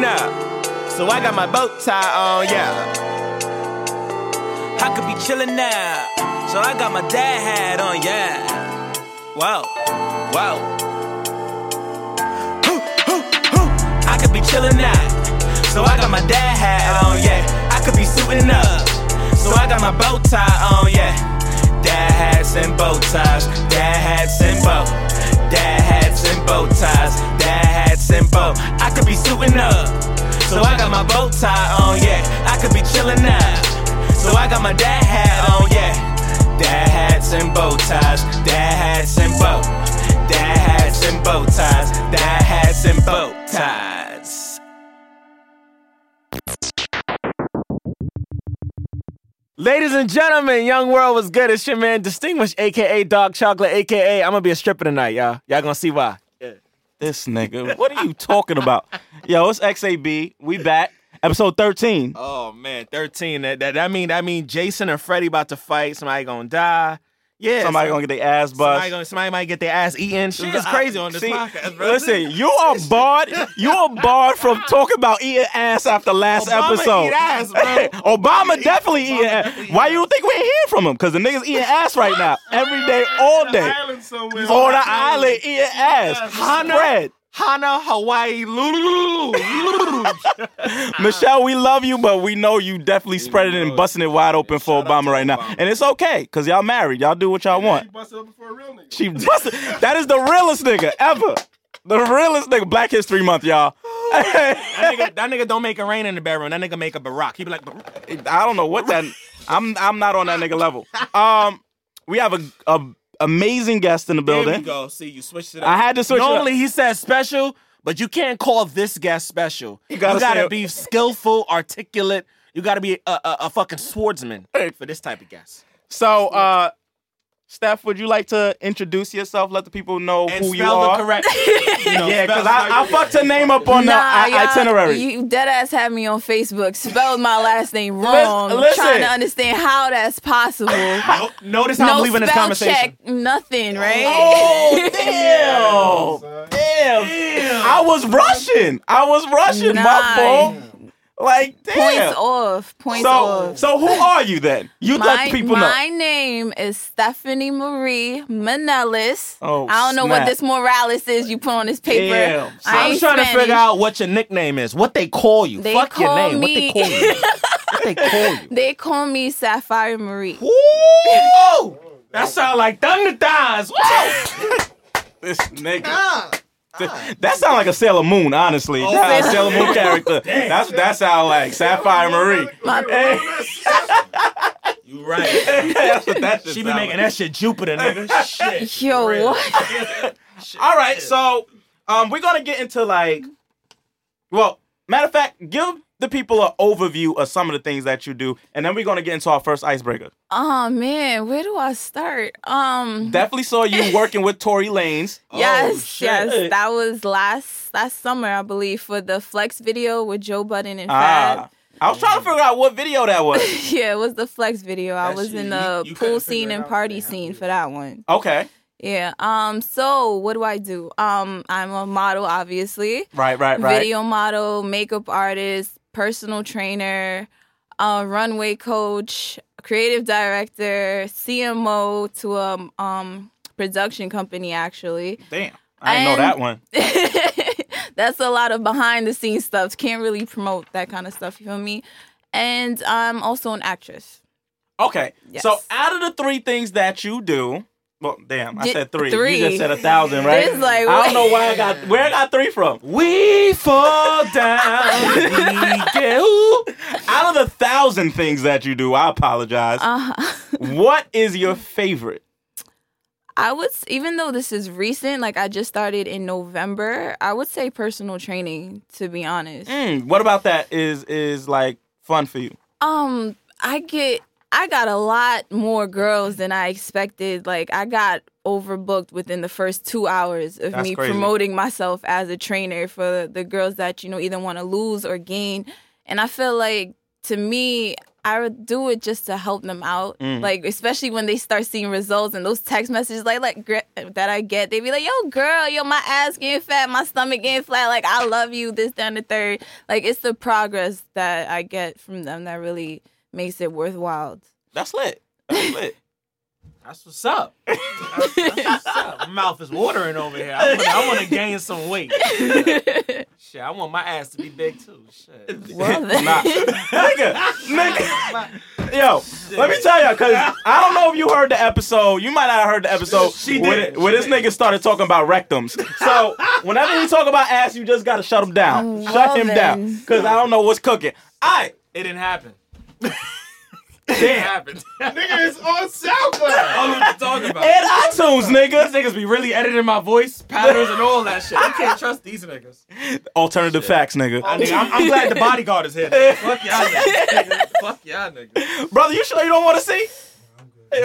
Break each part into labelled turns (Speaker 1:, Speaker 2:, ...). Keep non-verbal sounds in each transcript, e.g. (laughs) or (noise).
Speaker 1: up. So I got my bow tie on, yeah.
Speaker 2: I could be chillin' now. So I got my dad hat on, yeah. Hoo, hoo. I could be chillin' now. So I got my dad hat on, yeah. I could be suiting up. So I got my bow tie on, yeah. Dad hats and bow ties. Dad hats and bow. Dad hats and bow ties. Dad hats and bow. Could be suiting up. So I got my bow tie on, yeah. I could be chillin' now. So I got my dad hat on, yeah. Dad hats and bow ties. Dad hats and bow. Dad hats and bow ties. Dad hats and bow ties.
Speaker 1: Ladies and gentlemen, Young World was good. It's your man, Distinguished, aka Dog Chocolate, aka I'm gonna be a stripper tonight, y'all. Y'all gonna see why.
Speaker 3: This nigga, (laughs) what are you talking about? Yo, it's XAB. We back. Episode 13.
Speaker 1: Oh man, 13. That that, that mean that mean Jason and Freddie about to fight. Somebody gonna die. Yeah,
Speaker 3: Somebody
Speaker 1: some-
Speaker 3: gonna get their ass
Speaker 1: somebody,
Speaker 3: bust.
Speaker 1: gonna, somebody might get their ass eaten. Shit is crazy on this
Speaker 3: See,
Speaker 1: podcast, bro.
Speaker 3: Listen, (laughs) you are barred. You are barred from talking about eating ass after last
Speaker 1: Obama
Speaker 3: episode.
Speaker 1: eat ass, bro. (laughs)
Speaker 3: Obama definitely eating ass. Why you think we ain't hearing from him? Because the niggas eating ass right now, every day, (laughs) all day, on the island eating ass. Spread.
Speaker 1: Hana, Hawaii, Lulu. (laughs)
Speaker 3: Michelle, we love you, but we know you definitely spreading it and busting it wide open for Obama right now, and it's okay because y'all married. Y'all do what y'all want. She busted. That is the realest nigga ever. The realest nigga. Black History Month, y'all. (laughs)
Speaker 1: that, nigga, that nigga don't make it rain in the bedroom. That nigga make a Barack. He be like, Barack.
Speaker 3: I don't know what that. I'm I'm not on that nigga level. (laughs) Um, we have a, a amazing guest in the
Speaker 1: There
Speaker 3: building.
Speaker 1: we go. See, you switched it up.
Speaker 3: I had to switch it up.
Speaker 1: Normally he says special, but you can't call this guest special. You
Speaker 3: gotta
Speaker 1: gotta,
Speaker 3: say it-
Speaker 1: be skillful, articulate. You gotta be a, a, a fucking swordsman for this type of guest.
Speaker 3: So, uh, Steph, would you like to introduce yourself? Let the people know
Speaker 1: And
Speaker 3: who you are.
Speaker 1: spell
Speaker 3: are.
Speaker 1: the correct. (laughs) you know,
Speaker 3: yeah, because I, I fucked her name up on
Speaker 4: nah,
Speaker 3: the i- itinerary.
Speaker 4: You dead ass had me on Facebook. Spelled my last name (laughs) wrong.
Speaker 3: listen.
Speaker 4: Trying to understand how that's possible. (laughs)
Speaker 1: No- Notice how I'm
Speaker 4: no
Speaker 1: leaving this
Speaker 4: spell
Speaker 1: conversation.
Speaker 4: check, nothing, right?
Speaker 3: Oh, oh damn! Damn! I was rushing. I was rushing. My
Speaker 4: Nah.
Speaker 3: fault. Like damn.
Speaker 4: Points off. Points
Speaker 3: so,
Speaker 4: off.
Speaker 3: so who are you then? You
Speaker 4: my,
Speaker 3: let the people know.
Speaker 4: my name is Stephanie Marie Manelis.
Speaker 3: Oh,
Speaker 4: I don't know what this Morales is you put on this paper.
Speaker 3: Damn.
Speaker 4: I
Speaker 1: I'm
Speaker 4: ain't
Speaker 1: trying to figure out what your nickname is. What they call you.
Speaker 4: They
Speaker 1: Fuck your
Speaker 4: call
Speaker 1: name.
Speaker 4: me-
Speaker 1: What they call you. (laughs) what they call you.
Speaker 4: They call me Sapphire Marie.
Speaker 1: Woo! That sound like thunder thighs. Woo!
Speaker 3: This nigga. That sound like a Sailor Moon, honestly. That Sailor Moon character. (laughs) That's that sound like Sapphire Marie. Hey, (laughs)
Speaker 1: You right. (laughs)
Speaker 3: that's what that shit
Speaker 1: She be making
Speaker 3: like.
Speaker 1: that shit Jupiter, nigga. Shit.
Speaker 4: Yo, what?
Speaker 3: All right, so um, we're gonna get into like, well, matter of fact, give the people an overview of some of the things that you do, and then we're gonna get into our first icebreaker.
Speaker 4: Oh man, where do I start? Um
Speaker 3: Definitely saw you (laughs) working with Tory Lanez.
Speaker 4: Yes,
Speaker 1: shit.
Speaker 4: yes. That was last last summer, I believe, for the Flex video with Joe Budden and
Speaker 3: Ah,
Speaker 4: Fab.
Speaker 3: I was trying to figure out what video that was. (laughs)
Speaker 4: Yeah, it was the Flex video. I was
Speaker 1: shit,
Speaker 4: in the
Speaker 1: you couldn't
Speaker 4: pool scene and party
Speaker 1: Damn.
Speaker 4: scene for that one.
Speaker 3: Okay,
Speaker 4: Yeah. Um. So what do I do? Um. I'm a model, obviously.
Speaker 3: right, right, right.
Speaker 4: Video model, makeup artist, personal trainer, uh, runway coach, creative director, CMO to a um production company actually.
Speaker 3: Damn, I didn't know that one. (laughs)
Speaker 4: That's a lot of behind the scenes stuff. Can't really promote that kind of stuff. You feel me? And I'm also an actress.
Speaker 3: Okay,
Speaker 4: Yes.
Speaker 3: so out of the three things that you do, well, damn, I said three.
Speaker 4: three.
Speaker 3: You just said a thousand, right?
Speaker 4: It's like,
Speaker 3: I don't know why I got where I got three from.
Speaker 1: We fall (laughs) down. we get ooh.
Speaker 3: Out of the thousand things that you do, I apologize.
Speaker 4: Uh,
Speaker 3: what is your favorite?
Speaker 4: I would, even though this is recent, like I just started in November, I would say personal training. To be honest,
Speaker 3: Mm, what about that is is like fun for you?
Speaker 4: um, I get, I got a lot more girls than I expected. Like I got overbooked within the first two hours of
Speaker 3: That's
Speaker 4: me
Speaker 3: crazy.
Speaker 4: promoting myself as a trainer for the girls that you know either want to lose or gain. And I feel like to me, I would do it just to help them out.
Speaker 3: Mm.
Speaker 4: Like especially when they start seeing results and those text messages like like that I get, they be like, "Yo, girl, yo, my ass getting fat, my stomach getting flat. Like I love you. This, down the third. Like it's the progress that I get from them that really makes it worthwhile.
Speaker 3: That's lit. That's (laughs) lit.
Speaker 1: That's what's up. That's, that's what's up. My mouth is watering over here. I wanna, I want to gain some weight. (laughs) Shit, I want my ass to be big too. Shit.
Speaker 4: Well, (laughs) then.
Speaker 3: Nah. nigga, nigga. Yo, let me tell y'all, cause I don't know if you heard the episode. You might not have heard the episode
Speaker 1: She
Speaker 3: where,
Speaker 1: did.
Speaker 3: where this nigga started talking about rectums. So whenever we talk about ass, you just gotta shut him down.
Speaker 4: Oh, well
Speaker 3: shut him down, cause I don't know what's cooking. Alright,
Speaker 1: It didn't happen. It didn't. (laughs)
Speaker 5: Nigga, it's on SoundCloud.
Speaker 1: I don't know what you're talking about.
Speaker 3: and iTunes, nigga.
Speaker 1: These
Speaker 3: nigga.
Speaker 1: niggas be really editing my voice patterns and all that shit. I can't trust these niggas.
Speaker 3: Alternative facts, nigga.
Speaker 1: I nigga, I'm, I'm glad the bodyguard is here. nigga. Fuck y'all niggas. (laughs) Fuck y'all niggas.
Speaker 3: Brother, you sure you don't want to see?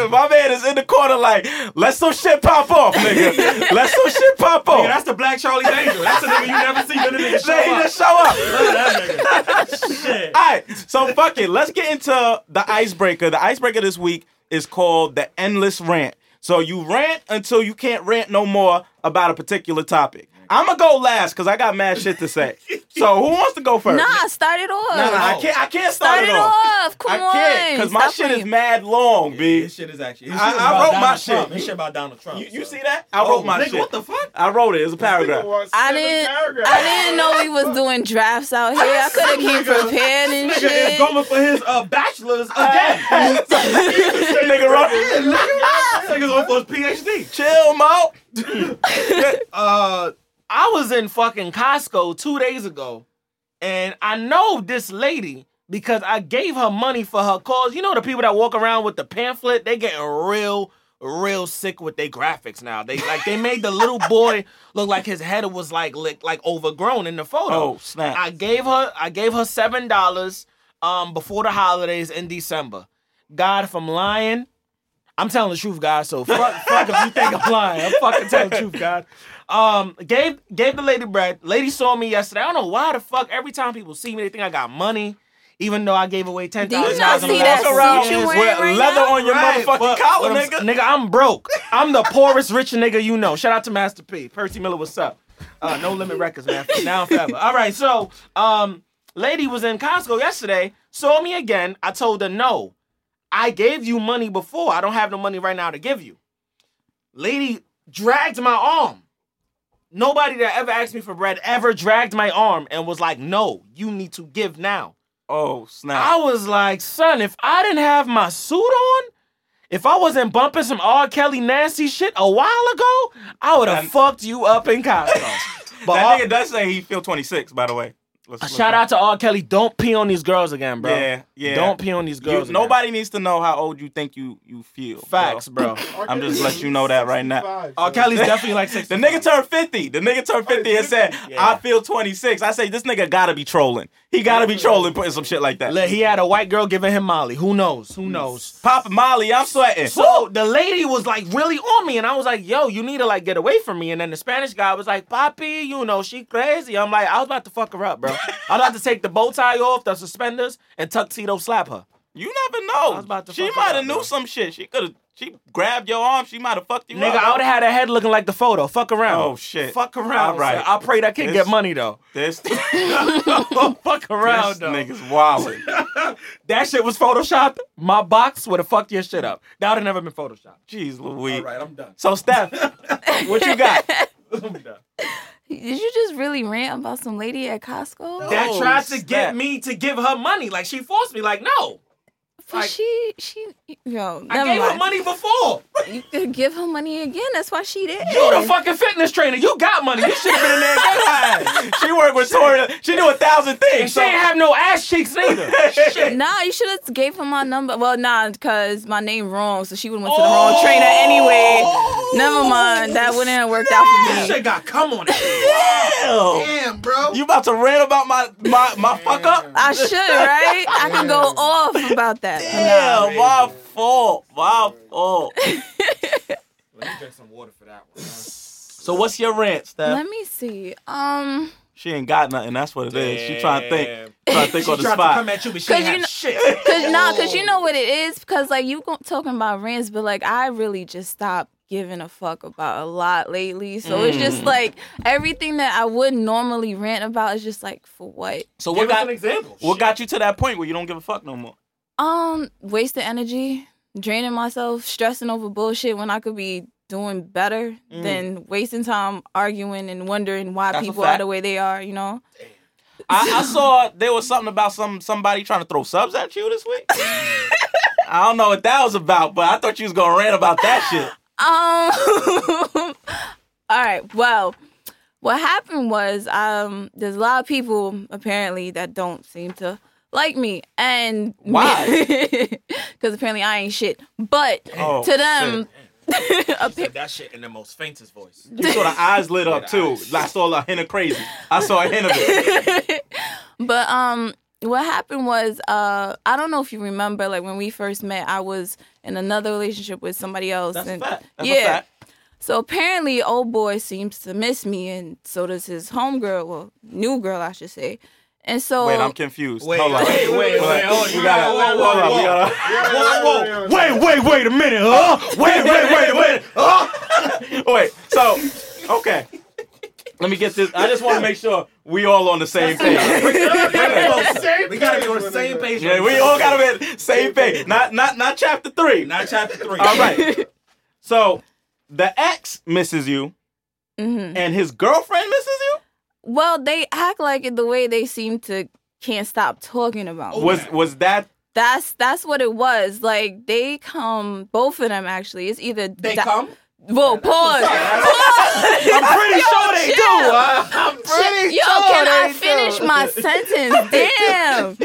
Speaker 3: My man is in the corner like, let some shit pop off, nigga. (laughs) let some shit pop
Speaker 1: Nigga,
Speaker 3: off.
Speaker 1: that's the Black Charlie Danger. That's a nigga you never see. None of niggas show up.
Speaker 3: just show up.
Speaker 1: That nigga. (laughs) Shit.
Speaker 3: All right, so fuck it. Let's get into the icebreaker. The icebreaker this week is called the endless rant. So you rant until you can't rant no more about a particular topic. I'm gonna go last because I got mad shit to say. So who wants to go first?
Speaker 4: Nah, start it off.
Speaker 3: Nah, nah, I can't. I can't start,
Speaker 4: Start
Speaker 3: it
Speaker 4: it
Speaker 3: off.
Speaker 4: off. Come
Speaker 3: I
Speaker 4: on.
Speaker 3: can't because my shit is mad long, b.
Speaker 1: His shit is actually. His
Speaker 3: I-
Speaker 1: shit is
Speaker 3: I
Speaker 1: about
Speaker 3: wrote my
Speaker 1: Donald
Speaker 3: shit.
Speaker 1: Trump. His shit about Donald Trump.
Speaker 3: You, you
Speaker 1: so.
Speaker 3: see that? I wrote
Speaker 1: Oh,
Speaker 3: my
Speaker 1: nigga,
Speaker 3: shit.
Speaker 1: What the fuck?
Speaker 3: I wrote it. It's a paragraph.
Speaker 4: I didn't. I didn't know we was doing drafts out here. I could have came prepared and
Speaker 1: Nigga is
Speaker 4: shit.
Speaker 1: going for his uh, bachelor's again. (laughs)
Speaker 3: Nigga wrote.
Speaker 1: Nigga's going for his PhD.
Speaker 3: Chill, Mo. (laughs)
Speaker 1: uh, I was in fucking Costco two days ago, and I know this lady because I gave her money for her cause. You know the people that walk around with the pamphlet, they getting real, real sick with their graphics now. They like they made the little (laughs) boy look like his head was like like, like overgrown in the photo.
Speaker 3: Oh snap!
Speaker 1: I gave her I gave her seven dollars um before the holidays in December. God, if I'm lying, I'm telling the truth, God. So fuck, fuck if you think I'm lying. I'm fucking telling the truth, God. (laughs) Um, gave gave the lady bread. Lady saw me yesterday. I don't know why the fuck. Every time people see me, they think I got money, even though I gave away ten
Speaker 4: Do you
Speaker 1: thousand
Speaker 4: not
Speaker 1: dollars.
Speaker 4: see that
Speaker 3: Walk around
Speaker 4: suit you
Speaker 3: with
Speaker 4: right
Speaker 3: leather
Speaker 4: now?
Speaker 3: on your
Speaker 1: Right,
Speaker 3: motherfucking
Speaker 1: but-
Speaker 3: collar,
Speaker 1: but I'm-
Speaker 3: nigga.
Speaker 1: Nigga, I'm broke. I'm the poorest rich nigga you know. Shout out to Master P. Percy Miller, what's up? Uh, no Limit Records, man. Now and forever. All right, so um, lady was in Costco yesterday, saw me again. I told her no. I gave you money before. I don't have no money right now to give you. Lady dragged my arm. Nobody that ever asked me for bread ever dragged my arm and was like, no, you need to give now.
Speaker 3: Oh snap!
Speaker 1: I was like, son, if I didn't have my suit on, if I wasn't bumping some R. Kelly nasty shit a while ago, I would have fucked you up in Costco. (laughs) but
Speaker 3: that nigga does say he feel 26, by the way. Let's, let's
Speaker 1: shout out to R. Kelly. Don't pee on these girls again, bro.
Speaker 3: Yeah, yeah.
Speaker 1: Don't pee on these
Speaker 3: You-
Speaker 1: girls. again.
Speaker 3: nobody needs to know how old you think you you feel.
Speaker 1: Facts, bro. (laughs)
Speaker 3: I'm just letting you know that right now.
Speaker 1: R. Kelly's (laughs) definitely like six.
Speaker 3: The nigga turned 50. The nigga turned 50 and said,
Speaker 1: Yeah.
Speaker 3: I feel 26. I say, this nigga gotta be trolling. He gotta be trolling putting some shit like that.
Speaker 1: Look, he had a white girl giving him Molly. Who knows? Who knows?
Speaker 3: Papa Molly, I'm sweating.
Speaker 1: So the lady was like really on me, and I was like, "Yo, you need to like get away from me." And then the Spanish guy was like, "Papi, you know she crazy." I'm like, I was about to fuck her up, bro. I was about to take the bow tie off, the suspenders, and tuxedo slap her.
Speaker 3: You never know.
Speaker 1: I was about to
Speaker 3: she
Speaker 1: fuck her
Speaker 3: might have
Speaker 1: up,
Speaker 3: knew
Speaker 1: bro.
Speaker 3: some shit. She could have. She grabbed your arm. She might have fucked you
Speaker 1: Nigga,
Speaker 3: up.
Speaker 1: I would have had her head looking like the photo. Fuck around.
Speaker 3: Oh, shit.
Speaker 1: Fuck around.
Speaker 3: All right.
Speaker 1: son. I pray that kid
Speaker 3: This-
Speaker 1: get money though.
Speaker 3: This, this (laughs)
Speaker 1: fuck around though.
Speaker 3: nigga's wildin'. (laughs)
Speaker 1: That shit was photoshopped. My box would have fucked your shit up. That would have never been photoshopped.
Speaker 3: Jeez Louise.
Speaker 1: All right, I'm done.
Speaker 3: So, Steph, (laughs) what you got?
Speaker 1: I'm done.
Speaker 4: Did you just really rant about some lady at Costco?
Speaker 1: That
Speaker 3: Oh,
Speaker 1: tried to
Speaker 3: snap.
Speaker 1: get me to give her money. Like she forced me. Like no,
Speaker 4: But
Speaker 1: like-
Speaker 4: she, she, yo,
Speaker 1: I
Speaker 4: never
Speaker 1: gave her money before.
Speaker 4: You could give her money again. That's why she did.
Speaker 1: You the fucking fitness trainer. You got money. You should have been in there get her. (laughs)
Speaker 3: she worked with Tory. She knew a thousand
Speaker 1: And
Speaker 3: things.
Speaker 1: she
Speaker 3: So,
Speaker 1: ain't have no ass cheeks neither. (laughs) Shit.
Speaker 4: Nah, you should have gave her my number. Well, nah, because my name wrong, so she would have went to the wrong trainer oh. anyway. Never mind. That wouldn't have worked out for
Speaker 1: That
Speaker 4: me.
Speaker 1: shit got come on it.
Speaker 3: Damn.
Speaker 5: Damn, bro.
Speaker 3: You about to rant about my my my fuck up?
Speaker 4: I should, right? I can go off about that. But nah.
Speaker 3: Damn, my fault. My fault.
Speaker 1: Let me drink some water for that one.
Speaker 3: So what's your rant, Steph?
Speaker 4: Let me see. Um,
Speaker 3: She ain't got nothing. That's what it is. She trying to think. trying to think
Speaker 1: She
Speaker 3: on the
Speaker 1: tried to
Speaker 3: spot.
Speaker 1: come at you, but she
Speaker 4: Cause
Speaker 1: ain't
Speaker 4: you know-
Speaker 1: shit. (laughs)
Speaker 4: Cause nah, cause you know what it is. Cause like you talking about rants, but like I really just stopped giving a fuck about a lot lately. So it's
Speaker 3: Mm.
Speaker 4: just like everything that I would normally rant about is just like for what?
Speaker 3: So
Speaker 1: Give
Speaker 3: what
Speaker 1: us
Speaker 3: got
Speaker 1: an example.
Speaker 3: what
Speaker 1: Shit.
Speaker 3: got you to that point where you don't give a fuck no more?
Speaker 4: Um, wasting energy, draining myself, stressing over bullshit when I could be doing better
Speaker 3: Mm.
Speaker 4: than wasting time arguing and wondering why
Speaker 3: That's
Speaker 4: people are the way they are. You know.
Speaker 3: I, I saw there was something about some somebody trying to throw subs at you this week. (laughs) I don't know what that was about, but I thought you was gonna rant about that shit.
Speaker 4: Um. (laughs) all right. Well, what happened was, um, there's a lot of people apparently that don't seem to like me, and
Speaker 3: Why? (laughs)
Speaker 4: Because apparently I ain't shit. But
Speaker 3: Oh,
Speaker 4: to them, (laughs) appa-
Speaker 1: Said that shit in the most faintest voice.
Speaker 3: You saw the eyes lit up (laughs) too. I saw a hint of crazy. I saw a hint of it.
Speaker 4: but um, what happened was, uh, I don't know if you remember, like when we first met, I was in another relationship with somebody else,
Speaker 3: That's a
Speaker 4: and
Speaker 3: fact. That's
Speaker 4: yeah.
Speaker 3: a fact.
Speaker 4: So apparently, old boy seems to miss me, and so does his homegirl, well, new girl, I should say. And so,
Speaker 3: Wait, I'm confused.
Speaker 1: Wait,
Speaker 3: hold on.
Speaker 1: wait, wait,
Speaker 3: Hold
Speaker 1: wait,
Speaker 3: on.
Speaker 1: hold on.
Speaker 3: We gotta,
Speaker 1: Whoa,
Speaker 3: hold
Speaker 1: whoa, whoa.
Speaker 3: gotta.
Speaker 1: Whoa, whoa, wait, wait, wait a minute, huh? Wait, wait, wait, wait. Huh? (laughs)
Speaker 3: Wait. So, okay. Let me get this. I just want to make sure we all on the same page. (laughs)
Speaker 1: We gotta be on the (laughs) same page.
Speaker 3: Yeah, we all gotta be on the same page. Not, not, not chapter three.
Speaker 1: Not chapter three.
Speaker 3: All right. So, the ex misses you,
Speaker 4: Mhm.
Speaker 3: and his girlfriend misses you.
Speaker 4: Well, they act like it the way they seem to can't stop talking about. me.
Speaker 3: Was was that?
Speaker 4: That's that's what it was. Like they come, both of them actually. It's either
Speaker 1: They
Speaker 4: di-
Speaker 1: come?
Speaker 4: Whoa, pause. (laughs)
Speaker 1: I'm pretty sure they do. huh? I'm pretty sure they're.
Speaker 4: Yo,
Speaker 1: sure
Speaker 4: can I
Speaker 1: they
Speaker 4: finish
Speaker 1: do.
Speaker 4: my sentence? (laughs)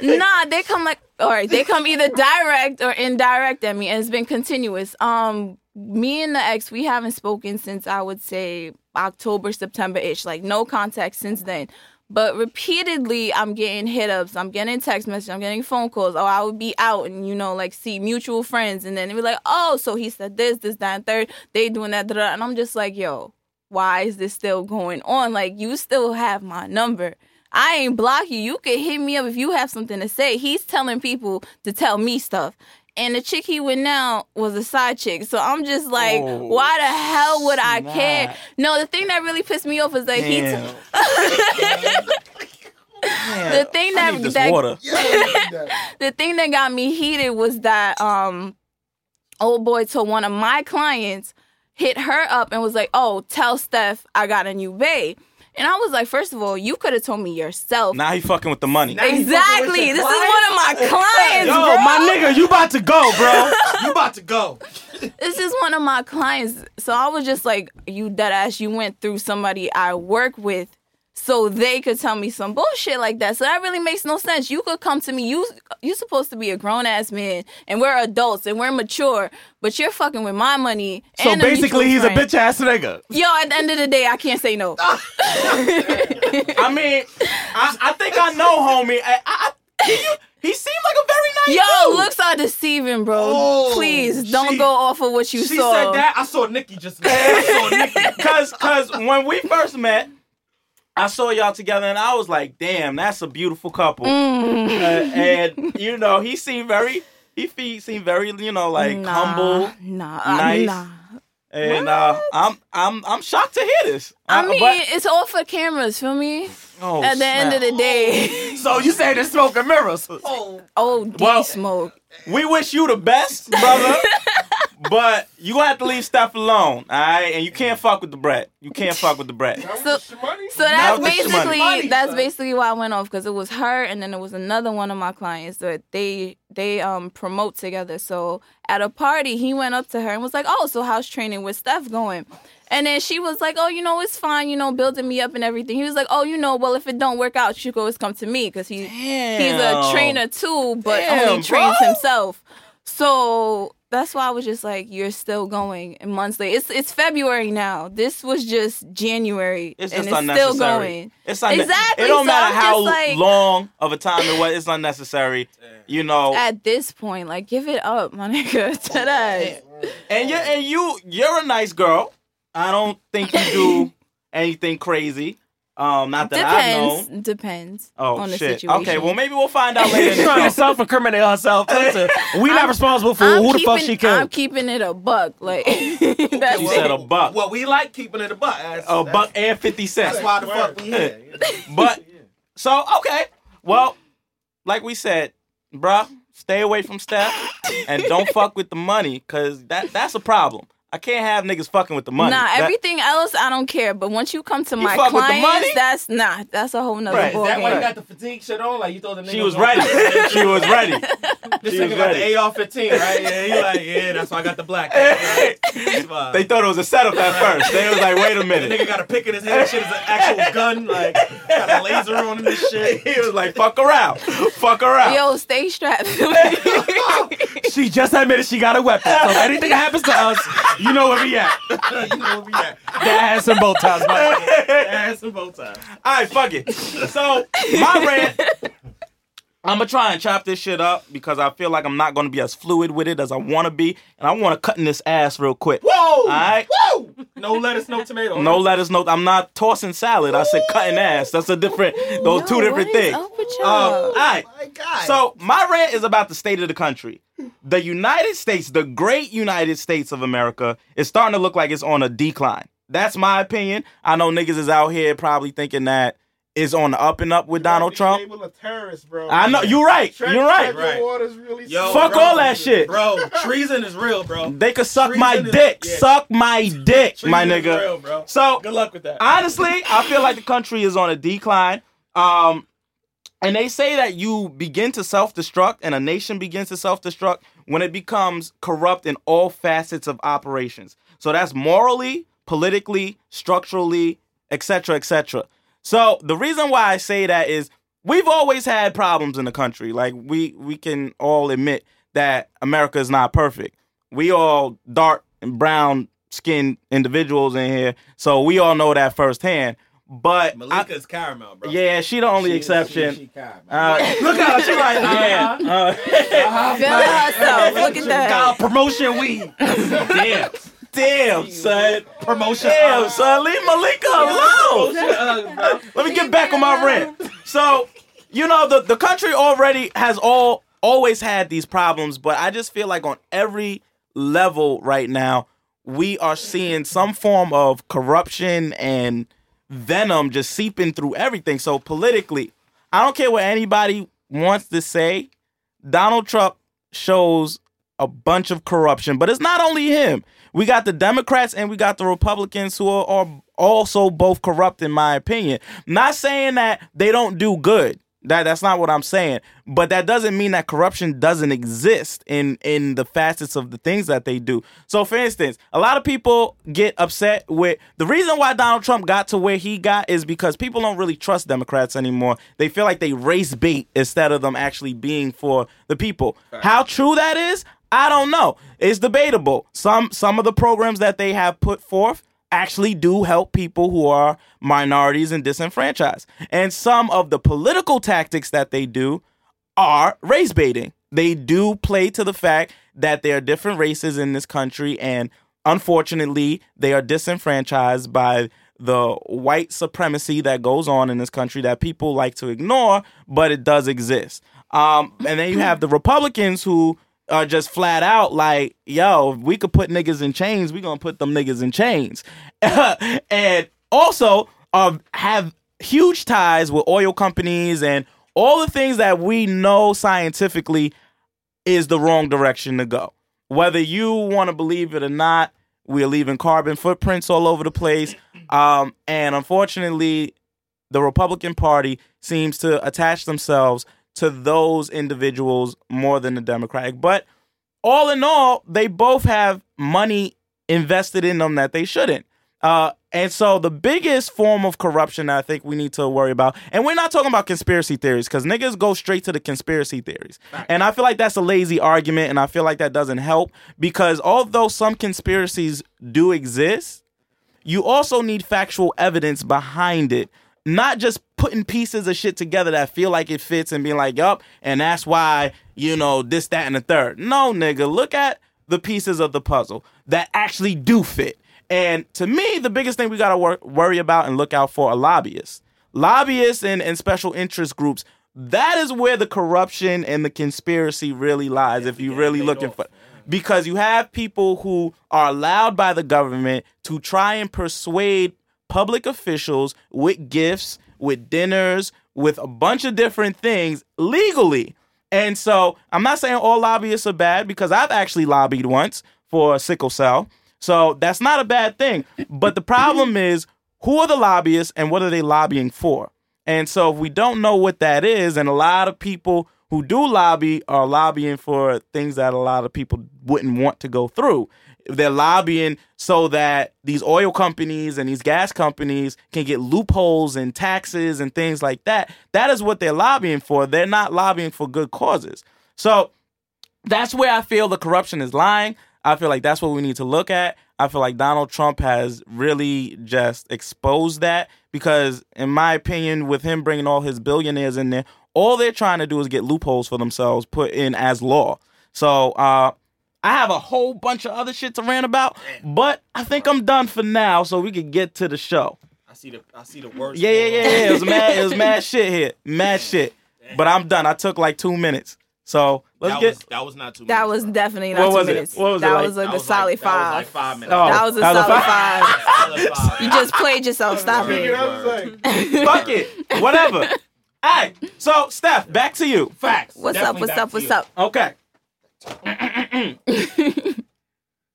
Speaker 4: Damn. Nah, they come like all right, they come either direct or indirect at me, and it's been continuous. Um, me and the ex, we haven't spoken since I would say October, September ish. Like no contact since then. But repeatedly, I'm getting hit ups. I'm getting text messages. I'm getting phone calls. Oh, I would be out and you know, like see mutual friends, and then they be like, "Oh, so he said this, this, that, and third. They doing that, da, da. and I'm just like, "Yo, why is this still going on? Like, you still have my number. I ain't block you. You could hit me up if you have something to say. He's telling people to tell me stuff. And the chick he with now was a side chick. So I'm just like,
Speaker 3: Oh,
Speaker 4: why the hell would I care? No, the thing that really pissed me off is that he.
Speaker 3: Damn. (laughs)
Speaker 4: the thing
Speaker 3: I
Speaker 4: that,
Speaker 3: need this
Speaker 4: that
Speaker 3: water. (laughs)
Speaker 4: the thing that got me heated was that um old boy told one of my clients hit her up and was like, "Oh, tell Steph I got a new babe." And I was like, first of all, you could have told me yourself.
Speaker 3: Now he fucking with the money.
Speaker 1: Now he fucking with
Speaker 4: exactly.
Speaker 1: your
Speaker 4: This is one of my clients,
Speaker 1: Yo,
Speaker 4: bro.
Speaker 1: my nigga, you about to go, bro. You about to go. (laughs)
Speaker 4: This is one of my clients. So I was just like, you dead ass, you went through somebody I work with so they could tell me some bullshit like that. So that really makes no sense. You could come to me, you you supposed to be a grown ass man and we're adults and we're mature, but you're fucking with my money.
Speaker 1: So basically, he's a bitch ass nigga.
Speaker 4: Yo, at the end of the day, I can't say no. (laughs)
Speaker 3: I mean, I, I think I know, homie. I, I, I, he, he seemed like a very nice
Speaker 4: Yo,
Speaker 3: dude.
Speaker 4: looks are deceiving, bro.
Speaker 1: Oh,
Speaker 4: Please don't
Speaker 1: she-
Speaker 4: go off of what you
Speaker 1: She
Speaker 4: saw.
Speaker 1: said that. I saw Nikki just. I saw Nikki. (laughs)
Speaker 3: Cause, cause when we first met, I saw y'all together, and I was like, "Damn, that's a beautiful couple."
Speaker 4: Mm.
Speaker 3: Uh, and you know, he seemed very, he fe- seemed very, you know, like
Speaker 4: Nah,
Speaker 3: humble.
Speaker 4: Nah, uh,
Speaker 3: nice.
Speaker 4: nah.
Speaker 3: And uh, I'm, I'm, I'm shocked to hear this.
Speaker 4: I
Speaker 3: Uh,
Speaker 4: mean,
Speaker 3: but-
Speaker 4: it's all for cameras, feel me?
Speaker 3: oh,
Speaker 4: At the end of the day, (laughs)
Speaker 1: So you say the smoke and mirrors?
Speaker 4: Oh, oh, D
Speaker 3: Well-
Speaker 4: smoke.
Speaker 3: we wish you the best, brother. (laughs) but you gonna have to leave Steph alone, all right? And you can't fuck with the brat. You can't fuck with the brat.
Speaker 4: So, so that's
Speaker 3: with
Speaker 4: basically
Speaker 1: money,
Speaker 4: that's
Speaker 1: son.
Speaker 4: basically why I went off because it was her and then it was another one of my clients that they they um promote together. So at a party, he went up to her and was like, "Oh, so how's training with Steph going?" And then she was like, "Oh, you know, it's fine. You know, building me up and everything." He was like, "Oh, you know, well, if it don't work out, you should always come to me because he he's a trainer too, but
Speaker 3: Damn,
Speaker 4: only trains
Speaker 3: bro.
Speaker 4: himself." So that's why I was just like, "You're still going." And months later, it's it's February now. This was just January,
Speaker 3: It's
Speaker 4: and
Speaker 3: just
Speaker 4: it's still going.
Speaker 3: It's unne-
Speaker 4: Exactly,
Speaker 3: It don't
Speaker 4: so
Speaker 3: matter
Speaker 4: I'm
Speaker 3: how
Speaker 4: like-
Speaker 3: long of a time it was. It's unnecessary. You know.
Speaker 4: At this point, like, give it up, my (laughs) nigga. Today.
Speaker 3: And you and you you're a nice girl. I don't think you do (laughs) anything crazy. Um, not that I've known.
Speaker 4: Depends. Depends
Speaker 3: Oh
Speaker 4: on the
Speaker 3: shit.
Speaker 4: situation.
Speaker 3: Okay, well maybe we'll find out (laughs) later. in
Speaker 1: She's trying to
Speaker 3: show.
Speaker 1: self-incriminate herself. Listen, we not responsible for
Speaker 4: I'm
Speaker 1: who the fuck she
Speaker 4: can.
Speaker 1: I'm
Speaker 4: keeping it a buck. Like (laughs) that's
Speaker 3: You said a buck.
Speaker 1: Well, we like keeping it a buck. That's,
Speaker 3: A buck and fifty cents.
Speaker 1: That's why the fuck we here. (laughs)
Speaker 3: But so okay, well, like we said, bruh, stay away from Steph and don't fuck with the money, cause that that's a problem. I can't have niggas fucking with the money.
Speaker 4: Nah,
Speaker 3: That-
Speaker 4: everything else I don't care. But once you come to my
Speaker 3: fuck with the
Speaker 4: clients,
Speaker 3: money?
Speaker 4: that's nah, that's a whole nother
Speaker 3: Right.
Speaker 4: ball
Speaker 3: Is
Speaker 1: That why you got the fatigue shit on? Like you thought the nigga
Speaker 3: she was
Speaker 1: gonna-
Speaker 3: ready. she was ready. (laughs)
Speaker 1: This
Speaker 3: She was
Speaker 1: nigga got the AR-15, right? Yeah, he like, (laughs) yeah, that's why I got the black. Right?
Speaker 3: They thought it was a setup at first. They was like, wait a
Speaker 1: The
Speaker 3: minute.
Speaker 1: nigga got a pick in his hand. Shit is an actual gun. Like got a laser on him. This shit. (laughs)
Speaker 3: He was like, fuck around. Fuck around.
Speaker 4: Yo, stay strapped.
Speaker 1: She just admitted she got a weapon. So if anything happens to us, you know where we at. (laughs) you know where we at. That has some bow ties, Mike. That has some bow ties.
Speaker 3: All right, fuck it. So my rant, I'm gonna try and chop this shit up because I feel like I'm not gonna be as fluid with it as I want to be, and I want to cut in this ass real quick.
Speaker 1: Whoa!
Speaker 3: All right.
Speaker 1: Whoa! No lettuce, no tomato.
Speaker 3: No lettuce, no. I'm not tossing salad. I said cutting ass. That's a different. Those
Speaker 4: Yo,
Speaker 3: two different
Speaker 4: what is
Speaker 3: things.
Speaker 4: up with
Speaker 3: Um,
Speaker 4: y'all?
Speaker 3: all right.
Speaker 1: My God.
Speaker 3: So my rant is about the state of the country. The United States, the great United States of America, is starting to look like it's on a decline. That's my opinion. I know niggas is out here probably thinking that it's on the up and up with Donald Trump.
Speaker 5: Label a terrorist, bro.
Speaker 3: I know you're right.
Speaker 5: Tread-
Speaker 3: You're right.
Speaker 5: tread
Speaker 1: Right.
Speaker 5: really
Speaker 1: Yo,
Speaker 3: Fuck
Speaker 1: bro,
Speaker 3: all that shit.
Speaker 1: bro. Treason is real, bro.
Speaker 3: They could suck my
Speaker 1: is-
Speaker 3: dick.
Speaker 1: yeah.
Speaker 3: Suck my dick,
Speaker 1: Treason
Speaker 3: my
Speaker 1: is
Speaker 3: nigga.
Speaker 1: real, bro.
Speaker 3: So
Speaker 1: Good luck with that.
Speaker 3: honestly, I feel like the country is on a decline. Um, and they say that you begin to self-destruct and a nation begins to self-destruct when it becomes corrupt in all facets of operations. So that's morally, politically, structurally, etc., etc. So the reason why I say that is we've always had problems in the country. Like we we can all admit that America is not perfect. We all dark and brown skinned individuals in here, so we all know that firsthand. But I-
Speaker 1: Malika's caramel, bro.
Speaker 3: yeah, she the only
Speaker 1: She-
Speaker 3: exception.
Speaker 1: She, she.
Speaker 3: Uh,
Speaker 1: Look at her. She like,
Speaker 3: yeah.
Speaker 1: uh-huh.
Speaker 3: Uh,
Speaker 4: Feeling herself. Look at that.
Speaker 1: Got promotion weed.
Speaker 3: damn. Damn, son.
Speaker 1: Promotion.
Speaker 3: Damn, son. Leave Malika alone.
Speaker 1: promotion, bro.
Speaker 3: Let me get back on my rant. So, you know, the, the country already has all always had these problems, but I just feel like on every level right now, we are seeing some form of corruption and venom just seeping through everything. So politically, I don't care what anybody wants to say, Donald Trump shows a bunch of corruption, but it's not only him. We got the Democrats and we got the Republicans who are, are also both corrupt, in my opinion. Not saying that they don't do good. That that's not what I'm saying. But that doesn't mean that corruption doesn't exist in in the facets of the things that they do. So for instance, a lot of people get upset with the reason why Donald Trump got to where he got is because people don't really trust Democrats anymore. They feel like they race bait instead of them actually being for the people. How true that is, I don't know. It's debatable. Some some of the programs that they have put forth actually do help people who are minorities and disenfranchised. And some of the political tactics that they do are race baiting. They do play to the fact that there are different races in this country, and unfortunately, they are disenfranchised by the white supremacy that goes on in this country that people like to ignore, but it does exist. Um, and then you have the Republicans who are just flat out like, yo, we could put niggas in chains, we gonna put them niggas in chains. (laughs) and also um, have huge ties with oil companies and all the things that we know scientifically is the wrong direction to go. Whether you want to believe it or not, we're leaving carbon footprints all over the place. Um, and unfortunately, the Republican Party seems to attach themselves to those individuals more than the Democratic. But all in all, they both have money invested in them that they shouldn't. Uh, and so the biggest form of corruption that I think we need to worry about, and we're not talking about conspiracy theories because niggas go straight to the conspiracy theories. And I feel like that's a lazy argument, and I feel like that doesn't help because although some conspiracies do exist, you also need factual evidence behind it. Not just putting pieces of shit together that feel like it fits and being like, yup, and that's why, you know, this, that, and the third. No, nigga, look at the pieces of the puzzle that actually do fit. And to me, the biggest thing we gotta wor- worry about and look out for are lobbyists. lobbyists and, and special interest groups, that is where the corruption and the conspiracy really lies. if you're really looking for, because you have people who are allowed by the government to try and persuade public officials with gifts, with dinners, with a bunch of different things legally. And so I'm not saying all lobbyists are bad because I've actually lobbied once for sickle cell. So that's not a bad thing. But the problem is who are the lobbyists and what are they lobbying for? And so if we don't know what that is, and a lot of people who do lobby are lobbying for things that a lot of people wouldn't want to go through. They're lobbying so that these oil companies and these gas companies can get loopholes and taxes and things like that. That is what they're lobbying for. They're not lobbying for good causes. So that's where I feel the corruption is lying. I feel like that's what we need to look at. I feel like Donald Trump has really just exposed that because, in my opinion, with him bringing all his billionaires in there, all they're trying to do is get loopholes for themselves put in as law. So, uh, I have a whole bunch of other shit to rant about, but I think I'm done for now, so we can get to the show.
Speaker 1: I see the I see the worst.
Speaker 3: Yeah, yeah, yeah, yeah. It was mad. It was (laughs) mad shit here, mad shit. But I'm done. I took like two minutes, so let's
Speaker 1: That
Speaker 3: get.
Speaker 1: was, that was not too. Much.
Speaker 4: That
Speaker 1: minutes,
Speaker 4: was definitely
Speaker 3: What
Speaker 4: not two
Speaker 3: was it? What was it
Speaker 4: that
Speaker 3: like?
Speaker 4: was a
Speaker 1: That
Speaker 4: good
Speaker 1: was
Speaker 4: solid
Speaker 1: like, That was like
Speaker 4: five.
Speaker 1: five minutes.
Speaker 3: Oh,
Speaker 4: That was a
Speaker 3: that was
Speaker 4: solid
Speaker 3: five.
Speaker 4: five. (laughs)
Speaker 1: Five.
Speaker 4: You just played yourself. Stop
Speaker 5: You
Speaker 4: it.
Speaker 5: know what I'm saying?
Speaker 3: Fuck it. Whatever. (laughs) All right. So, Steph, back to you.
Speaker 1: Facts.
Speaker 4: What's up? What's up? What's
Speaker 1: you.
Speaker 4: up?
Speaker 3: Okay. (laughs)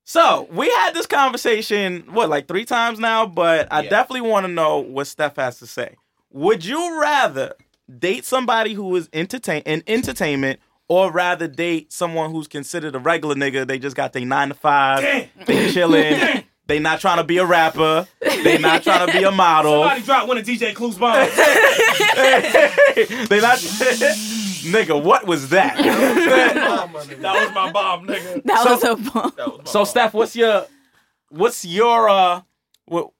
Speaker 3: so, we had this conversation, what, like three times now? But I
Speaker 1: Yeah.
Speaker 3: definitely want to know what Steph has to say. Would you rather date somebody who is entertain in entertainment or rather date someone who's considered a regular nigga? They just got their nine to five, they chilling, they not trying to be a rapper, they not trying to be a model.
Speaker 1: Somebody dropped one of DJ Clue's bombs. (laughs)
Speaker 3: they not (laughs) nigga, what was that? (laughs)
Speaker 1: that was my bomb, nigga.
Speaker 4: That
Speaker 3: So-
Speaker 4: was a bomb.
Speaker 1: Was
Speaker 3: so. Steph, what's your what's your uh what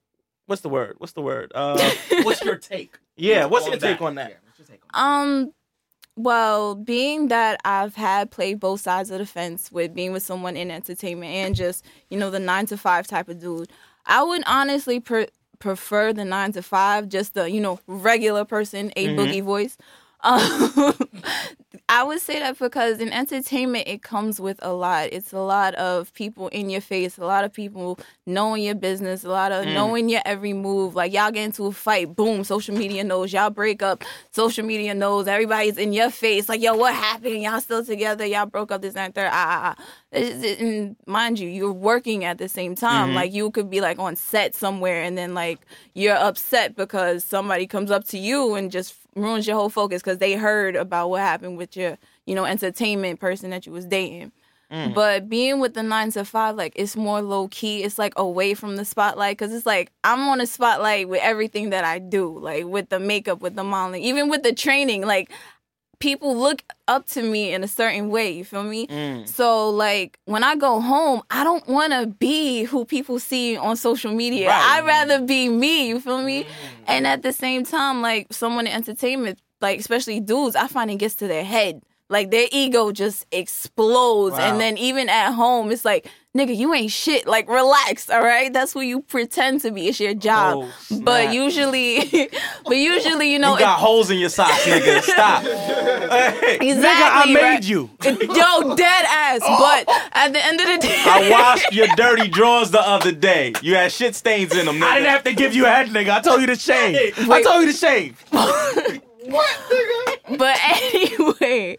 Speaker 3: what's the word? What's the word? Uh (laughs)
Speaker 1: what's your take?
Speaker 3: yeah, what's your take on that?
Speaker 1: Yeah, what's your take on
Speaker 4: Um, well, being that I've had played both sides of the fence with being with someone in entertainment and just you know the nine to five type of dude, I would honestly pre- prefer the nine to five, just the you know regular person, a boogie voice. Um, (laughs) I would say that because in entertainment, it comes with a lot. It's a lot of people in your face, a lot of people knowing your business, a lot of knowing your every move. Like y'all get into a fight, boom, social media knows. Y'all break up, social media knows. Everybody's in your face, like yo, what happened? Y'all still together? Y'all broke up this and that, third. Ah, ah, ah. And mind you, you're working at the same time. Like you could be like on set somewhere, and then like you're upset because somebody comes up to you and just ruins your whole focus because they heard about what happened with your, you know, entertainment person that you was dating. Mm. But being with the nine to five, like it's more low key. It's like away from the spotlight because it's like I'm on the spotlight with everything that I do, like with the makeup, with the modeling, even with the training. Like people look up to me in a certain way. You feel me? Mm. So like when I go home, I don't want to be who people see on social media.
Speaker 3: Right.
Speaker 4: I'd rather be me. You feel me? Mm. And at the same time, like someone in entertainment, like especially dudes, I find it gets to their head. Like their ego just explodes.
Speaker 3: Wow.
Speaker 4: And then even at home, it's like, nigga, you ain't shit. Like relax, all right? That's who you pretend to be. It's your job.
Speaker 3: Oh,
Speaker 4: but usually (laughs) but usually, you know,
Speaker 3: You got
Speaker 4: it-
Speaker 3: holes in your socks, nigga. Stop. Hey, (laughs)
Speaker 4: exactly.
Speaker 1: Nigga, I made
Speaker 4: right?
Speaker 1: you.
Speaker 4: Yo, dead ass. (laughs) But at the end of the day,
Speaker 3: I washed your dirty drawers the other day. You had shit stains in them, nigga.
Speaker 1: I didn't have to give you a head, nigga. I told you to shave. I told you to shave.
Speaker 4: But (laughs) anyway,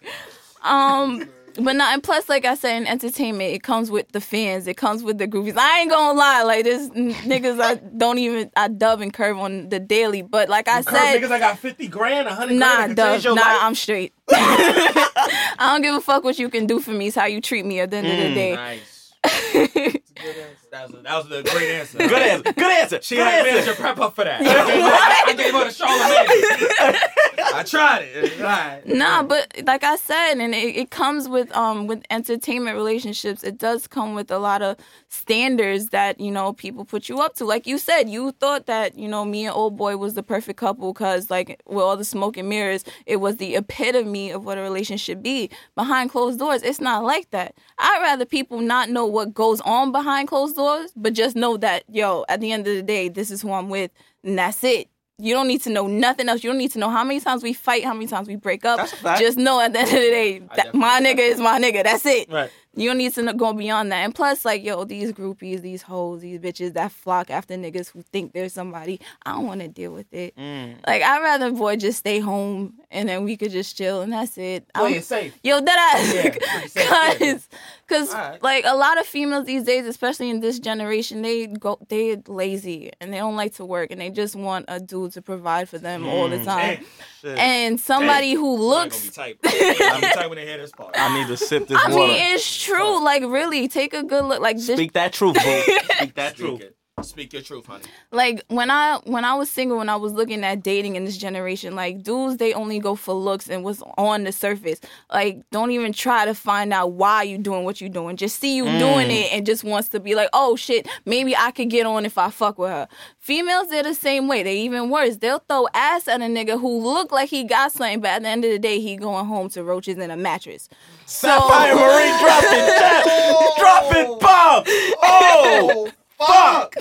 Speaker 4: um, but not and plus, like I said, in entertainment, it comes with the fans, it comes with the groupies. I ain't gonna lie, like this n- niggas, I don't even I dub and curve on the daily. But like I said,
Speaker 1: niggas, I got 50 grand, a 100
Speaker 4: Nah,
Speaker 1: grand.
Speaker 4: Dub,
Speaker 1: your
Speaker 4: nah,
Speaker 1: life.
Speaker 4: I'm straight. (laughs) I don't give a fuck what you can do for me. It's how you treat me at the end of the day.
Speaker 1: Nice. That was, a, that was a great answer.
Speaker 3: Good answer. Good answer.
Speaker 1: She
Speaker 3: Good
Speaker 1: had
Speaker 3: answer.
Speaker 1: manager prep up for that. (laughs) I gave her, I gave the Charlemagne. (laughs) I tried it. All right.
Speaker 4: Nah, but like I said, and it, it comes with um with entertainment relationships. It does come with a lot of standards that you know people put you up to. Like you said, you thought that you know me and old boy was the perfect couple because like with all the smoke and mirrors, it was the epitome of what a relationship should be. Behind closed doors, it's not like that. I'd rather people not know what goes on behind closed doors, but just know that yo, at the end of the day, this is who I'm with, and that's it. You don't need to know nothing else. You don't need to know how many times we fight, how many times we break up.
Speaker 3: That's a fact.
Speaker 4: Just know at the end of the day, that my nigga is my nigga. That's it.
Speaker 1: Right.
Speaker 4: You don't need to go beyond that. And plus, like, yo, these groupies, these hoes, these bitches that flock after niggas who think they're somebody, I don't want to deal with it.
Speaker 1: Mm.
Speaker 4: Like, I'd rather boy just stay home and then we could just chill and that's it.
Speaker 1: Play
Speaker 4: I'm-
Speaker 1: it safe.
Speaker 4: Yo, that
Speaker 1: Yeah, (laughs) safe, yeah.
Speaker 4: Cause, cause
Speaker 1: Alright.
Speaker 4: like a lot of females these days, especially in this generation, they go they lazy and they don't like to work and they just want a dude to provide for them all the mm, time.
Speaker 1: Damn.
Speaker 4: And somebody who looks
Speaker 1: gonna be tight. I'm tight when they hear this part.
Speaker 3: I need to sip this
Speaker 4: I
Speaker 3: water.
Speaker 4: mean, it's true. Like, really, take a good look. Like, this,
Speaker 3: Speak that truth, boo. (laughs) Speak that
Speaker 1: Speak
Speaker 3: truth.
Speaker 1: It. Speak your truth, honey.
Speaker 4: like when I when I was single, when I was looking at dating in this generation, like dudes, they only go for looks and what's on the surface. Like, don't even try to find out why you doing what you doing. Just see you doing mm. it and just wants to be like, oh shit, maybe I could get on if I fuck with her. Females, they're the same way. They even worse. They'll throw ass at a nigga who look like he got something, but at the end of the day, he going home to roaches in a mattress.
Speaker 3: Sapphire Marie dropping gems. (laughs) dropping bomb. Oh, (laughs)
Speaker 5: fuck!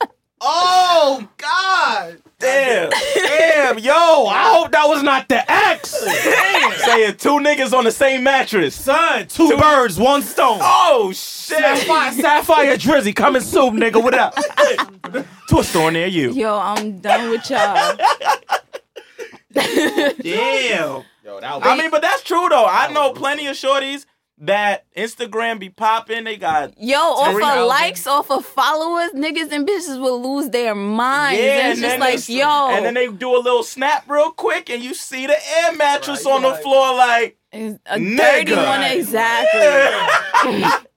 Speaker 5: (laughs) oh God!
Speaker 3: damn.
Speaker 1: Damn, yo, I hope that was not the ex.
Speaker 3: Saying two niggas on the same mattress.
Speaker 1: Son, two, birds, one stone.
Speaker 3: Oh, shit.
Speaker 1: Sapphire, Sapphire Drizzy coming soon, nigga. What up?
Speaker 3: To a store near you.
Speaker 4: Yo, I'm done with y'all.
Speaker 3: Damn.
Speaker 1: Yo, that was-
Speaker 3: I mean, but that's true, though. I know plenty of shorties that Instagram be popping. They got
Speaker 4: Yo, off of likes, off of followers, niggas and bitches will lose their minds.
Speaker 3: Yeah,
Speaker 4: and it's just
Speaker 3: then
Speaker 4: like,
Speaker 3: they-
Speaker 4: yo.
Speaker 3: And then they do a little snap real quick, and you see the air mattress
Speaker 5: Right,
Speaker 3: on the
Speaker 5: right.
Speaker 3: floor, like,
Speaker 4: It's a
Speaker 3: Nigga.
Speaker 4: dirty one, exactly. (laughs)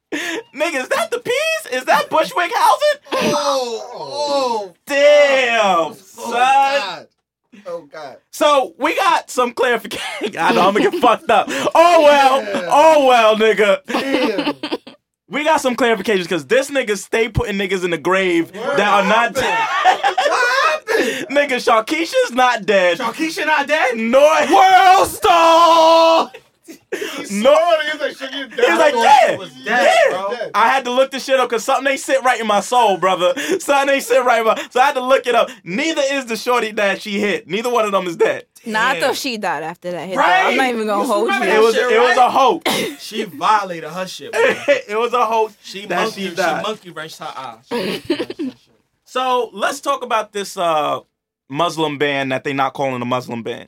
Speaker 3: nigga, is that the piece? Is that Bushwick housing?
Speaker 5: Oh, oh
Speaker 3: Damn,
Speaker 5: oh, oh
Speaker 3: son.
Speaker 5: God! Oh God!
Speaker 3: So we got some clarification. (laughs) I know I'm gonna get fucked up. Oh well, oh well, nigga.
Speaker 5: Damn! (laughs)
Speaker 3: We got some clarifications because this nigga stay putting niggas in the grave that are not dead. nigga, Sharkeisha's not dead.
Speaker 1: Keisha not dead?
Speaker 3: No.
Speaker 1: World star.
Speaker 3: No.
Speaker 5: He's like, shit, you
Speaker 3: He's like, yeah,
Speaker 1: was dead,
Speaker 3: yeah.
Speaker 1: bro.
Speaker 5: Dead.
Speaker 3: I had to look this shit up because something ain't sit right in my soul, brother. (laughs) Something ain't sit right in my. So I had to look it up. Neither is the shorty that she hit. Neither one of them is dead.
Speaker 4: Nah, I thought she died after that hit. though.
Speaker 1: Right.
Speaker 4: I'm not even gonna
Speaker 1: You
Speaker 4: hold you.
Speaker 3: It was
Speaker 1: shit,
Speaker 3: it was a hoax. (laughs)
Speaker 1: She violated her shit. Bro. (laughs)
Speaker 3: it was a hoax.
Speaker 1: She
Speaker 3: that
Speaker 1: monkey,
Speaker 3: she
Speaker 1: she,
Speaker 3: died.
Speaker 1: monkey wrenched her. She monkey wrenched her shit.
Speaker 3: So let's talk about this uh Muslim ban that they not calling a Muslim ban.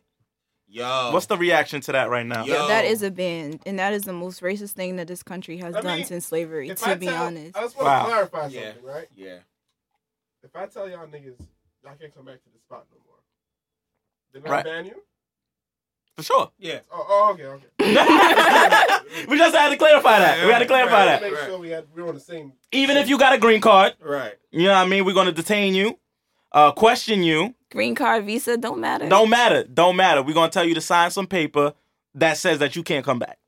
Speaker 1: Yo,
Speaker 3: What's the reaction to that right now?
Speaker 1: Yo.
Speaker 4: Yo, that is a ban, and that is the most racist thing that this country has
Speaker 5: I
Speaker 4: done
Speaker 5: mean,
Speaker 4: since slavery. To
Speaker 5: I
Speaker 4: be
Speaker 5: tell-
Speaker 4: honest,
Speaker 5: I just want
Speaker 3: Wow.
Speaker 5: to clarify
Speaker 1: Yeah.
Speaker 5: something, right?
Speaker 1: Yeah.
Speaker 5: If I tell y'all niggas, y'all can't come back to the spot no more. Did I
Speaker 3: Right.
Speaker 5: ban you?
Speaker 3: For sure.
Speaker 1: Yeah.
Speaker 5: Oh, oh okay, okay. (laughs)
Speaker 3: we just had to clarify that. We had to clarify
Speaker 5: Right,
Speaker 3: that.
Speaker 5: Make sure we had we were on the same.
Speaker 3: Even if you got a green card,
Speaker 1: Right.
Speaker 3: you know what I mean, we're gonna detain you, uh, question you.
Speaker 4: Green card, visa don't matter.
Speaker 3: Don't matter. Don't matter. We're gonna tell you to sign some paper that says that you can't come back.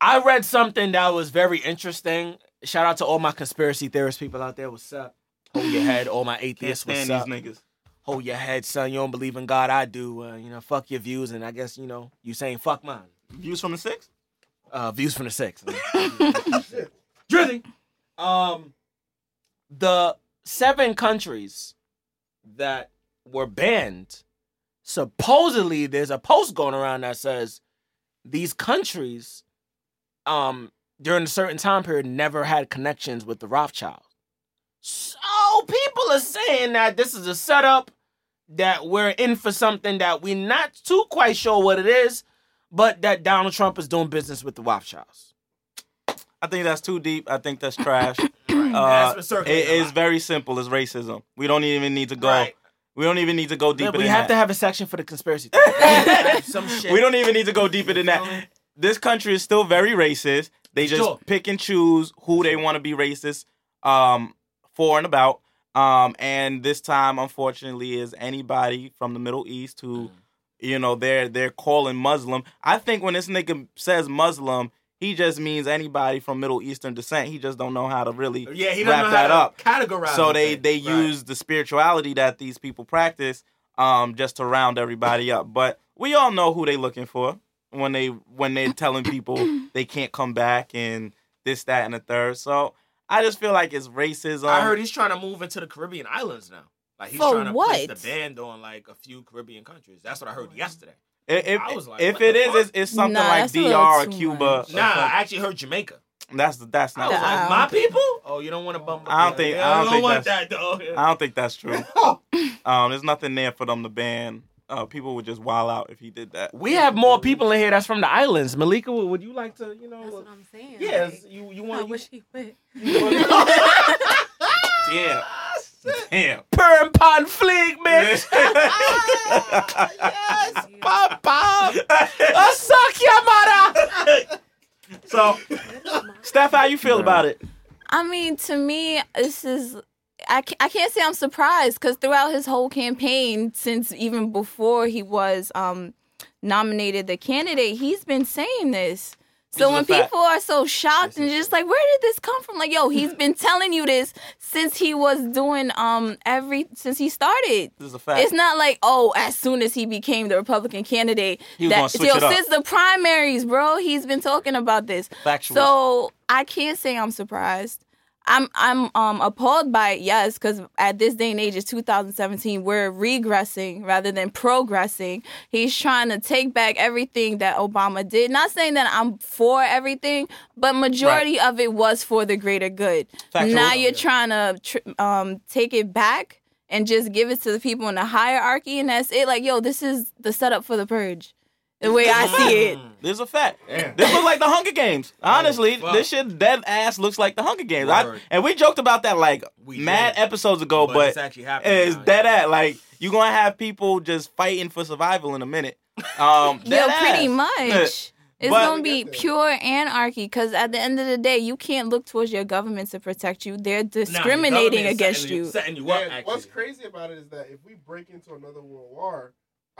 Speaker 1: I read something that was very interesting. Shout out to all my conspiracy theorist people out there. What's up? Hold your head. All my
Speaker 3: Can't
Speaker 1: atheists.
Speaker 3: stand
Speaker 1: What's
Speaker 3: these
Speaker 1: up?
Speaker 3: niggas.
Speaker 1: Hold your head, son. You don't believe in God. I do. Uh, you know, fuck your views, and I guess you know you saying fuck mine.
Speaker 3: Views from the six?
Speaker 1: Uh, views from the six. (laughs) Drizzy. Um, the seven countries that were banned. Supposedly, there's a post going around that says these countries, um, during a certain time period, never had connections with the Rothschilds. So people are saying that this is a setup, that we're in for something that we're not too quite sure what it is, but that Donald Trump is doing business with the Rothschilds.
Speaker 3: I think that's too deep. I think that's trash. (laughs) (clears throat) Uh, it is very simple. It's racism. We don't even need to go.
Speaker 1: Right.
Speaker 3: We don't even need to go deeper
Speaker 1: we have
Speaker 3: that.
Speaker 1: to have a section for the conspiracy. (laughs) Some (laughs) shit.
Speaker 3: We don't even need to go deeper than that. This country is still very racist. They just
Speaker 1: Sure.
Speaker 3: pick and choose who they want to be racist um, for and about. Um, and this time, unfortunately, is anybody from the Middle East who,
Speaker 1: Mm.
Speaker 3: you know, they're they're calling Muslim. I think when this nigga says Muslim, he just means anybody from Middle Eastern descent. He just don't know how to really
Speaker 1: Yeah, he
Speaker 3: wrap
Speaker 1: know
Speaker 3: that
Speaker 1: how
Speaker 3: up.
Speaker 1: categorize.
Speaker 3: So they they
Speaker 1: Right.
Speaker 3: use the spirituality that these people practice um just to round everybody up. But we all know who they looking for when they when they're telling people (coughs) they can't come back and this that and the third. So I just feel like it's racism.
Speaker 1: I heard he's trying to move into the Caribbean islands now. Like he's
Speaker 4: For
Speaker 1: trying to
Speaker 4: what?
Speaker 1: place the band on like a few Caribbean countries. That's what I heard yesterday.
Speaker 3: If, if,
Speaker 1: I was like,
Speaker 3: if
Speaker 1: what
Speaker 3: it
Speaker 1: the
Speaker 3: is,
Speaker 1: fuck?
Speaker 3: it's, it's something
Speaker 4: Nah,
Speaker 3: like
Speaker 4: that's a little
Speaker 3: DR or Cuba.
Speaker 4: much.
Speaker 1: Nah, I actually heard Jamaica.
Speaker 3: that's that's not.
Speaker 1: was
Speaker 3: true.
Speaker 1: like,
Speaker 4: Wow.
Speaker 1: my people? Oh, you don't want to bump.
Speaker 3: I don't think-
Speaker 1: Yeah,
Speaker 3: I don't think
Speaker 1: want
Speaker 3: that's-
Speaker 1: that though.
Speaker 3: I don't think that's true. (laughs) um, there's nothing there for them to ban. Uh, people would just wild out if he did that.
Speaker 1: We have more people in here that's from the islands. Malika, would would you like to, you know?
Speaker 6: That's what I'm saying.
Speaker 1: Yes,
Speaker 6: like,
Speaker 1: you you
Speaker 6: I
Speaker 1: want
Speaker 6: wish he would. (laughs)
Speaker 3: Damn. (laughs) Damn.
Speaker 1: perm pan fleek, bitch.
Speaker 3: yes,
Speaker 1: Papa, I suck your mother.
Speaker 3: So, Steph, how you feel about it?
Speaker 4: I mean, to me, this is. I can't, I can't say I'm surprised because throughout his whole campaign, since even before he was um, nominated the candidate, he's been saying this. So when people are so shocked and just like, where did this come from? Like, yo, he's (laughs) been telling you this since he was doing um every since he started.
Speaker 3: This is a fact.
Speaker 4: It's not like oh, as soon as he became the Republican candidate,
Speaker 3: He was gonna switch
Speaker 4: yo,
Speaker 3: it up.
Speaker 4: since the primaries, bro, he's been talking about this.
Speaker 3: Factual.
Speaker 4: So I can't say I'm surprised. I'm I'm um appalled by it, yes, because at this day and age, it's 2017. We're regressing rather than progressing. He's trying to take back everything that Obama did. Not saying that I'm for everything, but majority of it was for the greater good.
Speaker 3: Factual.
Speaker 4: Now you're trying to tr- um take it back and just give it to the people in the hierarchy, and that's it. Like, yo, this is the setup for the purge. The way I see it.
Speaker 3: There's a fact.
Speaker 1: Damn.
Speaker 3: This looks like the Hunger Games. Honestly,
Speaker 1: fuck.
Speaker 3: this shit dead ass looks like the Hunger Games. I- and we joked about that like
Speaker 1: We
Speaker 3: mad
Speaker 1: did.
Speaker 3: episodes ago,
Speaker 1: But
Speaker 3: but,
Speaker 1: it's actually happening
Speaker 3: it's
Speaker 1: now,
Speaker 3: dead
Speaker 1: yeah.
Speaker 3: ass. Like you're gonna have people just fighting for survival in a minute. Um, (laughs)
Speaker 4: Yo,
Speaker 3: dead
Speaker 4: pretty much. It's
Speaker 3: But-
Speaker 4: gonna be pure anarchy because at the end of the day, you can't look towards your government to protect you. They're discriminating
Speaker 1: government is
Speaker 4: against
Speaker 1: setting
Speaker 4: you.
Speaker 1: setting you up.
Speaker 5: And
Speaker 1: Actually.
Speaker 5: what's crazy about it is that if we break into another world war,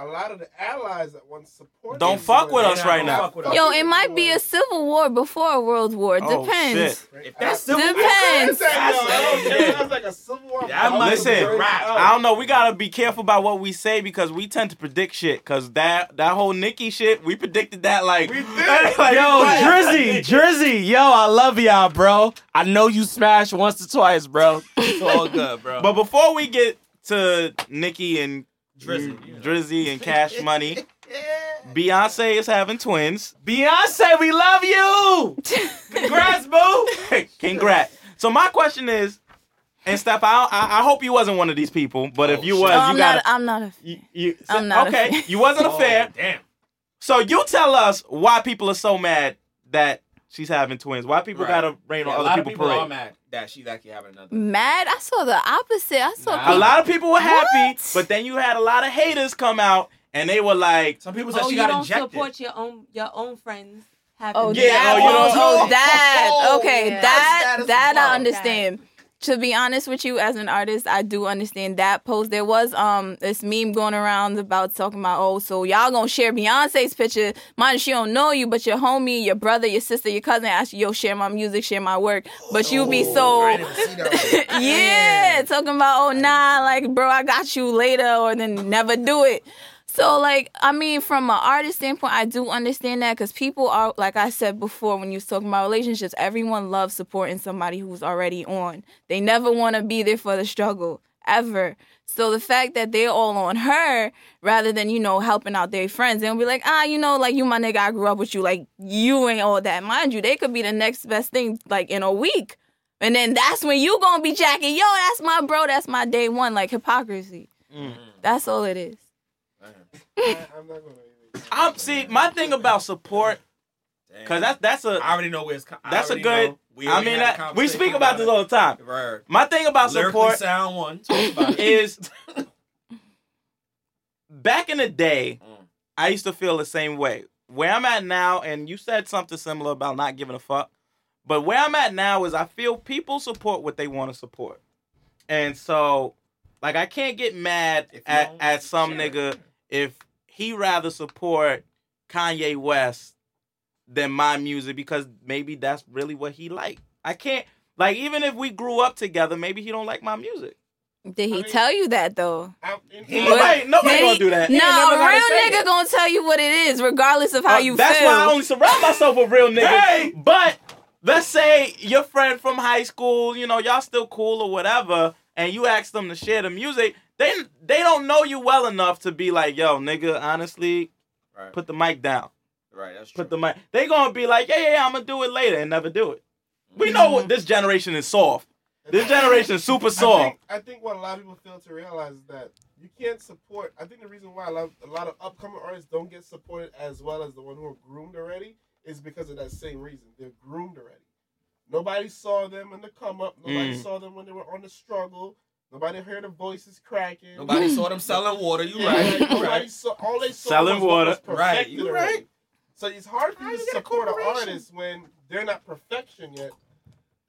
Speaker 5: a lot of the allies that once supported
Speaker 3: Don't fuck with us right now.
Speaker 5: fuck with us.
Speaker 4: Yo, it might be a civil war before a world war.
Speaker 3: Oh,
Speaker 4: Depends.
Speaker 3: shit.
Speaker 1: If that's civil
Speaker 4: Depends.
Speaker 1: war,
Speaker 5: That's that, yo.
Speaker 1: That's-
Speaker 5: I don't care.
Speaker 1: yeah.
Speaker 5: That's like a civil war.
Speaker 1: That might
Speaker 3: Listen,
Speaker 1: be.
Speaker 3: I don't know. We gotta be careful about what we say because we tend to predict shit. Cause that that whole Nicki shit, we predicted that like,
Speaker 5: We (laughs) did.
Speaker 3: like,
Speaker 1: Yo,
Speaker 3: like-
Speaker 1: Drizzy, Drizzy, yo, I love y'all, bro. I know you smashed once or twice, bro. It's all good, bro.
Speaker 3: But before we get to Nicki and
Speaker 1: Drizzy, mm. you know.
Speaker 3: Drizzy and (laughs) Cash Money, Beyonce is having twins.
Speaker 1: Beyonce, we love you. (laughs) Congrats, boo. (laughs)
Speaker 3: Congrats. So my question is, and Steph, I, I I hope you wasn't one of these people, but if
Speaker 1: Oh,
Speaker 3: you was,
Speaker 4: No,
Speaker 3: you got
Speaker 4: not. I'm not a.
Speaker 3: you, you,
Speaker 4: I'm not
Speaker 3: okay.
Speaker 4: fan.
Speaker 3: You wasn't a
Speaker 1: Oh,
Speaker 3: fan.
Speaker 1: Damn.
Speaker 3: So you tell us why people are so mad that she's having twins. Why people
Speaker 1: Right.
Speaker 3: gotta rain
Speaker 1: Yeah,
Speaker 3: on
Speaker 1: a
Speaker 3: other
Speaker 1: lot
Speaker 3: people's
Speaker 1: people are
Speaker 3: parade.
Speaker 1: Mad that she's actually having another.
Speaker 4: Mad? I saw the opposite. I saw
Speaker 1: Nah.
Speaker 3: A lot of people were happy,
Speaker 4: What?
Speaker 3: but then you had a lot of haters come out and they were like,
Speaker 1: Some people said
Speaker 6: Oh,
Speaker 1: she
Speaker 6: you don't support your own your own friends.
Speaker 4: Oh,
Speaker 6: having
Speaker 3: Yeah,
Speaker 4: that.
Speaker 3: oh, you
Speaker 4: oh,
Speaker 3: know-
Speaker 4: oh, that.
Speaker 5: Oh,
Speaker 4: Okay,
Speaker 6: yeah.
Speaker 4: that
Speaker 5: That's- that
Speaker 4: that
Speaker 5: is
Speaker 4: I
Speaker 5: wild.
Speaker 4: understand. To be honest with you, as an artist, I do understand that post. There was um this meme going around about talking about oh, so y'all gonna share Beyonce's picture. Mind she don't know you, but your homie, your brother, your sister, your cousin ask you, yo, share my music, share my work. But you be so
Speaker 5: see that. (laughs)
Speaker 4: yeah, talking about oh nah, like bro, I got you later, or then never do it. So like, I mean, from an artist standpoint, I do understand that because people are like I said before when you was talking about relationships, everyone loves supporting somebody who's already on. They never want to be there for the struggle ever. So the fact that they're all on her rather than you know helping out their friends, they'll be like, ah, you know, like you my nigga, I grew up with you, like you ain't all that. Mind you, they could be the next best thing like in a week. And then that's when you gonna be jacking, yo, that's my bro, that's my day one, like hypocrisy. That's all it is.
Speaker 5: I, I'm not gonna. Even,
Speaker 3: I'm see my thing about support because that's that's a
Speaker 1: I already know where it's. co- I
Speaker 3: that's a
Speaker 1: already
Speaker 3: good.
Speaker 1: know. We
Speaker 3: I
Speaker 1: already
Speaker 3: mean,
Speaker 1: had a
Speaker 3: that, we speak
Speaker 1: conversation
Speaker 3: about this all the time.
Speaker 1: it. Right.
Speaker 3: My thing about
Speaker 1: Lyrically
Speaker 3: support
Speaker 1: sound one. Talk about it.
Speaker 3: is back in the day,
Speaker 1: Mm.
Speaker 3: I used to feel the same way. Where I'm at now, and you said something similar about not giving a fuck, but where I'm at now is I feel people support what they want to support, and so like I can't get mad
Speaker 1: If you
Speaker 3: at
Speaker 1: don't
Speaker 3: at some
Speaker 1: share it.
Speaker 3: nigga if he rather support Kanye West than my music because maybe that's really what he like. I can't like even if we grew up together, maybe he don't like my music.
Speaker 4: Did he
Speaker 5: I mean-
Speaker 4: tell you that though?
Speaker 5: I'm,
Speaker 1: He-
Speaker 3: Nobody, nobody
Speaker 4: Did
Speaker 3: gonna
Speaker 4: he-
Speaker 3: do that.
Speaker 4: No,
Speaker 3: ain't never
Speaker 4: a
Speaker 3: gotta
Speaker 4: real nigga
Speaker 3: it.
Speaker 4: gonna tell you what it is, regardless of how
Speaker 3: Uh,
Speaker 4: you
Speaker 3: That's
Speaker 4: feel.
Speaker 3: That's why I only surround myself with real niggas.
Speaker 1: Hey!
Speaker 3: But let's say your friend from high school, you know, y'all still cool or whatever, and you ask them to share the music, they they don't know you well enough to be like, yo, nigga, honestly,
Speaker 1: Right.
Speaker 3: put the mic down.
Speaker 1: Right. That's true.
Speaker 3: Put the mic. They gonna be like, yeah, yeah, yeah, I'm gonna do it later and never do it. We know what this generation is soft. This generation is super
Speaker 5: I
Speaker 3: soft.
Speaker 5: think, I think what a lot of people fail to realize is that you can't support. I think the reason why a lot, a lot of upcoming artists don't get supported as well as the one who are groomed already is because of that same reason. They're groomed already. Nobody saw them in the come up. Nobody
Speaker 3: Mm.
Speaker 5: saw them when they were on the struggle. Nobody heard their voices cracking.
Speaker 1: Nobody saw them (laughs) selling water. You
Speaker 5: Yeah,
Speaker 1: right.
Speaker 5: nobody
Speaker 1: right.
Speaker 5: saw. All they saw
Speaker 3: Selling
Speaker 5: was what
Speaker 3: water.
Speaker 5: was
Speaker 1: Right, you right.
Speaker 5: So it's hard for you to
Speaker 1: you get a
Speaker 5: support an artist when they're not perfection yet.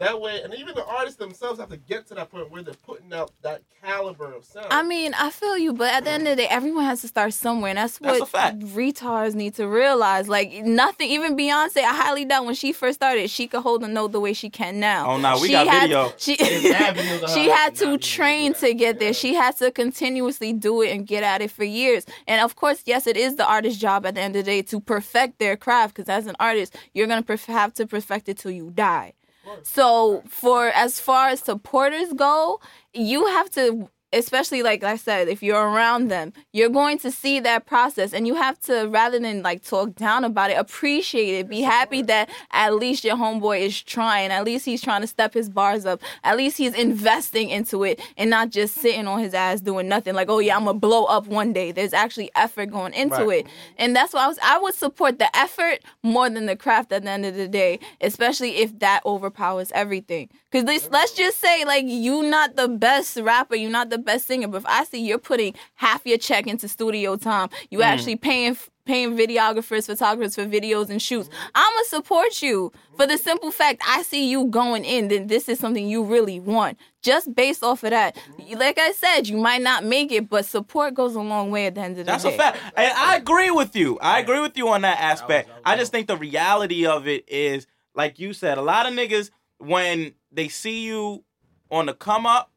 Speaker 5: That way, and even the artists themselves have to get to that point where they're putting out that caliber of sound.
Speaker 4: I mean, I feel you, but at the end of the day, everyone has to start somewhere, and that's
Speaker 3: That's
Speaker 4: what
Speaker 3: a fact.
Speaker 4: retards need to realize. Like nothing, even Beyonce, I highly doubt when she first started, she could hold a note the way she can now.
Speaker 3: Oh, nah, we
Speaker 4: she
Speaker 3: got
Speaker 4: had,
Speaker 3: video.
Speaker 4: She,
Speaker 1: There's avenues of
Speaker 4: she had to train
Speaker 1: to
Speaker 4: get there. She had to continuously do it and get at it for years. And of course, yes, it is the artist's job at the end of the day to perfect their craft. Because as an artist, you're gonna perf- have to perfect it till you die. So for as far as supporters go, you have to especially like I said, if you're around them, you're going to see that process and you have to rather than like talk down about it, appreciate it. Be happy that at least your homeboy is trying. At least he's trying to step his bars up. At least he's investing into it and not just sitting on his ass doing nothing like, "Oh yeah, I'm going to blow up one day." There's actually effort going into
Speaker 3: Right.
Speaker 4: it. And that's why I was I would support the effort more than the craft at the end of the day, especially if that overpowers everything. Cuz let's, let's just say like you not the best rapper, you're not the best singer, but if I see you're putting half your check into studio time, you mm. actually paying paying videographers, photographers for videos and shoots. I'm gonna support you for the simple fact I see you going in. Then this is something you really want. Just based off of that, like I said, you might not make it, but support goes a long way at the end of the
Speaker 3: That's
Speaker 4: day.
Speaker 3: That's a fact. And I agree with you. I agree with you on that aspect.
Speaker 1: I
Speaker 3: just think the reality of it is, like you said, a lot of niggas, when they see you on the come up,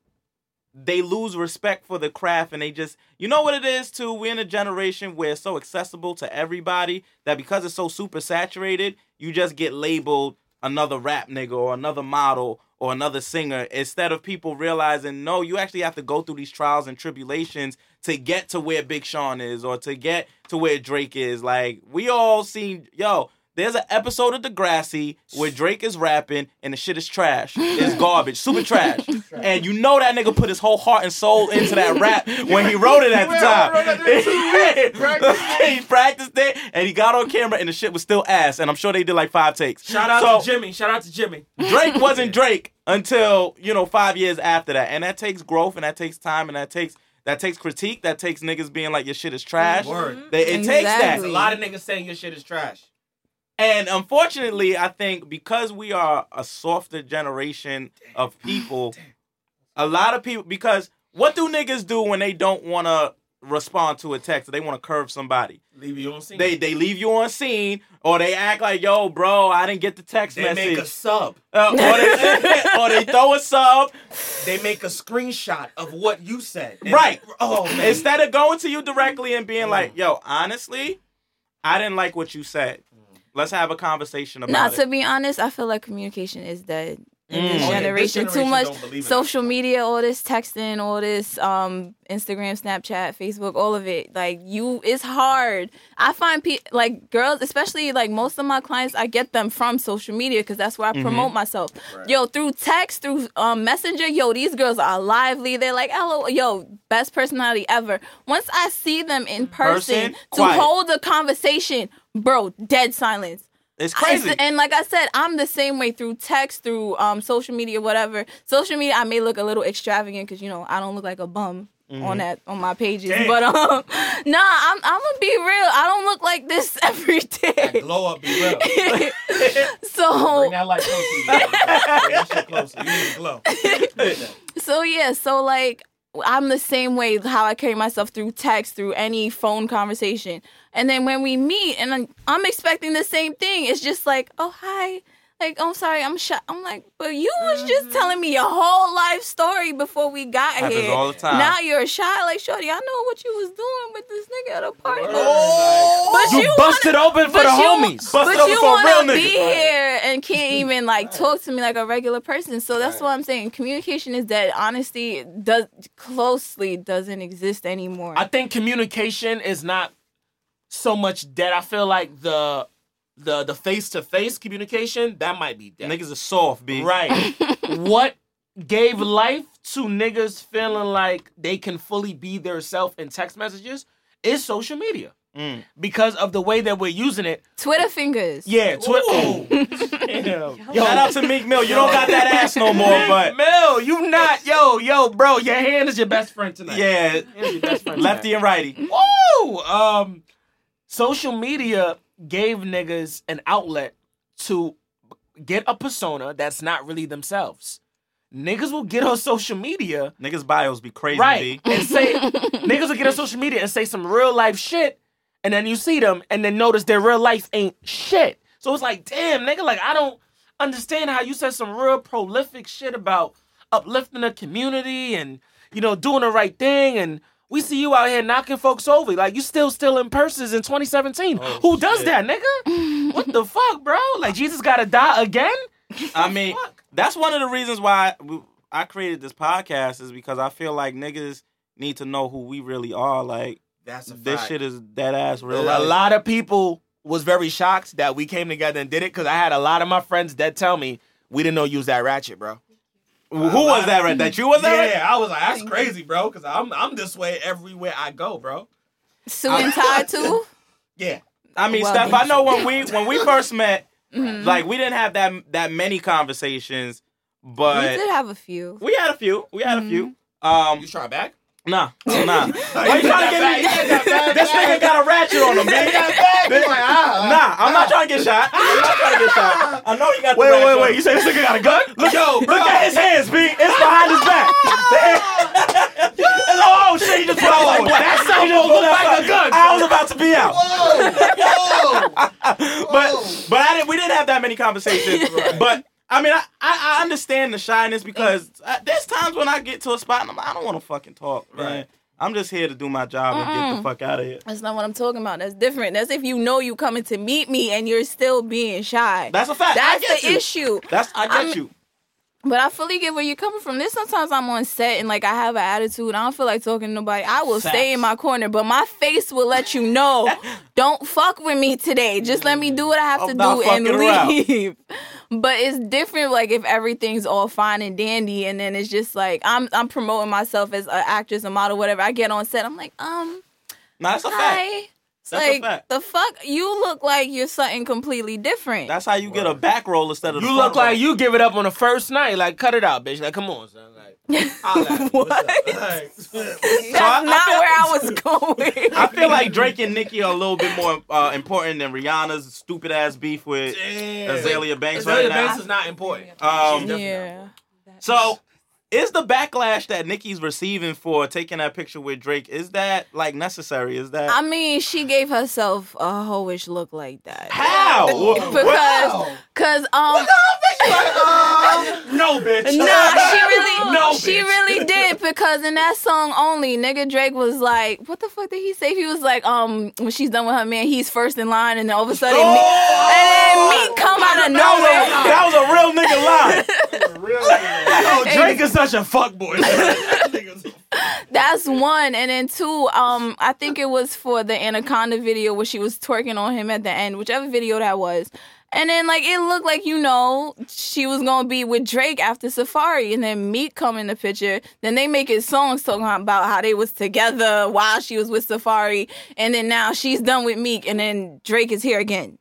Speaker 3: they lose respect for the craft and they just you know what it is too? We're in a generation where it's so accessible to everybody that because it's so super saturated you just get labeled another rap nigga or another model or another singer instead of people realizing no you actually have to go through these trials and tribulations to get to where big sean is or to get to where drake is. Like we all seen yo there's an episode of Degrassi where Drake is rapping and the shit is trash. It's (laughs) garbage, super trash. And you know that nigga put his whole heart and soul into that rap when he wrote it at the
Speaker 5: Yeah, I wrote that there
Speaker 3: time.
Speaker 5: too. Practiced it.
Speaker 3: he practiced it and he got on camera and the shit was still ass. And I'm sure they did like five takes.
Speaker 1: Shout out
Speaker 3: So,
Speaker 1: to Jimmy. Shout out to Jimmy.
Speaker 3: Drake wasn't (laughs) Drake until you know five years after that, and that takes growth and that takes time and that takes that takes critique. That takes niggas being like your shit is trash.
Speaker 1: Word.
Speaker 3: They- it takes that.
Speaker 1: There's a lot of niggas saying your shit is trash.
Speaker 3: And unfortunately, I think because we are a softer generation of people, a lot of people because what do niggas do when they don't want to respond to a text? They want to curve somebody.
Speaker 1: Leave you on seen.
Speaker 3: They they leave you on seen or they act like, "Yo, bro, I didn't get the text
Speaker 1: They
Speaker 3: message."
Speaker 1: They make a sub.
Speaker 3: Uh, or, they, (laughs) or they throw a sub.
Speaker 1: They make a screenshot of what you said. And-
Speaker 3: Right.
Speaker 1: Oh man.
Speaker 3: Instead of going to you directly and
Speaker 1: Mm.
Speaker 3: being like, "Yo, honestly, I didn't like what you said. Let's have a conversation about
Speaker 4: Not
Speaker 3: it."
Speaker 4: to be honest, I feel like communication is dead in
Speaker 3: Mm.
Speaker 4: this
Speaker 3: Oh, yeah, this
Speaker 4: generation. Too much
Speaker 1: don't
Speaker 4: social media, all this texting, all this um Instagram, Snapchat, Facebook, all of it. Like you, it's hard. I find pe- like girls, especially like most of my clients, I get them from social media because that's where I promote myself. Yo, through text, through um, Messenger. Yo, these girls are lively. They're like, hello, yo, best personality ever. Once I see them in person,
Speaker 3: Person,
Speaker 4: to
Speaker 3: quiet.
Speaker 4: hold a conversation, bro, dead silence.
Speaker 3: it's crazy.
Speaker 4: it's- and like I said, I'm the same way through text, through um, social media, whatever. Social media, I may look a little extravagant because you know I don't look like a bum
Speaker 3: Mm-hmm.
Speaker 4: on that on my pages.
Speaker 1: Damn.
Speaker 4: But um, (laughs) nah, I'm I'm gonna be real. I don't look like this (laughs) every day.
Speaker 1: glow up, be real. (laughs)
Speaker 4: so
Speaker 1: Bring that light closer. to you. Bring that shit closer. You need to glow.
Speaker 4: so yeah, so like I'm the same way how I carry myself through text, through any phone conversation. And then when we meet and I'm, I'm expecting the same thing, it's just like, oh hi. Like, oh, I'm sorry, I'm shy. I'm like, but you was just mm-hmm. telling me your whole life story before we got
Speaker 3: Happens
Speaker 4: here.
Speaker 3: all the time.
Speaker 4: Now you're shy. Like, shorty, I know what you was doing with this nigga at a party.
Speaker 1: Oh,
Speaker 4: But
Speaker 1: you,
Speaker 4: you
Speaker 1: busted open for the
Speaker 4: you,
Speaker 1: homies.
Speaker 3: Busted
Speaker 4: but
Speaker 3: open
Speaker 4: you
Speaker 3: for a real
Speaker 4: wanna
Speaker 3: nigga.
Speaker 4: be here and can't (laughs) even like talk to me like a regular person. So that's what I'm saying. Communication is dead. Honesty does closely doesn't exist anymore.
Speaker 1: I think communication is not so much dead. I feel like the the the face to face communication that might be dead.
Speaker 3: Niggas are soft, b.
Speaker 1: Right. (laughs) what gave life to niggas feeling like they can fully be their self in text messages is social media.
Speaker 3: Mm.
Speaker 1: Because of the way that we're using it.
Speaker 4: Twitter fingers.
Speaker 1: Yeah, Twitter. (laughs) Yo,
Speaker 3: Shout out to Meek Mill. You don't got that ass no more, but
Speaker 1: Mill, you not yo, yo, bro. Your hand is your best friend tonight.
Speaker 3: yeah,
Speaker 1: Hand is your best friend
Speaker 3: lefty
Speaker 1: tonight.
Speaker 3: and righty.
Speaker 1: Woo! Um, social media gave niggas an outlet to get a persona that's not really themselves. Niggas will get on social media,
Speaker 3: Niggas bios be crazy,
Speaker 1: right,
Speaker 3: b.
Speaker 1: and say (laughs) niggas will get on social media and say some real life shit, and then you see them and then notice their real life ain't shit. So it's like, damn, nigga, like I don't understand how you said some real prolific shit about uplifting the community and you know doing the right thing. And we see you out here knocking folks over. Like you still stealing purses in 2017 who does
Speaker 3: shit.
Speaker 1: that nigga? What the fuck bro? Like jesus gotta die again?
Speaker 3: I mean, that's one of the reasons why I created this podcast is because I feel like niggas need to know who we really are. Like
Speaker 1: that's
Speaker 3: this shit is dead ass real.
Speaker 1: a lot of people was very shocked that we came together and did it because i had a lot of my friends that tell me we didn't know you was that ratchet bro
Speaker 3: Who was that? Right? That you was that? right?
Speaker 1: yeah i was like that's crazy bro because i'm i'm this way everywhere i go bro
Speaker 4: Suit and tie too. (laughs)
Speaker 1: yeah
Speaker 3: I mean,
Speaker 4: Well,
Speaker 3: Steph, I know when (laughs) we when we first met,
Speaker 4: Mhm.
Speaker 3: like we didn't have that that many conversations, but we
Speaker 4: did have a few.
Speaker 3: we had a few. We had a few. Um,
Speaker 1: you try back
Speaker 3: nah, nah. (laughs) Why you trying to get me? This nigga got a ratchet on him, man. Ah. Nah, I'm not trying to get shot. I'm not trying to get shot. I know he got. the
Speaker 1: Wait,
Speaker 3: ratchet
Speaker 1: wait, wait! You say this nigga got a gun? Look, yo,
Speaker 3: Look at his hands, B. It's behind his back. (laughs) oh shit! He just put out like
Speaker 1: that
Speaker 3: He
Speaker 1: sound
Speaker 3: just
Speaker 1: look like a gun.
Speaker 3: I was about to be out,
Speaker 5: Whoa! (laughs)
Speaker 3: but but I didn't. We didn't have that many conversations. But I mean, I, I I understand the shyness because uh, there's times when I get to a spot and I'm like, I don't want to fucking talk, man.
Speaker 1: Right.
Speaker 3: I'm just here to do my job and get the fuck out of here.
Speaker 4: That's not what I'm talking about. That's different. That's if you know you coming to meet me and you're still being shy.
Speaker 3: That's a fact.
Speaker 4: That's
Speaker 3: I get
Speaker 4: the
Speaker 3: you.
Speaker 4: issue.
Speaker 3: That's I get
Speaker 4: I'm-
Speaker 3: you.
Speaker 4: But I fully get where you're coming from. There's sometimes I'm on set and like I have an attitude. I don't feel like talking to nobody. I will stay in my corner, but my face will let you know, (laughs) don't fuck with me today. Just let me do what I have
Speaker 3: I'm
Speaker 4: to do and leave. (laughs) But it's different, like if everything's all fine and dandy, and then it's just like I'm I'm promoting myself as an actress, a model, whatever. I get on set, I'm like, um,
Speaker 3: Nah, that's a fact.
Speaker 4: Hi. It's
Speaker 3: That's a
Speaker 4: like
Speaker 3: fact.
Speaker 4: the fuck, you look like you're something completely different.
Speaker 3: That's how you get a back roll instead of the
Speaker 1: You
Speaker 3: front
Speaker 1: look like
Speaker 3: roll.
Speaker 1: you give it up on the first night. Like, cut it out, bitch. Like, come on, son. Like, (laughs) holla at me. Like, (laughs) (laughs)
Speaker 4: That's
Speaker 3: I- I
Speaker 4: not
Speaker 3: feel-
Speaker 4: where I was going.
Speaker 3: I feel like Drake and Nicki are a little bit more uh, important than Rihanna's stupid ass beef with
Speaker 1: damn.
Speaker 3: Azealia Banks
Speaker 1: Azealia
Speaker 3: right now.
Speaker 1: Azealia Banks is not important.
Speaker 3: Um,
Speaker 1: She's not
Speaker 4: yeah.
Speaker 3: So, is the backlash that Nicki's receiving for taking that picture with Drake is that like necessary? Is that
Speaker 4: I mean, she gave herself a hoish look like that.
Speaker 3: how? (laughs)
Speaker 4: Because, cause um, (laughs) (laughs)
Speaker 1: No, bitch.
Speaker 4: nah, she really, (laughs)
Speaker 1: No,
Speaker 4: she
Speaker 1: bitch.
Speaker 4: really did. (laughs) Because in that song only, nigga Drake was like, what the fuck did he say? He was like, um, when she's done with her man, he's first in line, and then all of a sudden,
Speaker 3: Oh!
Speaker 4: me, and then Meek come out of nowhere.
Speaker 3: that was a real nigga line.
Speaker 1: Yo, Drake is such a fuckboy.
Speaker 4: That's one, and then two. Um, I think it was for the Anaconda video where she was twerking on him at the end, whichever video that was. And then like it looked like you know she was gonna be with Drake after Safaree, and then Meek come in the picture. Then they making songs talking about how they was together while she was with Safaree, and then now she's done with Meek, and then Drake is here again.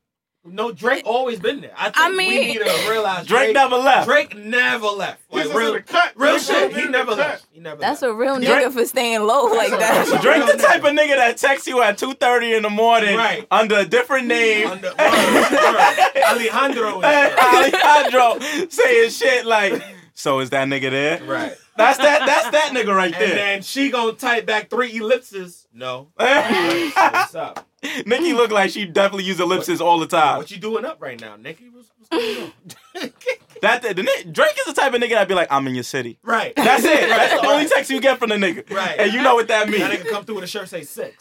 Speaker 1: No, Drake always been there. I think
Speaker 4: I
Speaker 1: we
Speaker 4: mean-
Speaker 1: need to realize
Speaker 3: Drake never left.
Speaker 1: Drake never left. Like
Speaker 5: He's
Speaker 1: real,
Speaker 5: cut.
Speaker 1: real
Speaker 5: He's
Speaker 1: shit. He
Speaker 5: the
Speaker 1: never
Speaker 5: cut.
Speaker 1: left. He never
Speaker 4: That's
Speaker 1: left.
Speaker 4: a real
Speaker 3: Drake-
Speaker 4: nigga for staying low like that.
Speaker 3: Drake the type of nigga that texts you at 2.30 in the morning
Speaker 1: Right.
Speaker 3: under a different name.
Speaker 1: Under, word, word. Alejandro. (laughs)
Speaker 3: Alejandro saying shit like, so is that nigga there?
Speaker 1: Right.
Speaker 3: That's that that's that nigga right
Speaker 1: And
Speaker 3: there.
Speaker 1: And then she gonna type back three ellipses. No. (laughs) What's up? (laughs)
Speaker 3: Nicki look like she definitely use ellipses all the time.
Speaker 1: What you doing up right now, Nicki? What's, what's going on? (laughs)
Speaker 3: That the, the, Drake is the type of nigga that'd be like, I'm in your city.
Speaker 1: right.
Speaker 3: That's it. That's the only (laughs) text you get from the nigga.
Speaker 1: Right.
Speaker 3: And you know what that means.
Speaker 1: That
Speaker 3: means.
Speaker 1: nigga come through with a shirt say six.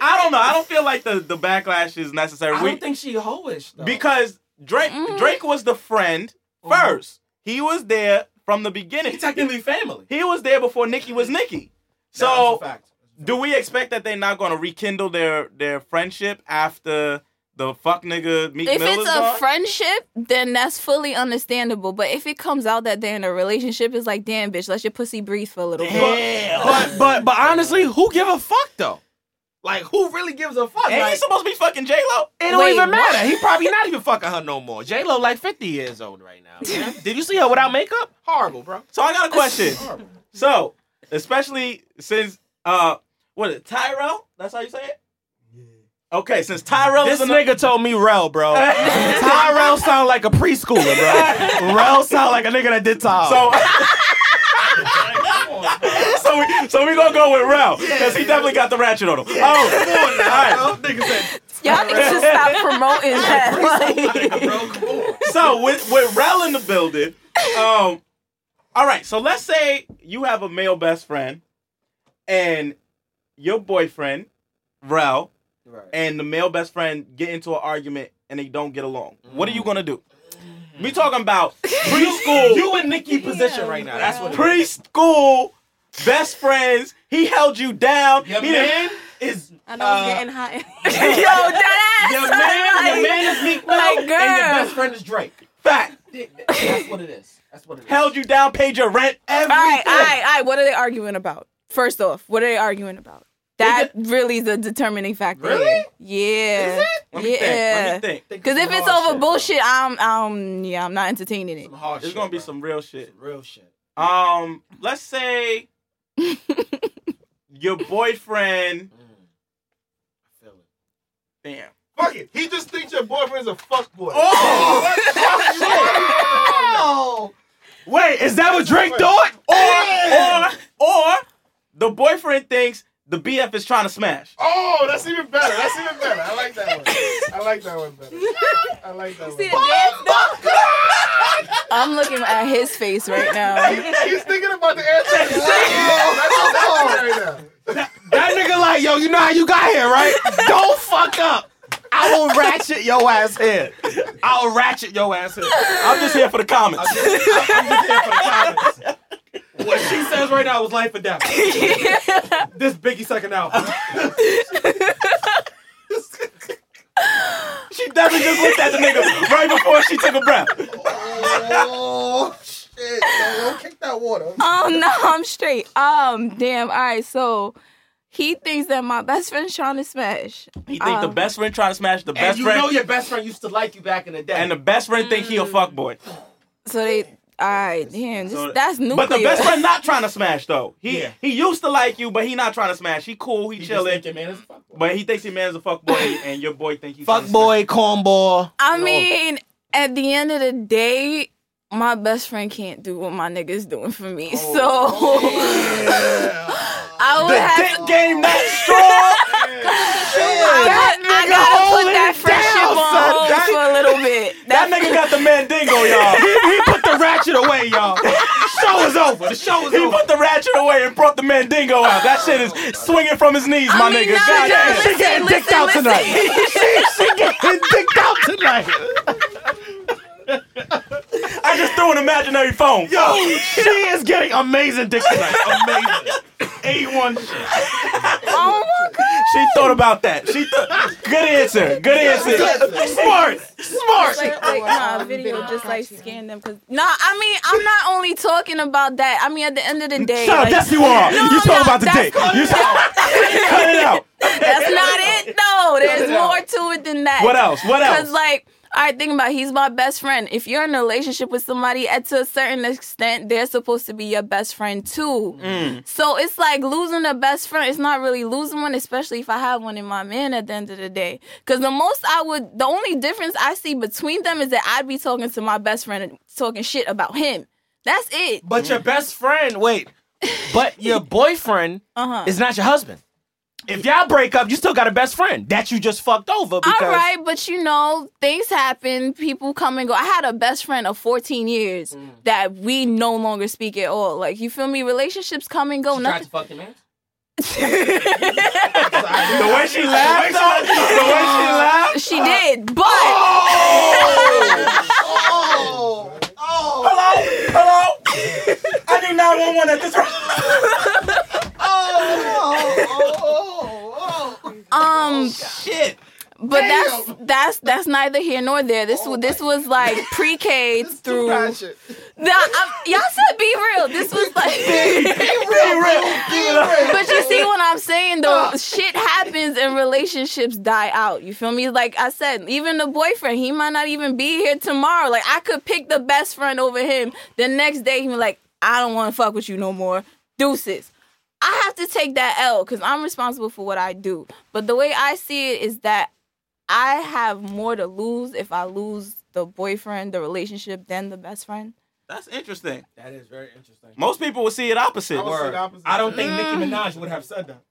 Speaker 3: I don't know. I don't feel like the, the backlash is necessary.
Speaker 1: I don't think she hoish though.
Speaker 3: because Drake mm-hmm. Drake was the friend mm-hmm. first. He was there from the beginning.
Speaker 1: he technically family.
Speaker 3: He was there before Nicki was Nicki.
Speaker 1: Nah,
Speaker 3: So
Speaker 1: that's a fact.
Speaker 3: Do we expect that they're not going to rekindle their their friendship after the fuck nigga Meek
Speaker 4: If
Speaker 3: Mill
Speaker 4: it's a
Speaker 3: gone?
Speaker 4: friendship, then that's fully understandable. But if it comes out that they're in a relationship, it's like, damn, bitch, let your pussy breathe for a little bit.
Speaker 1: But but but honestly, who give a fuck though? Like who really gives a fuck?
Speaker 3: Ain't
Speaker 1: Like,
Speaker 3: he supposed to be fucking J Lo?
Speaker 1: it don't
Speaker 4: Wait,
Speaker 1: even
Speaker 4: what?
Speaker 1: matter. He probably not even fucking her no more. J Lo like fifty years old right now. (laughs) Did you see her without makeup? Horrible, bro.
Speaker 3: So I got a question. So especially since uh what is it Tyrell? That's how you say it. Yeah. Okay, since Tyrell
Speaker 1: This
Speaker 3: is a
Speaker 1: nigga told me Rel, bro. (laughs) Tyrell sound like a preschooler, bro. Rel sound like a nigga that did time.
Speaker 3: So, (laughs) so we so we gonna go with Rel because he definitely got the ratchet on him. Oh, all right.
Speaker 1: nigga said,
Speaker 4: Y'all need to stop promoting that. Like,
Speaker 1: bro, come on.
Speaker 3: So with with Rel in the building, um, all right. So let's say you have a male best friend, and your boyfriend, Rel, and the male best friend get into an argument and they don't get along. What are you gonna do? We talking about preschool. (laughs)
Speaker 1: You in Nicki position right now. That's what.
Speaker 3: preschool best friends. He held you down.
Speaker 1: Your
Speaker 3: He
Speaker 1: man is.
Speaker 6: I know
Speaker 1: uh,
Speaker 6: it's getting hot. (laughs) (laughs)
Speaker 4: Yo, that ass.
Speaker 1: Your man, your man is Meek Mill,
Speaker 4: Like,
Speaker 1: and your best friend is Drake.
Speaker 3: fact
Speaker 1: That's what it is. That's what it is.
Speaker 3: held you down, paid your rent, everything.
Speaker 4: All right, all right, all right. What are they arguing about? First off, what are they arguing about? That really is the determining factor.
Speaker 1: Really?
Speaker 4: here. Yeah.
Speaker 3: Let me
Speaker 4: yeah.
Speaker 3: think. Let me think.
Speaker 4: Because if it's over bullshit, I'm, um, yeah, I'm not entertaining it.
Speaker 1: Some hard
Speaker 3: There's
Speaker 1: shit,
Speaker 3: gonna be
Speaker 1: bro.
Speaker 3: some real shit.
Speaker 1: Some real shit.
Speaker 3: Um, let's say (laughs) your boyfriend.
Speaker 1: I feel it.
Speaker 3: Damn.
Speaker 5: Fuck it. He just thinks your boyfriend's a fuck boy.
Speaker 1: Oh, (laughs) wait, is that what Drake thought?
Speaker 3: Or, or, or the boyfriend thinks the BF is trying to smash.
Speaker 5: Oh, that's even better. That's even better. I like that one. I like that one better. I like that
Speaker 6: See the
Speaker 5: one.
Speaker 6: dance though? (laughs)
Speaker 4: I'm looking at his face right now. (laughs)
Speaker 5: He's thinking about the answer. (laughs) That's what's on right now.
Speaker 1: That nigga like, yo, you know how you got here, right? Don't fuck up. I will ratchet your ass head. I'll ratchet your ass head.
Speaker 3: I'm just here for the comments.
Speaker 1: I'm just here for the comments. What she says right now is life or death. (laughs) this Biggie second album.
Speaker 3: She definitely just looked at the nigga right before she took a breath.
Speaker 5: Oh shit! Don't kick that water.
Speaker 4: Um, no, I'm straight. Um, damn. All right, so he thinks that my best friend's trying to smash.
Speaker 3: He think the
Speaker 4: Um,
Speaker 3: best friend trying to smash the
Speaker 1: And
Speaker 3: best
Speaker 1: you
Speaker 3: friend, You
Speaker 1: know your best friend used to like you back in the day.
Speaker 3: and the best friend think he a fuck boy.
Speaker 4: So they. All right, damn. This,
Speaker 3: So-
Speaker 4: that's nuclear.
Speaker 3: But the best friend not trying to smash though. He
Speaker 1: Yeah.
Speaker 3: he used to like you, but he not trying to smash. He cool, he,
Speaker 1: You just
Speaker 3: chilling.
Speaker 1: think man is a fuck boy.
Speaker 3: But he thinks your man's a fuck boy, and your boy think you
Speaker 1: Fuck boy, cornball.
Speaker 4: I mean, at the end of the day, my best friend can't do what my nigga's doing for me. Oh, so (laughs) I would
Speaker 3: The
Speaker 4: have
Speaker 3: dick
Speaker 4: to.
Speaker 3: game that strong. (laughs)
Speaker 4: I, got, I gotta put that friendship on
Speaker 1: son.
Speaker 4: hold
Speaker 1: That-
Speaker 4: for a little bit. (laughs)
Speaker 3: That nigga got the mandingo, y'all. (laughs)
Speaker 1: he, he put the ratchet away, y'all. The (laughs) show is over. The show is
Speaker 3: He
Speaker 1: over.
Speaker 3: He put the ratchet away and brought the mandingo out. That shit is swinging from his knees, my
Speaker 4: I mean,
Speaker 3: nigga.
Speaker 4: no,
Speaker 3: God
Speaker 4: no,
Speaker 3: damn.
Speaker 4: listen,
Speaker 1: she getting
Speaker 4: listen,
Speaker 1: dicked out
Speaker 4: listen.
Speaker 1: tonight. she, she getting dicked out tonight.
Speaker 3: I just threw an imaginary phone.
Speaker 1: Yo, she is getting amazing dick tonight. Amazing. A1 shit.
Speaker 4: Oh my god.
Speaker 3: She thought about that. She thought. Good answer. Good answer.
Speaker 1: Smart. Smart.
Speaker 4: Like, like nah, video just like scan them. Cause nah, I mean, I'm not only talking about that. I mean, at the end of the day,
Speaker 1: Shut up.
Speaker 4: like,
Speaker 1: Yes, you are.
Speaker 4: No,
Speaker 1: you talking
Speaker 4: no,
Speaker 1: about the
Speaker 4: that's
Speaker 1: dick. You talk-
Speaker 3: Cut it out.
Speaker 4: that's not it. No, there's more to it than that.
Speaker 3: What else? What else?
Speaker 4: Because
Speaker 3: else?
Speaker 4: like. All right, think about it. he's my best friend. If you're in a relationship with somebody, at to a certain extent, they're supposed to be your best friend too.
Speaker 3: Mm.
Speaker 4: So it's like losing a best friend. It's not really losing one, especially if I have one in my man at the end of the day. Because the most I would, the only difference I see between them is that I'd be talking to my best friend and talking shit about him. That's it.
Speaker 1: But your best friend, wait. But your (laughs) boyfriend
Speaker 4: Uh huh.
Speaker 1: is not your husband if y'all break up, you still got a best friend that you just fucked over. Because...
Speaker 4: All right, but you know things happen. People come and go. I had a best friend of 14 years
Speaker 1: mm.
Speaker 4: that we no longer speak at all. Like you feel me? Relationships come and go.
Speaker 1: She
Speaker 4: nothing.
Speaker 1: Tried to (laughs) the way she laughed,
Speaker 3: the way she uh, laughed, she
Speaker 4: did. But oh!
Speaker 5: Oh!
Speaker 7: Oh!
Speaker 3: hello, hello. (laughs) I do not want one at this. oh, oh, oh,
Speaker 7: oh, oh.
Speaker 4: Um, oh,
Speaker 1: shit
Speaker 4: but that's that's that's neither here nor there. This oh was this was like pre-K (laughs) through. Nah, I'm, y'all said be real. This was like. be, real, be real. But you see what I'm saying though? Uh. Shit happens and relationships die out. You feel me? Like I said, even the boyfriend, he might not even be here tomorrow. Like I could pick the best friend over him. The next day he be like, I don't want to fuck with you no more. Deuces. I have to take that L because I'm responsible for what I do. But the way I see it is that I have more to lose if I lose the boyfriend, the relationship, than the best friend.
Speaker 3: That's interesting.
Speaker 1: That is very interesting.
Speaker 3: Most people would see it opposite.
Speaker 5: I would say the opposite.
Speaker 1: I don't think
Speaker 4: Mm.
Speaker 1: Nicki Minaj would have said that.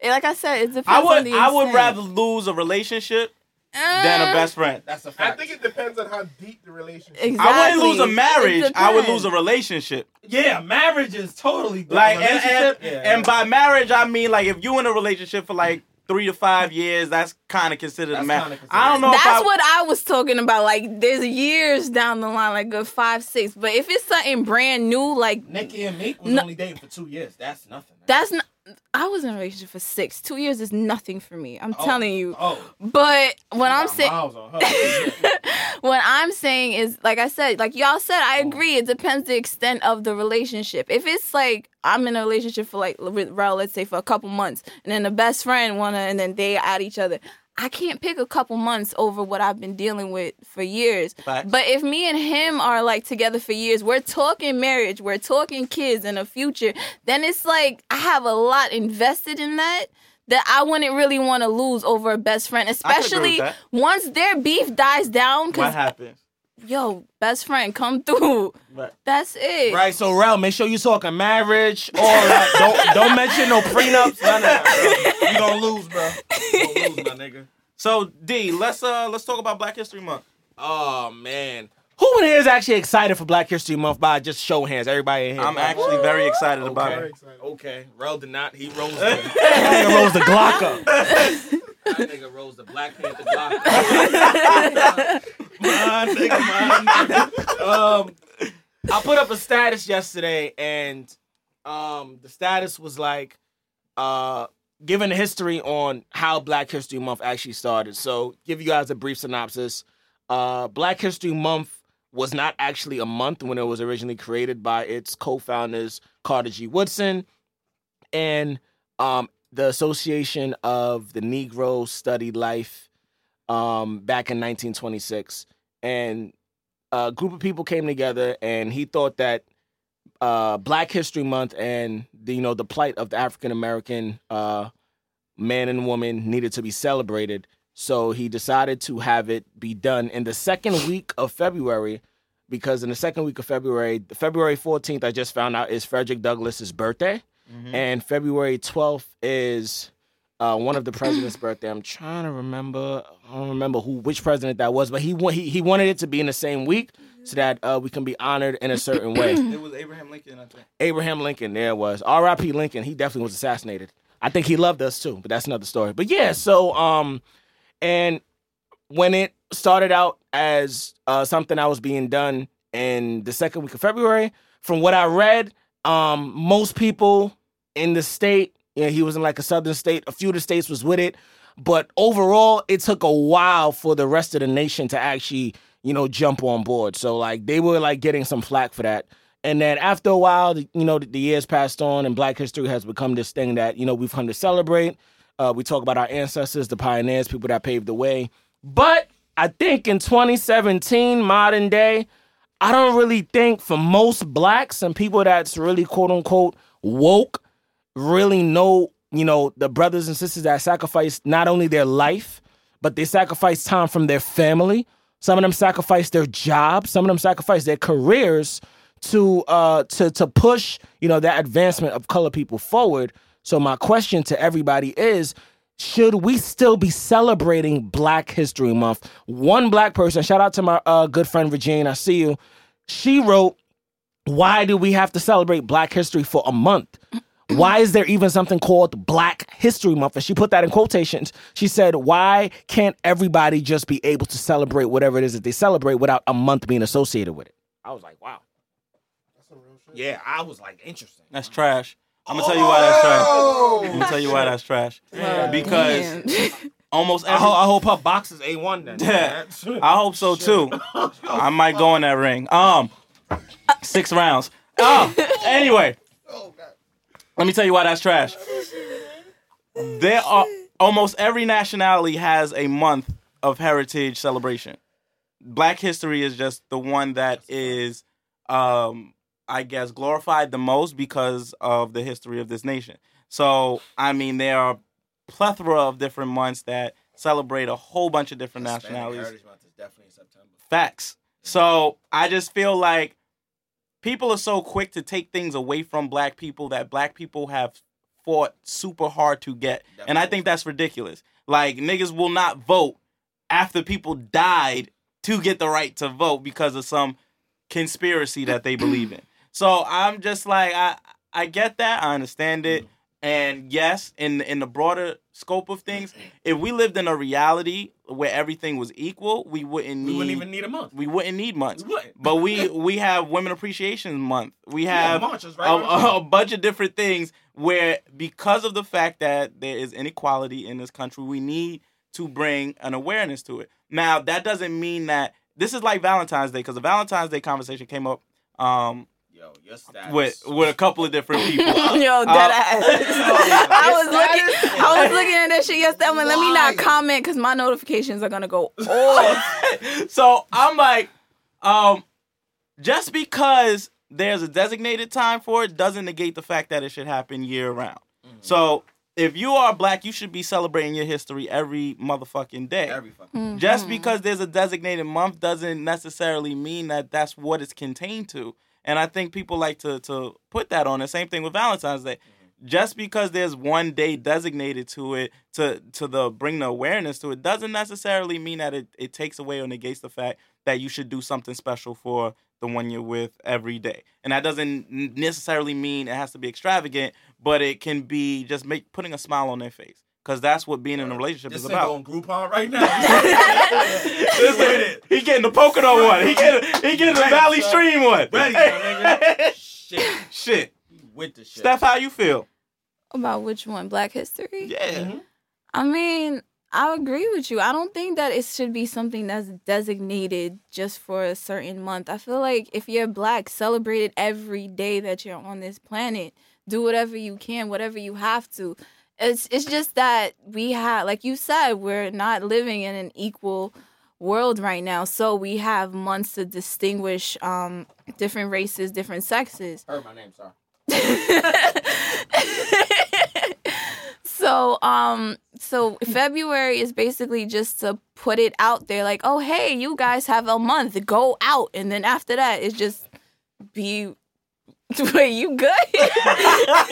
Speaker 4: Eh, Like I said, it depends
Speaker 3: I
Speaker 4: on
Speaker 3: would
Speaker 4: the
Speaker 3: I would rather lose a relationship than a
Speaker 4: Eh,
Speaker 3: best friend.
Speaker 1: That's a
Speaker 5: I
Speaker 1: fact.
Speaker 5: I think it depends on how deep the relationship. is.
Speaker 4: Exactly.
Speaker 3: I wouldn't lose a marriage. I would lose a relationship.
Speaker 1: yeah, marriage is totally different.
Speaker 3: Like and, and,
Speaker 1: Relationship, yeah,
Speaker 3: and by marriage I mean like if you in a relationship for like three to five years, that's kind of considered
Speaker 1: That's
Speaker 3: a marriage.
Speaker 1: kinda considered-
Speaker 3: I don't know. if
Speaker 4: That's
Speaker 3: I,
Speaker 4: what I was talking about. Like, there's years down the line, like good five, six. But if it's something brand new, like
Speaker 1: Nicki and Meek was
Speaker 4: No.
Speaker 1: only dating for two years. That's nothing.
Speaker 4: that's not. I was in a relationship for six. Two years is nothing for me. I'm
Speaker 1: Oh,
Speaker 4: telling you.
Speaker 1: Oh,
Speaker 4: But what I'm saying,
Speaker 1: miles on her. (laughs)
Speaker 4: what I'm saying is, like I said, like y'all said, I mm. agree. It depends the extent of the relationship. If it's like I'm in a relationship for like, let's say for a couple months, and then the best friend wanna, and then they at each other. I can't pick a couple months over what I've been dealing with for years.
Speaker 3: Facts.
Speaker 4: But if me and him are like together for years, we're talking marriage, we're talking kids and a future, then it's like I have a lot invested in that that I wouldn't really want to lose over a best friend,
Speaker 3: I could agree with
Speaker 4: especially once their beef dies down.
Speaker 3: what happens.
Speaker 4: Yo, best friend, come through.
Speaker 3: Right.
Speaker 4: That's it.
Speaker 1: Right, so Rel, make sure you talking marriage, all that. don't don't mention no prenups, none of that. Bro. You gonna lose, bro. You gonna lose, my nigga.
Speaker 3: So D, let's uh let's talk about Black History Month.
Speaker 1: Oh man, who in here is actually excited for Black History Month? By just show hands, everybody in here.
Speaker 3: I'm actually very excited about it.
Speaker 5: excited.
Speaker 1: okay. Rel did not. He rose. (laughs) The, that nigga rose the Glock up. That nigga rose the Black Panther Glock. (laughs) Um, I put up a status yesterday, and um, the status was like, uh, giving a history on how Black History Month actually started. So, give you guys a brief synopsis. Uh, Black History Month was not actually a month when it was originally created by its co-founders Carter G. Woodson and um, the Association of the Negro Study Life um, back in 1926. And a group of people came together, and he thought that uh, Black History Month and the you know the plight of the African American uh, man and woman needed to be celebrated. So he decided to have it be done in the second week of February, because in the second week of February, February 14th, I just found out is Frederick Douglass's birthday, and February 12th is uh, one of the president's birthday. I'm trying to remember. I don't remember who which president that was, but he wa- he he wanted it to be in the same week so that uh, we can be honored in a certain way.
Speaker 3: It was Abraham Lincoln, I think.
Speaker 1: Abraham Lincoln, there it was. R.I.P. Lincoln. He definitely was assassinated. I think he loved us too, but that's another story. But yeah, so um, and when it started out as uh, something that was being done in the second week of February, from what I read, um, most people in the state, know, he was in like a southern state. A few of the states was with it, but overall, it took a while for the rest of the nation to actually, you know, jump on board. So like they were like getting some flack for that. And then after a while, you know, the, the years passed on, and Black History has become this thing that you know we've come to celebrate. Uh, we talk about our ancestors, the pioneers, people that paved the way. But I think in 2017, modern day, I don't really think for most blacks and people that's really quote unquote woke really know, you know, the brothers and sisters that sacrificed not only their life, but they sacrificed time from their family. Some of them sacrificed their jobs. Some of them sacrificed their careers to uh to to push, you know, that advancement of color people forward. So my question to everybody is should we still be celebrating Black History Month? One black person, shout out to my uh, good friend Virginia, I see you. She wrote, Why do we have to celebrate Black history for a month? (clears throat) Why is there even something called Black History Month? And she put that in quotations. She said, Why can't everybody just be able to celebrate whatever it is that they celebrate without a month being associated with it? I was like, Wow.
Speaker 5: That's some real shit.
Speaker 1: Yeah, I was like, interesting.
Speaker 3: That's trash. I'm gonna tell you why that's trash.
Speaker 5: Oh!
Speaker 3: I'm gonna tell you why that's trash.
Speaker 4: Well,
Speaker 3: Because
Speaker 4: damn. (laughs)
Speaker 3: almost
Speaker 1: I
Speaker 3: every,
Speaker 1: hope, I hope her box is A1 then.
Speaker 3: Yeah. I hope so too. (laughs) I might go in that ring. Um, six rounds. Um, anyway, let me tell you why that's trash. There (laughs) are almost every nationality has a month of heritage celebration. Black history is just the one that is, um, I guess, glorified the most because of the history of this nation. So, I mean, there are plethora of different months that celebrate a whole bunch of different nationalities.
Speaker 1: Month is definitely in September.
Speaker 3: Facts. So I just feel like people are so quick to take things away from black people that black people have fought super hard to get. And I think that's ridiculous. Like niggas will not vote after people died to get the right to vote because of some conspiracy that they believe in. (clears throat) So I'm just like I I get that. I understand it. Mm. And yes, in in the broader scope of things, if we lived in a reality where everything was equal, we wouldn't need
Speaker 1: We wouldn't even need a month.
Speaker 3: we wouldn't need months.
Speaker 1: We wouldn't.
Speaker 3: But we (laughs) we have Women Appreciation Month. We
Speaker 1: Yeah,
Speaker 3: have
Speaker 1: March is right
Speaker 3: a, a, a bunch of different things where because of the fact that there is inequality in this country, we need to bring an awareness to it. Now that doesn't mean that this is like Valentine's Day because the Valentine's Day conversation came up um,
Speaker 1: Yo, your status.
Speaker 3: with with a couple of different (laughs) people. (laughs)
Speaker 4: Yo, uh, dead ass. (laughs) I was looking, I was looking at that shit yesterday. I'm like, let me not comment because my notifications are gonna go off.
Speaker 3: so I'm like, um, just because there's a designated time for it doesn't negate the fact that it should happen year round. Mm-hmm. So if you are black, you should be celebrating your history every motherfucking day.
Speaker 1: Every fucking. Mm-hmm.
Speaker 3: just because there's a designated month doesn't necessarily mean that that's what it's contained to. And I think people like to to put that on. The same thing with Valentine's Day. Mm-hmm. Just because there's one day designated to it to to the bring the awareness to it doesn't necessarily mean that it, it takes away or negates the fact that you should do something special for the one you're with every day. And that doesn't necessarily mean it has to be extravagant, but it can be just make putting a smile on their face. Cause that's what being in a relationship
Speaker 1: This
Speaker 3: is
Speaker 1: nigga
Speaker 3: about.
Speaker 1: on Groupon right now. (laughs)
Speaker 3: Listen, he getting the Pocono one. He getting he getting the Valley
Speaker 1: son.
Speaker 3: Stream one.
Speaker 1: Ready, my nigga. Shit. (laughs)
Speaker 3: Shit.
Speaker 1: With the shit.
Speaker 3: Steph, how you feel?
Speaker 4: About which one? Black History?
Speaker 3: Yeah. Mm-hmm.
Speaker 4: I mean, I agree with you. I don't think that it should be something that's designated just for a certain month. I feel like if you're black, celebrate it every day that you're on this planet. Do whatever you can, whatever you have to. It's it's just that we have like you said, we're not living in an equal world right now. So we have months to distinguish um different races, different sexes.
Speaker 1: Heard my name, sorry. (laughs)
Speaker 4: so um so February is basically just to put it out there like oh hey you guys have a month go out and then after that it's just be (laughs) wait you good (laughs)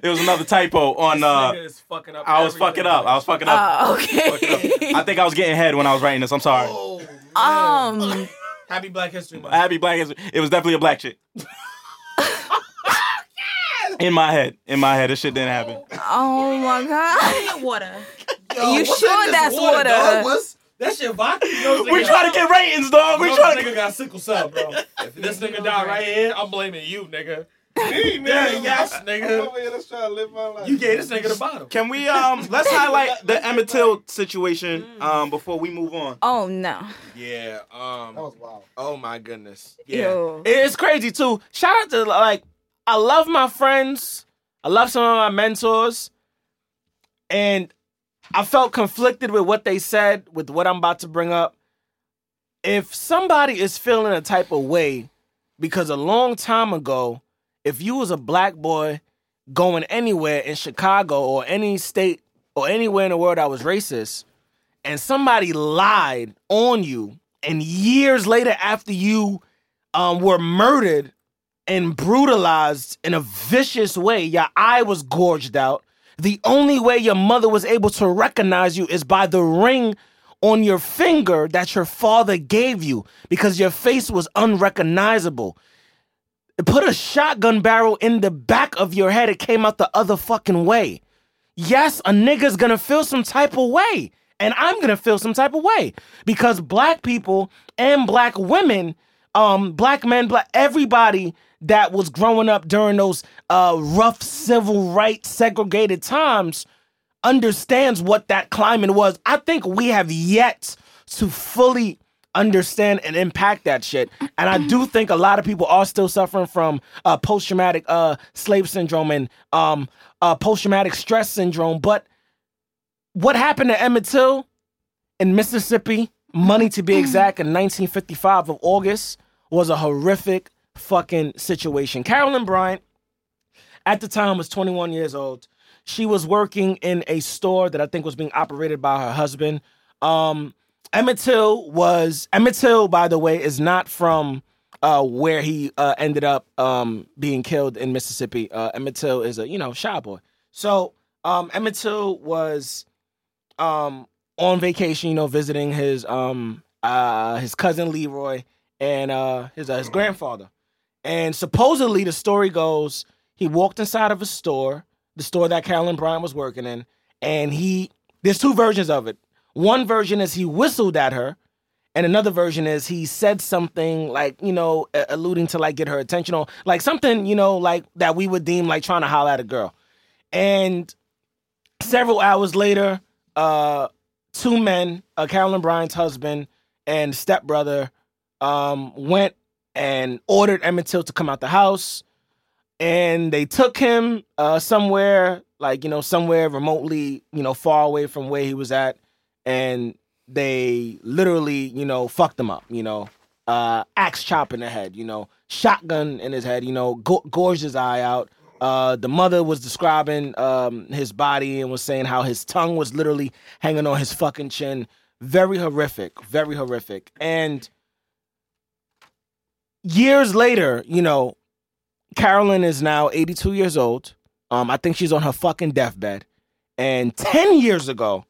Speaker 3: There was another typo on uh
Speaker 1: is fucking up
Speaker 3: I was fucking up. I was fucking up.
Speaker 4: oh okay
Speaker 3: I think I was getting head when I was writing this. I'm sorry.
Speaker 1: Oh, man.
Speaker 4: um (laughs)
Speaker 1: Happy Black History Month.
Speaker 3: Happy Black History. It was definitely a black chick. (laughs) In my head. In my head. This shit didn't happen.
Speaker 4: oh my god
Speaker 8: Water. (laughs)
Speaker 1: Yo,
Speaker 4: You
Speaker 1: what's
Speaker 4: sure
Speaker 1: in
Speaker 4: that's water?
Speaker 1: dog? What's that shit vodka? You know this
Speaker 3: We
Speaker 1: nigga-
Speaker 3: trying to get ratings, dog. We
Speaker 1: know
Speaker 3: trying
Speaker 1: this
Speaker 3: to
Speaker 1: nigga got sickle cell, bro. If this nigga die right here, I'm blaming you, nigga.
Speaker 5: Me, man.
Speaker 1: Yeah, yes,
Speaker 5: I'm
Speaker 1: nigga.
Speaker 5: over here just trying to live my life.
Speaker 1: You gave this nigga the bottom.
Speaker 3: Can we um (laughs) let's highlight the Emmett Till situation um before we move on.
Speaker 4: oh no
Speaker 1: Yeah. Um.
Speaker 5: That was wild.
Speaker 1: Oh my goodness. Yeah.
Speaker 4: Yo.
Speaker 1: It's crazy too. Shout out to like I love my friends. I love some of my mentors. And I felt conflicted with what they said with what I'm about to bring up. If somebody is feeling a type of way because a long time ago, if you was a black boy going anywhere in Chicago or any state or anywhere in the world that was racist, and somebody lied on you, and years later after you um, were murdered and brutalized in a vicious way, your eye was gorged out. The only way your mother was able to recognize you is by the ring on your finger that your father gave you because your face was unrecognizable. Put a shotgun barrel in the back of your head, it came out the other fucking way. Yes, a nigga's gonna feel some type of way. And I'm gonna feel some type of way. Because black people and black women, um, black men, black everybody that was growing up during those uh, rough civil rights segregated times understands what that climate was. I think we have yet to fully understand and impact that shit. And I do think a lot of people are still suffering from uh, post traumatic uh, slave syndrome and um, uh, post traumatic stress syndrome. But what happened to Emmett Till in Mississippi, Money to be exact, in 1955 of August, was a horrific fucking situation. Carolyn Bryant, at the time, was 21 years old. She was working in a store that I think was being operated by her husband. Um, Emmett Till was Emmett Till, by the way, is not from uh, where he uh, ended up um, being killed in Mississippi. Uh, Emmett Till is a you know shy boy. So um, Emmett Till was um, on vacation, you know, visiting his um, uh, his cousin Leroy and uh, his uh, his grandfather. And supposedly, the story goes, he walked inside of a store, the store that Carolyn Bryant was working in, and he. There's two versions of it. One version is he whistled at her, and another version is he said something like you know alluding to like get her attention or like something you know like that we would deem like trying to holler at a girl. And several hours later uh two men uh, carolyn bryant's husband and stepbrother um went and ordered emmett till to come out the house and they took him uh somewhere like you know somewhere remotely you know far away from where he was at and they literally, you know, fucked him up, you know, uh, axe chop in the head, you know, shotgun in his head, you know, go- gorged his eye out. Uh, the mother was describing um, his body and was saying how his tongue was literally hanging on his fucking chin. Very horrific, very horrific. And years later, you know, Carolyn is now 82 years old. Um, I think she's on her fucking deathbed. And 10 years ago,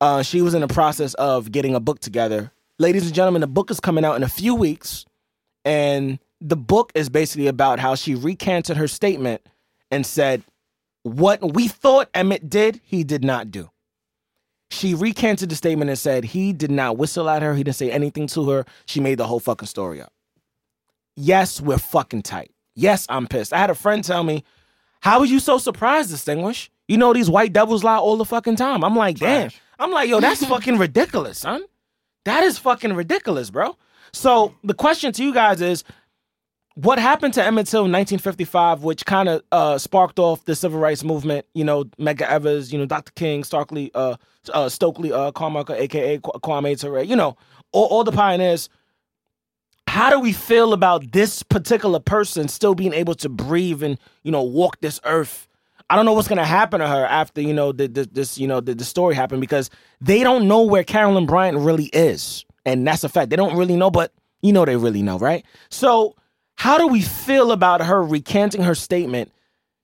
Speaker 1: uh, she was in the process of getting a book together. Ladies and gentlemen, the book is coming out in a few weeks, and the book is basically about how she recanted her statement and said, What we thought Emmett did, he did not do. She recanted the statement and said he did not whistle at her, he didn't say anything to her. She made the whole fucking story up. Yes, we're fucking tight. Yes, I'm pissed. I had a friend tell me, How are you so surprised, Distinguish? You know these white devils lie all the fucking time. I'm like, damn. I'm like, yo, that's (laughs) fucking ridiculous, son. That is fucking ridiculous, bro. So the question to you guys is, what happened to Emmett Till in 1955, which kind of uh, sparked off the civil rights movement? You know, Medgar Evers, you know, Dr. King, Starkley, uh, uh, Stokely uh, Carmichael, aka Kwame Ture, you know, all, all the pioneers. How do we feel about this particular person still being able to breathe and you know walk this earth? I don't know what's gonna happen to her after you know the, the, this you know the, the story happened because they don't know where Carolyn Bryant really is, and that's a fact. They don't really know, but you know they really know, right? So how do we feel about her recanting her statement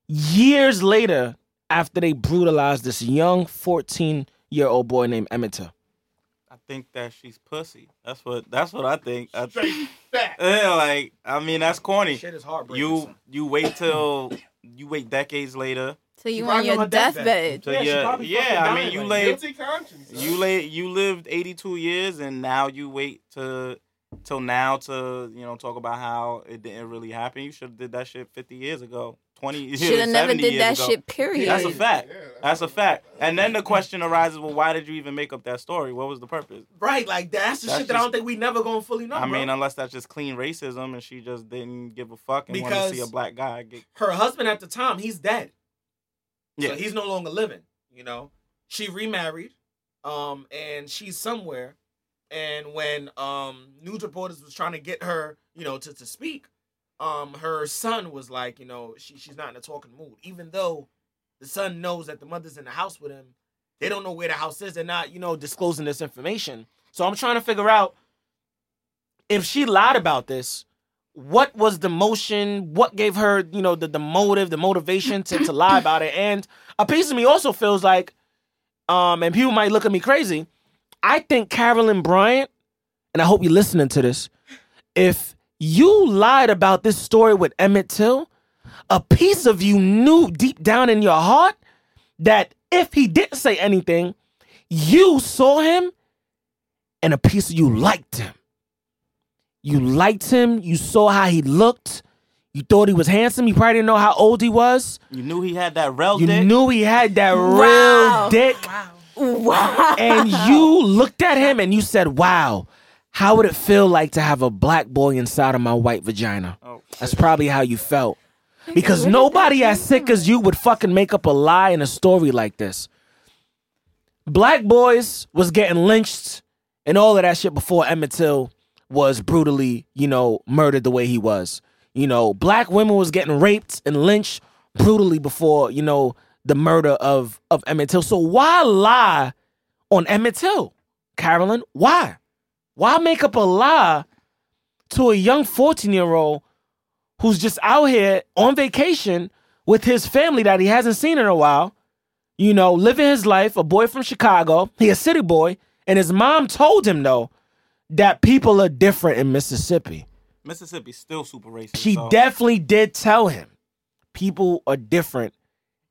Speaker 1: years later after they brutalized this young 14 year old boy named Emmett
Speaker 3: I think that she's pussy. That's what. That's what I think. I,
Speaker 5: Straight back.
Speaker 3: yeah, like I mean, that's corny.
Speaker 1: Shit is heartbreaking.
Speaker 3: You you wait till you wait decades later.
Speaker 4: So you
Speaker 1: She
Speaker 4: on your
Speaker 1: deathbed.
Speaker 4: deathbed.
Speaker 3: So
Speaker 1: Yeah,
Speaker 3: yeah,
Speaker 1: probably
Speaker 3: yeah.
Speaker 1: fucking
Speaker 3: I mean, you
Speaker 1: right
Speaker 3: lay
Speaker 5: Guilty conscience. huh?
Speaker 3: you lay you lived 82 years, and now you wait to till now to you know talk about how it didn't really happen. You should have did that shit 50 years ago, 20 (laughs) years,
Speaker 4: Should have never did that
Speaker 3: ago.
Speaker 4: shit. Period.
Speaker 3: That's a fact. That's a fact. And then the question arises: Well, why did you even make up that story? What was the purpose?
Speaker 1: right, like that's the
Speaker 3: That's
Speaker 1: shit that I don't think we never gonna fully know.
Speaker 3: I mean,
Speaker 1: bro.
Speaker 3: unless that's just clean racism, and she just didn't give a fuck and wanted
Speaker 1: Because-
Speaker 3: to see a black guy get.
Speaker 1: her husband at the time, he's dead.
Speaker 3: Yeah,
Speaker 1: So he's no longer living, you know. She remarried, um, and she's somewhere. And when um news reporters was trying to get her, you know, to, to speak, um, her son was like, you know, she she's not in a talking mood. Even though the son knows that the mother's in the house with him, they don't know where the house is. They're not, you know, disclosing this information. So I'm trying to figure out if she lied about this, what was the motion? What gave her, you know, the, the motive, the motivation to, to lie about it? And a piece of me also feels like, um, and people might look at me crazy. I think Carolyn Bryant, and I hope you're listening to this, if you lied about this story with Emmett Till, a piece of you knew deep down in your heart that if he didn't say anything, you saw him and a piece of you liked him. You liked him. You saw how he looked. You thought he was handsome. You probably didn't know how old he was.
Speaker 3: You knew he had that rel
Speaker 1: You
Speaker 3: dick.
Speaker 1: knew he had that
Speaker 4: Wow.
Speaker 1: real dick.
Speaker 4: Wow.
Speaker 1: And you looked at him and you said, Wow, how would it feel like to have a black boy inside of my white vagina?
Speaker 3: Oh,
Speaker 1: That's probably how you felt. Because nobody as sick as you would fucking make up a lie in a story like this. Black boys was getting lynched and all of that shit before Emmett Till was brutally, you know, murdered the way he was. You know, black women was getting raped and lynched brutally before, you know, the murder of of Emmett Till. So why lie on Emmett Till, Carolyn? Why? Why make up a lie to a young 14-year-old who's just out here on vacation with his family that he hasn't seen in a while? you know, living his life, a boy from Chicago. He a city boy, and his mom told him though that people are different in Mississippi.
Speaker 3: Mississippi's still super racist.
Speaker 1: She
Speaker 3: so-
Speaker 1: definitely did tell him people are different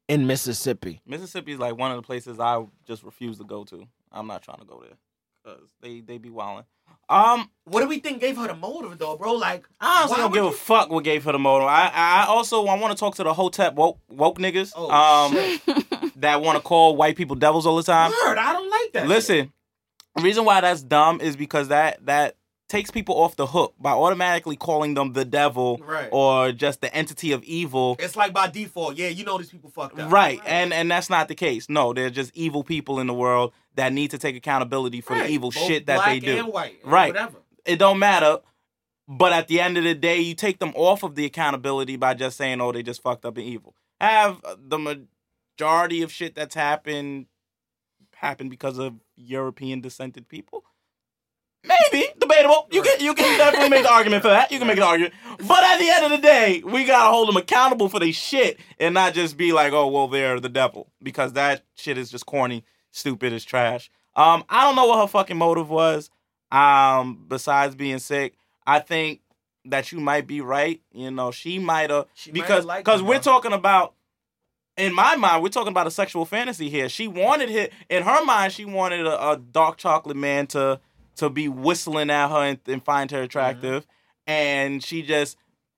Speaker 1: in Mississippi.
Speaker 3: Mississippi is like one of the places I just refuse to go to. I'm not trying to go there because they they be wilding. Um,
Speaker 1: What do we think gave her the motive though, bro? Like,
Speaker 3: I honestly don't
Speaker 1: would
Speaker 3: give a fuck what gave her the motive. I I also I want to talk to the Hotep woke woke niggas
Speaker 1: Oh,
Speaker 3: um
Speaker 1: shit. (laughs)
Speaker 3: that want to call white people devils all the time.
Speaker 1: Word, I don't like that.
Speaker 3: Listen, the reason why that's dumb is because that that takes people off the hook by automatically calling them the devil
Speaker 1: Right.
Speaker 3: or just the entity of evil.
Speaker 1: It's like by default, yeah, you know these people fucked up.
Speaker 3: Right, and and that's not the case. No, they're just evil people in the world that need to take accountability for
Speaker 1: Right.
Speaker 3: the evil
Speaker 1: Both
Speaker 3: shit that they
Speaker 1: black
Speaker 3: do.
Speaker 1: and white,
Speaker 3: Right.
Speaker 1: Whatever.
Speaker 3: It don't matter. But at the end of the day, you take them off of the accountability by just saying, "Oh, they just fucked up and evil." Have the majority of shit that's happened happened because of European descended people? Maybe debatable. You can you can definitely make the argument for that. You can make an argument, but at the end of the day, we gotta hold them accountable for their shit and not just be like, "Oh, well, they're the devil," because that shit is just corny, stupid, as trash. Um, I don't know what her fucking motive was. Um, besides being sick, I think that you might be right. You know, she might have because because we're talking about. In my mind, we're talking about a sexual fantasy here. She wanted it in her mind. She wanted a, a dark chocolate man to to be whistling at her and, and find her mm-hmm. attractive, and she just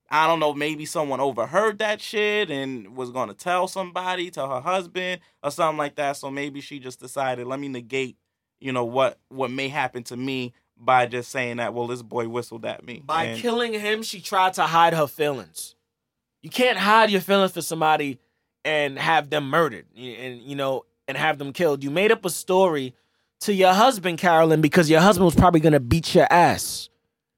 Speaker 3: I don't know, maybe someone overheard that shit and was gonna tell somebody, tell her husband or something like that. So maybe she just decided, let me negate, you know, what what may happen to me by just saying that, well, this boy whistled at me.
Speaker 1: By
Speaker 3: And-
Speaker 1: killing him, she tried to hide her feelings. You can't hide your feelings for somebody and have them murdered and you know and have them killed. You made up a story to your husband, Carolyn, because your husband was probably gonna beat your ass.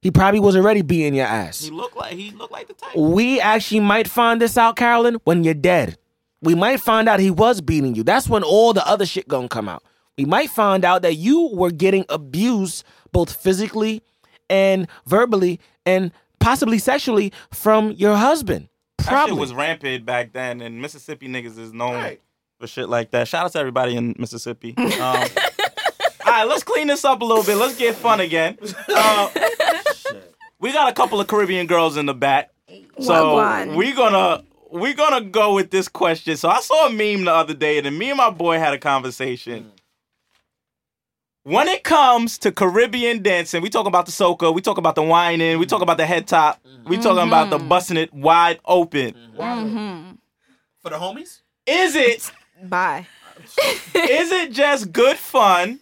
Speaker 1: He probably was already beating your ass.
Speaker 3: he looked like he looked like the type.
Speaker 1: We actually might find this out, Carolyn, when you're dead. We might find out he was beating you. That's when all the other shit gonna come out. We might find out that you were getting abused both physically and verbally and possibly sexually from your husband.
Speaker 3: That
Speaker 1: Probably.
Speaker 3: shit was rampant back then, and Mississippi niggas is known
Speaker 1: Right.
Speaker 3: for shit like that. Shout out to everybody in Mississippi. (laughs) Um, all right, let's clean this up a little bit. Let's get fun again. (laughs) Uh, we got a couple of Caribbean girls in the back, so
Speaker 4: Wagwan.
Speaker 3: we gonna we're gonna go with this question. So I saw a meme the other day, and me and my boy had a conversation. When it comes to Caribbean dancing, we talk about the soca, we talk about the wining, we talk about the head top, we talking about the busting it wide open.
Speaker 4: Mm-hmm.
Speaker 1: For the homies?
Speaker 3: Is it
Speaker 4: Bye. (laughs)
Speaker 3: is it just good fun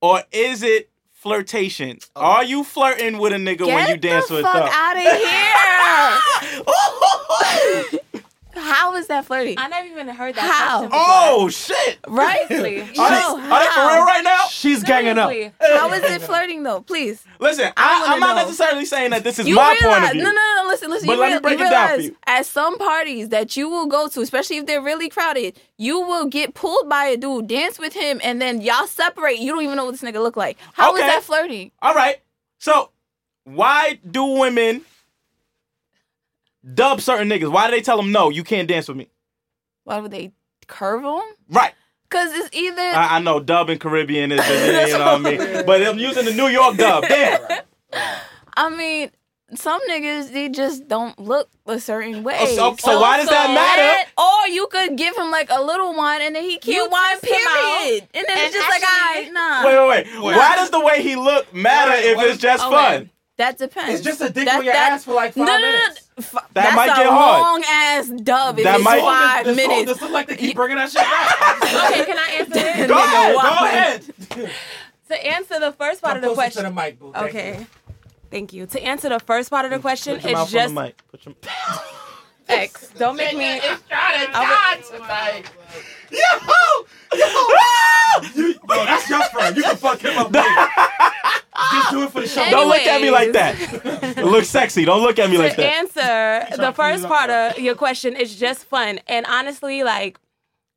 Speaker 3: or is it flirtation? Oh. Are you flirting with a nigga when you dance with them?
Speaker 4: Get
Speaker 3: dance
Speaker 4: the
Speaker 3: with
Speaker 4: fuck
Speaker 3: them?
Speaker 4: out of here! (laughs) (laughs) How is that flirty?
Speaker 8: I never even heard that
Speaker 4: How?
Speaker 3: oh shit!
Speaker 4: Right?
Speaker 8: Seriously. (laughs)
Speaker 3: Are they, are they for real right now?
Speaker 1: She's ganging up.
Speaker 8: Seriously.
Speaker 4: How is it flirting though? Please.
Speaker 3: Listen,
Speaker 4: I,
Speaker 3: I I'm not necessarily saying that this is
Speaker 4: You
Speaker 3: my
Speaker 4: realize,
Speaker 3: point of view.
Speaker 4: no, no, no, listen, listen.
Speaker 3: But
Speaker 4: you,
Speaker 3: let me break it down for
Speaker 4: realize
Speaker 3: you.
Speaker 4: at some parties that you will go to, especially if they're really crowded, you will get pulled by a dude, dance with him, and then y'all separate. You don't even know what this nigga look like. How is
Speaker 3: Okay.
Speaker 4: that flirting?
Speaker 3: All right. So, why do women dub certain niggas? Why do they tell them no? You can't dance with me.
Speaker 4: Why would they curve them?
Speaker 3: Right.
Speaker 4: Cause it's either
Speaker 3: I, I know dub in Caribbean is, is (laughs) you know what I mean, but I'm using the New York dub. Damn.
Speaker 4: I mean, some niggas they just don't look a certain oh, way.
Speaker 3: Oh, so- so why does that matter?
Speaker 4: And- or you could give him like a little wine and then he can't
Speaker 8: You
Speaker 4: wine.
Speaker 8: test
Speaker 4: Period. And then
Speaker 8: and
Speaker 4: it's just like,
Speaker 8: actually-
Speaker 4: I nah.
Speaker 3: Wait, wait, wait. Why does the way he look matter
Speaker 1: Right,
Speaker 3: if
Speaker 1: what
Speaker 3: it's just
Speaker 4: Okay.
Speaker 3: Oh, fun?
Speaker 4: That depends.
Speaker 1: It's just a dick
Speaker 4: That-
Speaker 1: on your
Speaker 4: that-
Speaker 1: ass for like five
Speaker 4: no, no, no,
Speaker 1: minutes.
Speaker 4: F-
Speaker 3: That
Speaker 4: that's
Speaker 3: might
Speaker 4: a
Speaker 3: get hard.
Speaker 4: long ass dub. If
Speaker 3: That
Speaker 4: it's
Speaker 3: might-
Speaker 4: five
Speaker 1: This- this-
Speaker 4: minutes.
Speaker 1: This look like they keep bringing that shit back.
Speaker 8: Okay, can I answer (laughs) this?
Speaker 3: Go ahead.
Speaker 1: Go ahead.
Speaker 8: to answer the first part of the question.
Speaker 1: To the mic, boo. Thank
Speaker 8: okay.
Speaker 1: you.
Speaker 8: Thank you. To answer the first part of the question,
Speaker 3: Put your mouth
Speaker 8: it's just
Speaker 3: on the mic. Put your... (laughs)
Speaker 8: X. Don't make me. (laughs)
Speaker 1: Bro, that's your friend. You can fuck him up. Baby. Just do it for the show.
Speaker 3: Don't look at me like
Speaker 8: Anyways.
Speaker 3: that. look sexy. Don't look at me like
Speaker 8: to
Speaker 3: that.
Speaker 8: answer the first part of your question, it's just fun. And honestly, like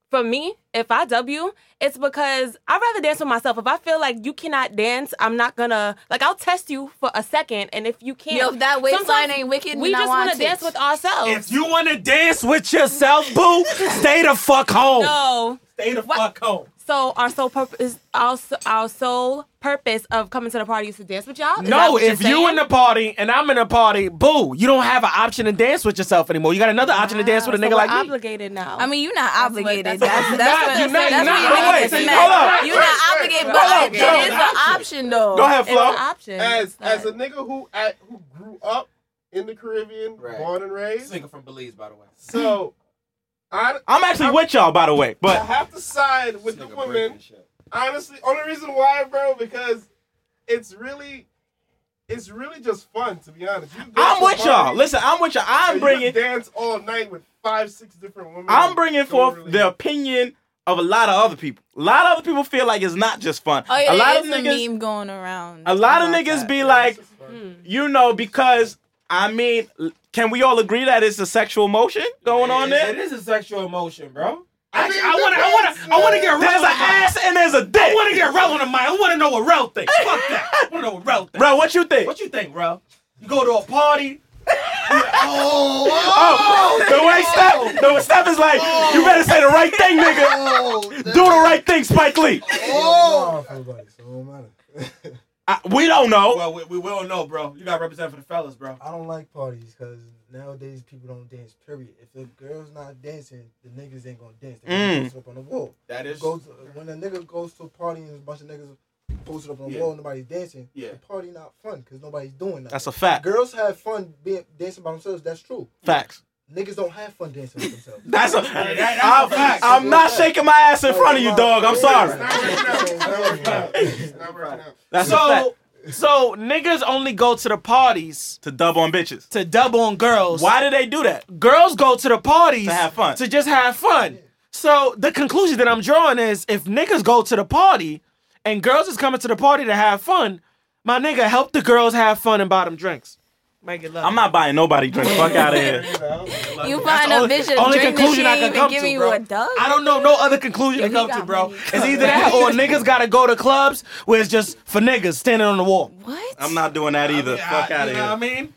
Speaker 8: for me, if I W, it's because I'd rather dance with myself. If I feel like you cannot dance, I'm not gonna like I'll test you for a second, and if you can't,
Speaker 4: Yo, if that waistline
Speaker 8: sometimes
Speaker 4: ain't wicked,
Speaker 8: we
Speaker 4: then I
Speaker 8: just
Speaker 4: want
Speaker 8: wanna dance
Speaker 4: tits.
Speaker 8: with ourselves.
Speaker 1: If you want to dance with yourself, boo, (laughs) stay the fuck home.
Speaker 8: no,
Speaker 1: Stay the
Speaker 8: What?
Speaker 1: fuck home.
Speaker 8: so our sole purpose, our, so- our sole purpose of coming to the party is to dance with y'all. Is
Speaker 1: No, if you in the party and I'm in the party, boo, you don't have an option to dance with yourself anymore. You got another option to dance with a
Speaker 8: So
Speaker 1: nigga
Speaker 8: we're
Speaker 1: like me.
Speaker 8: obligated now.
Speaker 4: I mean, you're not obligated.
Speaker 8: that's
Speaker 4: That's
Speaker 8: what-
Speaker 4: that's,
Speaker 1: You're
Speaker 4: what
Speaker 1: not- you're not- you're not- wait,
Speaker 3: hold on.
Speaker 4: You're not obligated, but
Speaker 5: on,
Speaker 4: it an option though.
Speaker 3: Go ahead,
Speaker 8: it's
Speaker 3: Flo.
Speaker 8: an option.
Speaker 5: As as a nigga who at, who grew up in the Caribbean,
Speaker 1: Right.
Speaker 5: born and raised,
Speaker 1: Singer from Belize, by the way.
Speaker 5: so I
Speaker 3: I'm actually with y'all, by the way.
Speaker 5: But I
Speaker 3: But
Speaker 5: have to side with the
Speaker 1: Nigga
Speaker 5: women.
Speaker 1: Breaking shit.
Speaker 5: Honestly, only reason why, bro, because it's really, it's really just fun to be honest. You
Speaker 3: I'm
Speaker 5: to a
Speaker 3: with y'all. Listen, I'm with y'all. I'm bringing.
Speaker 5: dance all night with five, six different women.
Speaker 3: I'm bringing
Speaker 5: don't
Speaker 3: forth
Speaker 5: really-
Speaker 3: the opinion of a lot of other people. A lot of other people feel like it's not just fun.
Speaker 4: Oh yeah,
Speaker 3: a lot of
Speaker 4: is a
Speaker 3: niggas,
Speaker 4: meme going around.
Speaker 3: a lot of niggas
Speaker 4: that.
Speaker 3: be like,
Speaker 5: It's just fun.
Speaker 8: Hmm.
Speaker 3: you know, because I mean, can we all agree that it's a sexual motion going on
Speaker 1: there?
Speaker 3: there?
Speaker 1: is a sexual emotion, bro.
Speaker 5: I
Speaker 1: I,
Speaker 5: mean,
Speaker 1: I want to, I want to, I want to get real.
Speaker 3: There's
Speaker 1: on
Speaker 3: an ass and there's a
Speaker 1: I
Speaker 3: dick.
Speaker 1: I want to get real on the mic. I want to know what Rel thinks. Fuck that. (laughs) I want to know what Rel thinks.
Speaker 3: Bro, what you think?
Speaker 1: What you think, Rel? You go to a party.
Speaker 3: Oh, (laughs) oh, oh, oh, the way Steph, the way Steph is like, you better say the right thing, (laughs) nigga. Do the right thing, Spike Lee.
Speaker 7: Oh, I feel like, so it don't matter.
Speaker 3: I, we don't know.
Speaker 1: Well, we, we will know, bro. You got to represent for the fellas, bro.
Speaker 7: I don't like parties because nowadays people don't dance. Period. If the girl's not dancing, the niggas ain't gonna dance. They
Speaker 3: Mm.
Speaker 7: gonna post up on the wall.
Speaker 1: That is.
Speaker 7: Goes when a nigga goes to a party and there's a bunch of niggas posted up on the
Speaker 1: Yeah.
Speaker 7: wall, nobody's dancing.
Speaker 1: Yeah.
Speaker 7: the party not fun because nobody's doing that.
Speaker 3: That's a fact.
Speaker 7: Girls have fun being dancing by themselves. That's true.
Speaker 3: Facts.
Speaker 7: Niggas don't have fun dancing with themselves. (laughs)
Speaker 3: That's a.
Speaker 1: that- that's
Speaker 3: I'm,
Speaker 1: a fact.
Speaker 3: I'm not shaking my ass in front of you, dog. I'm sorry.
Speaker 5: not working out. It's not working out. It's not working out. (laughs)
Speaker 3: That's a fact.
Speaker 1: So, so niggas only go to the parties
Speaker 3: To dub on bitches.
Speaker 1: to double on girls.
Speaker 3: Why do they do that?
Speaker 1: Girls go to the parties
Speaker 3: To have fun.
Speaker 1: To just have fun. So the conclusion that I'm drawing is if niggas go to the party and girls is coming to the party to have fun, my nigga help the girls have fun and buy them drinks. Make it love.
Speaker 3: I'm not buying nobody drinks. (laughs) Fuck out of here.
Speaker 5: You know?
Speaker 4: Find a
Speaker 1: only-
Speaker 4: bitch
Speaker 1: only
Speaker 4: drink
Speaker 1: conclusion
Speaker 4: that
Speaker 1: I can come to,
Speaker 4: giving
Speaker 1: bro.
Speaker 4: you a dub.
Speaker 1: I don't know no other conclusion
Speaker 4: Yo,
Speaker 1: to come to, bro. It's either that or (laughs) niggas gotta go to clubs where it's just for niggas standing on the wall.
Speaker 4: What?
Speaker 3: I'm not doing that either.
Speaker 1: Yeah,
Speaker 3: Fuck out of here.
Speaker 1: you know what I mean?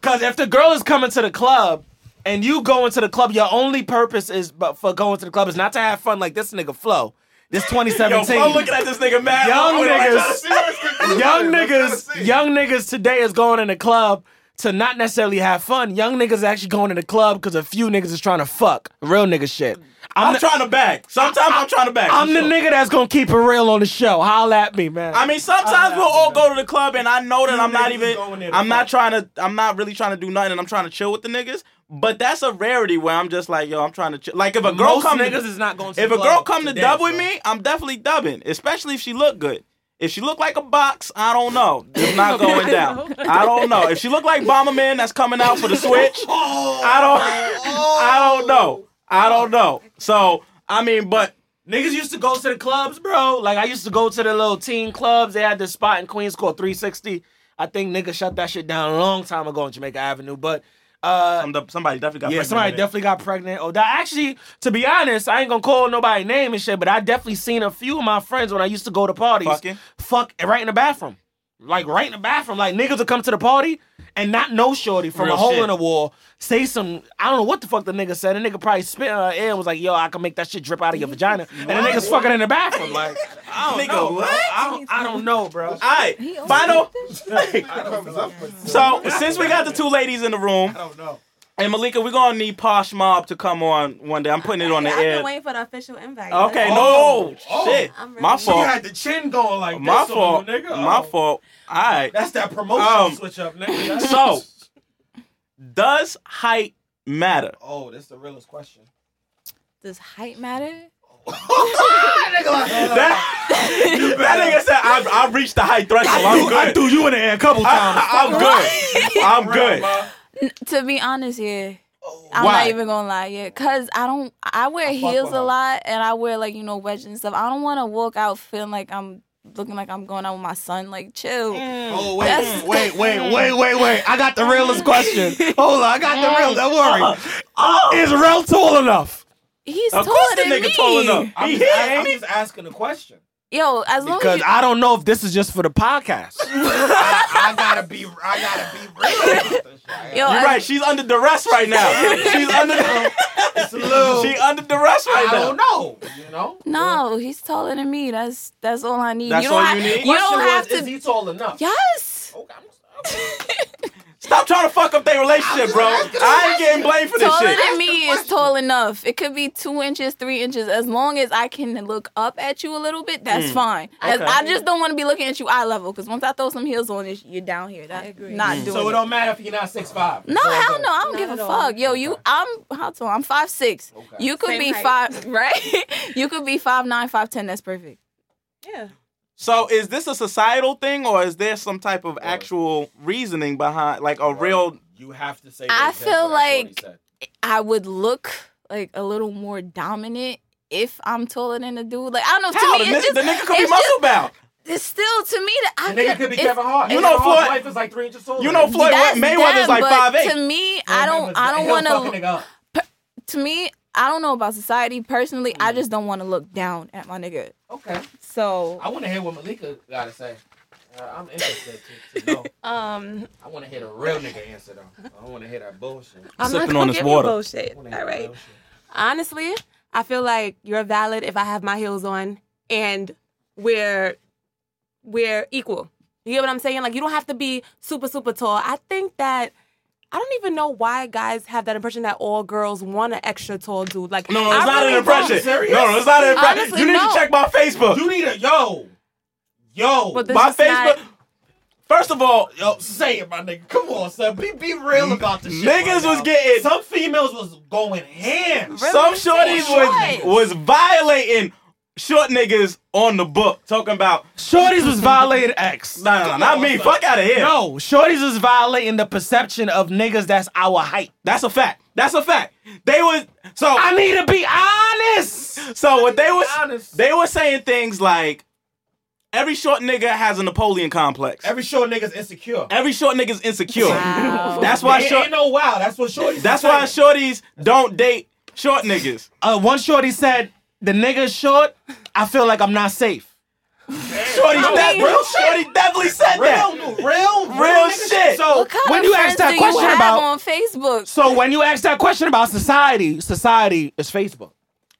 Speaker 1: Because if the girl is coming to the club and you going to the club, your only purpose is but for going to the club is not to have fun like this nigga Flow. This 2017. (laughs)
Speaker 3: Yo,
Speaker 1: 2017.
Speaker 3: Flo looking at this nigga mad.
Speaker 1: Young niggas-
Speaker 5: See what it's concluded.
Speaker 1: young niggas, young niggas today is going in the club to not necessarily have fun. Young niggas actually going to the club because a few niggas is trying to fuck. Real nigga shit. I'm,
Speaker 3: I'm
Speaker 1: the,
Speaker 3: trying to bag. Sometimes I'm trying to bag.
Speaker 1: I'm the
Speaker 3: sure.
Speaker 1: nigga that's gonna keep it real on the show. Holla at me, man.
Speaker 3: I mean, sometimes we'll all go to the club, and I know that
Speaker 1: You
Speaker 3: I'm not even.
Speaker 1: going
Speaker 3: I'm not
Speaker 1: fuck.
Speaker 3: trying to. I'm not really trying to do nothing, and I'm trying to chill with the niggas. But that's a rarity where I'm just like, yo, I'm trying to chill. Like if a girl
Speaker 1: Most
Speaker 3: come,
Speaker 1: niggas
Speaker 3: to,
Speaker 1: is not going to
Speaker 3: if a girl come to dub with
Speaker 1: bro.
Speaker 3: me, I'm definitely dubbing. Especially if she look good. If she look like a box, I don't know. It's not (laughs) going down. I don't know. If she look like Bomberman that's coming out for the Switch, I don't. I don't know. I don't know. So I mean, but
Speaker 1: Niggas used to go to the clubs, bro. Like I used to go to the little teen clubs. They had this spot in Queens called 360. I think niggas shut that shit down a long time ago on Jamaica Avenue. But uh,
Speaker 3: some- somebody definitely got.
Speaker 1: yeah,
Speaker 3: pregnant
Speaker 1: somebody definitely got pregnant. Oh, that actually, to be honest, I ain't gonna call nobody name and shit, but I definitely seen a few of my friends when I used to go to parties.
Speaker 3: Fucking?
Speaker 1: Fuck right in the bathroom. Like right in the bathroom. Like niggas would come to the party and not know shorty from
Speaker 3: Real
Speaker 1: a hole
Speaker 3: shit.
Speaker 1: in the wall. Say some, I don't know what the fuck the nigga said. The nigga probably spit in her ear and was like, yo, I can make that shit drip out of your vagina. And the nigga's fucking in the bathroom. Like, I don't
Speaker 3: Nigga,
Speaker 1: know. bro.
Speaker 3: what?
Speaker 1: I don't, I don't know, bro.
Speaker 3: All right, final.
Speaker 5: Comes up with-
Speaker 3: So since we got the two ladies in the room,
Speaker 1: I don't know.
Speaker 3: And Malika, we're gonna need Posh Mob to come on one day. I'm putting it on the
Speaker 8: I've been waiting for the official invite.
Speaker 3: Okay,
Speaker 1: Oh,
Speaker 3: no
Speaker 1: oh,
Speaker 3: shit,
Speaker 8: I'm ready.
Speaker 3: my
Speaker 8: She
Speaker 1: She
Speaker 3: fault.
Speaker 1: had the chin going like
Speaker 3: My
Speaker 1: this
Speaker 3: fault.
Speaker 1: on you, nigga.
Speaker 3: My
Speaker 1: Oh.
Speaker 3: fault. All right.
Speaker 1: That's that promotion
Speaker 3: Um,
Speaker 1: switch up, nigga.
Speaker 3: So (laughs) Does height matter?
Speaker 1: Oh, that's the realest question.
Speaker 4: Does height matter? (laughs)
Speaker 3: That, (laughs) that nigga said I, I reached the height threshold. I'm good.
Speaker 1: I threw you in the air a couple times.
Speaker 3: I, am good. I'm good.
Speaker 4: N- to be honest, yeah. Oh, I'm
Speaker 1: Why?
Speaker 4: not even gonna lie, yeah, cause I don't. I wear heels a lot, and I wear like you know wedges and stuff. I don't want to walk out feeling like I'm looking like I'm going out with my son. Like, chill. Mm.
Speaker 1: Oh, oh wait,
Speaker 4: That's- mm,
Speaker 1: wait, (laughs) wait, wait, wait, wait! I got the realest question. (laughs) Hold on, I got the real. Don't worry. Oh, Is Rel tall enough?
Speaker 4: He's
Speaker 3: Of
Speaker 4: taller
Speaker 3: course the
Speaker 4: than
Speaker 3: nigga
Speaker 4: me.
Speaker 3: tall enough.
Speaker 1: I'm
Speaker 3: He
Speaker 1: just,
Speaker 3: here,
Speaker 1: I'm
Speaker 3: ain't he?
Speaker 1: just asking a question
Speaker 4: Yo, as long
Speaker 1: because
Speaker 4: as you,
Speaker 1: I don't know if this is just for the podcast. (laughs) I, I gotta be. I gotta be real. about this shit.
Speaker 4: yo,
Speaker 3: You're
Speaker 4: as-
Speaker 3: right. She's under duress right now. (laughs) She's under.
Speaker 1: It's a little. (laughs)
Speaker 3: She under duress right
Speaker 1: I
Speaker 3: now.
Speaker 1: I don't know. You know.
Speaker 4: No, he's taller than me. That's that's all I need.
Speaker 3: That's
Speaker 4: you don't
Speaker 3: all
Speaker 4: have,
Speaker 3: you need?
Speaker 4: You
Speaker 1: Question
Speaker 4: don't have
Speaker 1: was,
Speaker 4: to.
Speaker 1: Is he tall enough?
Speaker 4: yes.
Speaker 1: Okay, I'm-
Speaker 3: Stop trying to fuck up their relationship, bro. I ain't getting blamed for this
Speaker 4: Taller
Speaker 3: shit.
Speaker 4: than me is tall enough. It could be two inches, three inches. As long as I can look up at you a little bit, that's fine. As-
Speaker 3: Mm. Okay.
Speaker 4: I just don't want to be looking at you eye level because once I throw some heels on, it's- you're down here. That's
Speaker 8: agree.
Speaker 4: not
Speaker 3: Mm.
Speaker 4: doing
Speaker 1: So it
Speaker 4: it.
Speaker 1: don't matter if you're not six five.
Speaker 4: No, hell no. I don't
Speaker 8: Not
Speaker 4: give a
Speaker 8: at all.
Speaker 4: fuck. Yo, you, I'm how tall? I'm five six.
Speaker 1: Okay.
Speaker 4: You could
Speaker 8: Same
Speaker 4: be
Speaker 8: height.
Speaker 4: five, (laughs) right? you could be five nine, five ten. That's perfect.
Speaker 8: Yeah.
Speaker 3: So is this a societal thing, or is there some type of actual reasoning behind, like a real?
Speaker 1: You have to say.
Speaker 4: I feel
Speaker 1: that's what Shorty
Speaker 4: like- I would look like a little more dominant if I'm taller than a dude. Like I don't know.
Speaker 3: How
Speaker 4: To
Speaker 3: the,
Speaker 4: me, it's
Speaker 3: nigga,
Speaker 4: just,
Speaker 3: the nigga could be
Speaker 4: it's
Speaker 3: muscle
Speaker 4: just-
Speaker 3: bound.
Speaker 4: It's still to me that I
Speaker 1: The nigga could be Kevin Hart.
Speaker 3: You know, Floyd-
Speaker 1: wife is like three inches taller.
Speaker 3: You know, Floyd
Speaker 4: That's
Speaker 3: Mayweather's
Speaker 4: that,
Speaker 3: like
Speaker 4: but
Speaker 3: five eight.
Speaker 4: To me. I don't. I don't want to.
Speaker 1: nigga.
Speaker 4: To me, I don't know about society. Personally, I
Speaker 1: Mm.
Speaker 4: just don't want to look down at my nigga.
Speaker 1: Okay.
Speaker 4: So
Speaker 1: I want to hear what Malika got to say. Uh, I'm interested to, to know. (laughs)
Speaker 8: Um,
Speaker 1: I want to hear the real nigga answer though. I don't want to hear that bullshit.
Speaker 8: I'm
Speaker 3: Sipping
Speaker 8: not gonna
Speaker 3: on this water.
Speaker 8: bullshit.
Speaker 1: I
Speaker 8: All
Speaker 1: wanna hear the
Speaker 8: right.
Speaker 1: real shit.
Speaker 8: Honestly, I feel like you're valid if I have my heels on and we're we're equal. You get what I'm saying? Like you don't have to be super super tall. I think that I don't even know why guys have that impression that all girls want an extra tall dude. Like
Speaker 3: No, no, it's
Speaker 8: I
Speaker 3: not
Speaker 8: really
Speaker 3: an impression.
Speaker 8: don't.
Speaker 1: serious?
Speaker 3: No, no, it's not an impression.
Speaker 8: Honestly,
Speaker 3: you need
Speaker 8: no.
Speaker 3: to check my Facebook.
Speaker 1: You need a yo, yo,
Speaker 3: my Facebook.
Speaker 8: not-
Speaker 3: First of all,
Speaker 1: yo. Say it, my nigga. Come on, son. Be be real about this. shit.
Speaker 3: niggas
Speaker 1: right
Speaker 3: was
Speaker 1: now.
Speaker 3: getting
Speaker 1: Some females was going ham.
Speaker 3: some shorties was was violating short niggas on the book, talking about
Speaker 1: Shorties was violating X.
Speaker 3: no, no, no, not me. Fuck out of here.
Speaker 1: No, shorties was violating the perception of niggas that's our height.
Speaker 3: That's a fact. That's a fact. They was so
Speaker 1: I need to be honest.
Speaker 3: so what they was
Speaker 1: honest.
Speaker 3: they were saying things like every short nigga has a Napoleon complex.
Speaker 1: Every short nigga's insecure.
Speaker 3: Every short nigga's insecure.
Speaker 8: Wow.
Speaker 3: That's why
Speaker 1: It
Speaker 3: short.
Speaker 1: ain't no wow. That's what shorties.
Speaker 3: That's why shorties don't date short niggas.
Speaker 1: Uh, one shorty said, "The nigga's short. I feel like I'm not safe."
Speaker 3: Shorty,
Speaker 1: No,
Speaker 3: that,
Speaker 1: real
Speaker 3: shorty definitely said that.
Speaker 1: Real, real,
Speaker 3: Real
Speaker 1: nigga
Speaker 3: shit.
Speaker 1: So
Speaker 4: what kind
Speaker 1: when
Speaker 4: of
Speaker 1: you
Speaker 4: friends
Speaker 1: ask that
Speaker 4: do
Speaker 1: question
Speaker 4: have
Speaker 1: about,
Speaker 4: on Facebook?
Speaker 1: so when you ask that question about society, society is Facebook.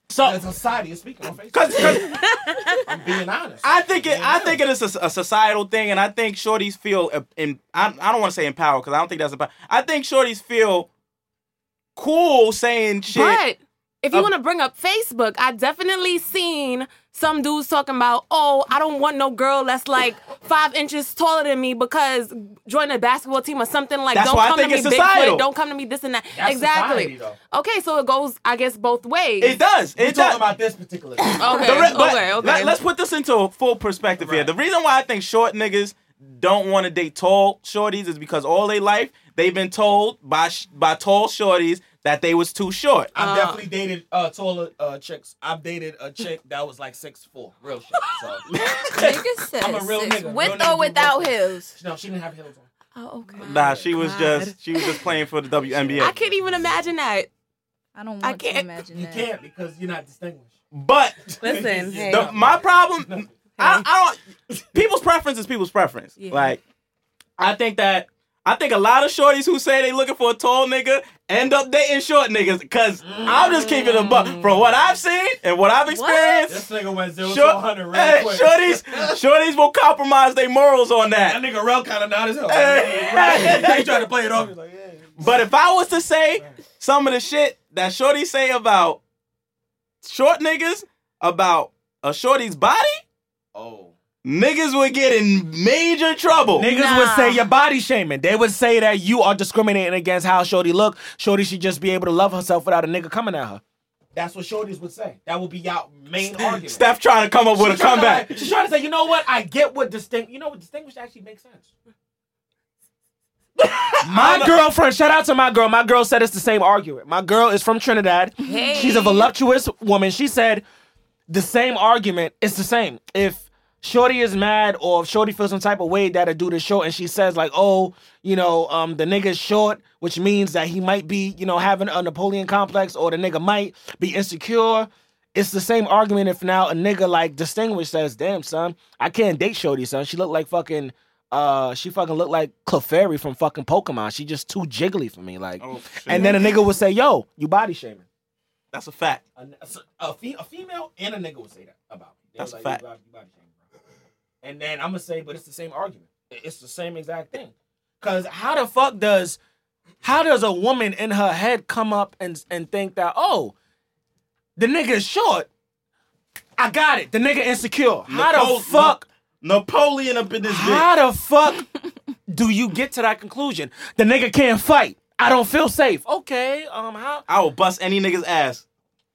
Speaker 3: So,
Speaker 1: And society is speaking on Facebook.
Speaker 3: cause, cause (laughs)
Speaker 1: I'm being honest.
Speaker 3: I think it, I think it is a, a societal thing, and I think shorties feel uh, in. I, I don't want to say empowered because I don't think that's about. I think shorties feel cool saying shit.
Speaker 8: But if you want to bring up Facebook, I definitely seen some dudes talking about, oh, I don't want no girl that's like five inches taller than me because join a basketball team or something like.
Speaker 3: That's
Speaker 8: don't
Speaker 3: why I
Speaker 8: come
Speaker 3: think
Speaker 8: to me
Speaker 3: it's
Speaker 8: Bigfoot.
Speaker 3: societal.
Speaker 8: Don't come to me this and that.
Speaker 1: That's
Speaker 8: exactly.
Speaker 1: society,
Speaker 8: okay, so it goes, I guess, both ways.
Speaker 3: it does.
Speaker 1: We're
Speaker 3: does.
Speaker 1: talking about this particular. Thing.
Speaker 8: okay,
Speaker 3: re- but
Speaker 8: okay, okay.
Speaker 3: Let, us put this into full perspective here. The reason why I think short niggas don't want to date tall shorties is because all their life they've been told by sh- by tall shorties that they was too short.
Speaker 1: I've
Speaker 8: Uh.
Speaker 1: definitely dated uh, taller uh, chicks. I've dated a chick that was like six four, real shit. So (laughs)
Speaker 4: Nigga
Speaker 1: I'm a real
Speaker 4: six,
Speaker 1: nigga.
Speaker 4: with
Speaker 1: Real
Speaker 4: or
Speaker 1: do
Speaker 4: without
Speaker 1: real
Speaker 4: heels.
Speaker 1: no, she didn't have heels on.
Speaker 4: Oh, okay.
Speaker 3: Nah, she was
Speaker 8: God.
Speaker 3: just she was just playing for the WNBA.
Speaker 8: I can't even imagine that.
Speaker 4: I don't want
Speaker 8: I can't-
Speaker 4: imagine
Speaker 1: You
Speaker 4: that.
Speaker 1: can't because you're not distinguished.
Speaker 3: But (laughs)
Speaker 8: Listen, hey.
Speaker 3: the, my problem, I, I don't. People's preference is people's preference.
Speaker 8: Yeah.
Speaker 3: Like, I think that I think a lot of shorties who say they looking for a tall nigga end up dating short niggas. Cause I'm just keeping it a buck from what I've seen and what I've experienced.
Speaker 1: This nigga went zero
Speaker 3: Short,
Speaker 1: to 100 real
Speaker 3: hey,
Speaker 1: quick.
Speaker 3: shorties, (laughs) shorties will compromise their morals on
Speaker 1: That
Speaker 3: that.
Speaker 1: nigga Rel kind of nodded his head.
Speaker 3: Hey.
Speaker 1: He tried to play it off. Like, yeah.
Speaker 3: But if I was to say some of the shit that shorties say about short niggas, about a shorty's body,
Speaker 1: Oh.
Speaker 3: Niggas would get in major trouble.
Speaker 1: Niggas
Speaker 4: Nah.
Speaker 1: would say you're body shaming. They would say that you are discriminating against how Shorty look. Shorty should just be able to love herself without a nigga coming at her. That's what Shorties would say. That would be y'all main argument.
Speaker 3: Steph trying to come up with a
Speaker 1: She's trying to,
Speaker 3: comeback.
Speaker 1: like- she's trying to say, you know what? I get what distinct. You know what distinguished actually makes sense. my girlfriend, shout out to my girl. My girl said it's the same argument. My girl is from Trinidad. She's a voluptuous woman. She said the same argument. It's the same. If Shorty is mad or if Shorty feels some type of way that a dude is short and she says like, oh, you know, um, the nigga's short, which means that he might be, you know, having a Napoleon complex or the nigga might be insecure. It's the same argument if now a nigga like distinguished says, damn son, I can't date Shorty, son. She look like fucking uh she fucking look like Clefairy from fucking Pokemon. She just too jiggly for me. Like
Speaker 3: Oh,
Speaker 1: and then a nigga would say, yo, you body shaming.
Speaker 3: That's a fact.
Speaker 1: A, a, fe- a female and a nigga would say that about me. They
Speaker 3: That's
Speaker 1: was
Speaker 3: a fact.
Speaker 1: You body, you body. And then I'm gonna say, but it's the same argument. It's the same exact thing. Cause how the fuck does how does a woman in her head come up and and think that oh the nigga is short? I got it. The nigga insecure. How
Speaker 3: Nicole-
Speaker 1: the fuck?
Speaker 3: Napoleon up in this bitch.
Speaker 1: How the fuck do you get to that conclusion? The nigga can't fight. I don't feel safe. Okay. Um. How?
Speaker 3: I will bust any nigga's ass.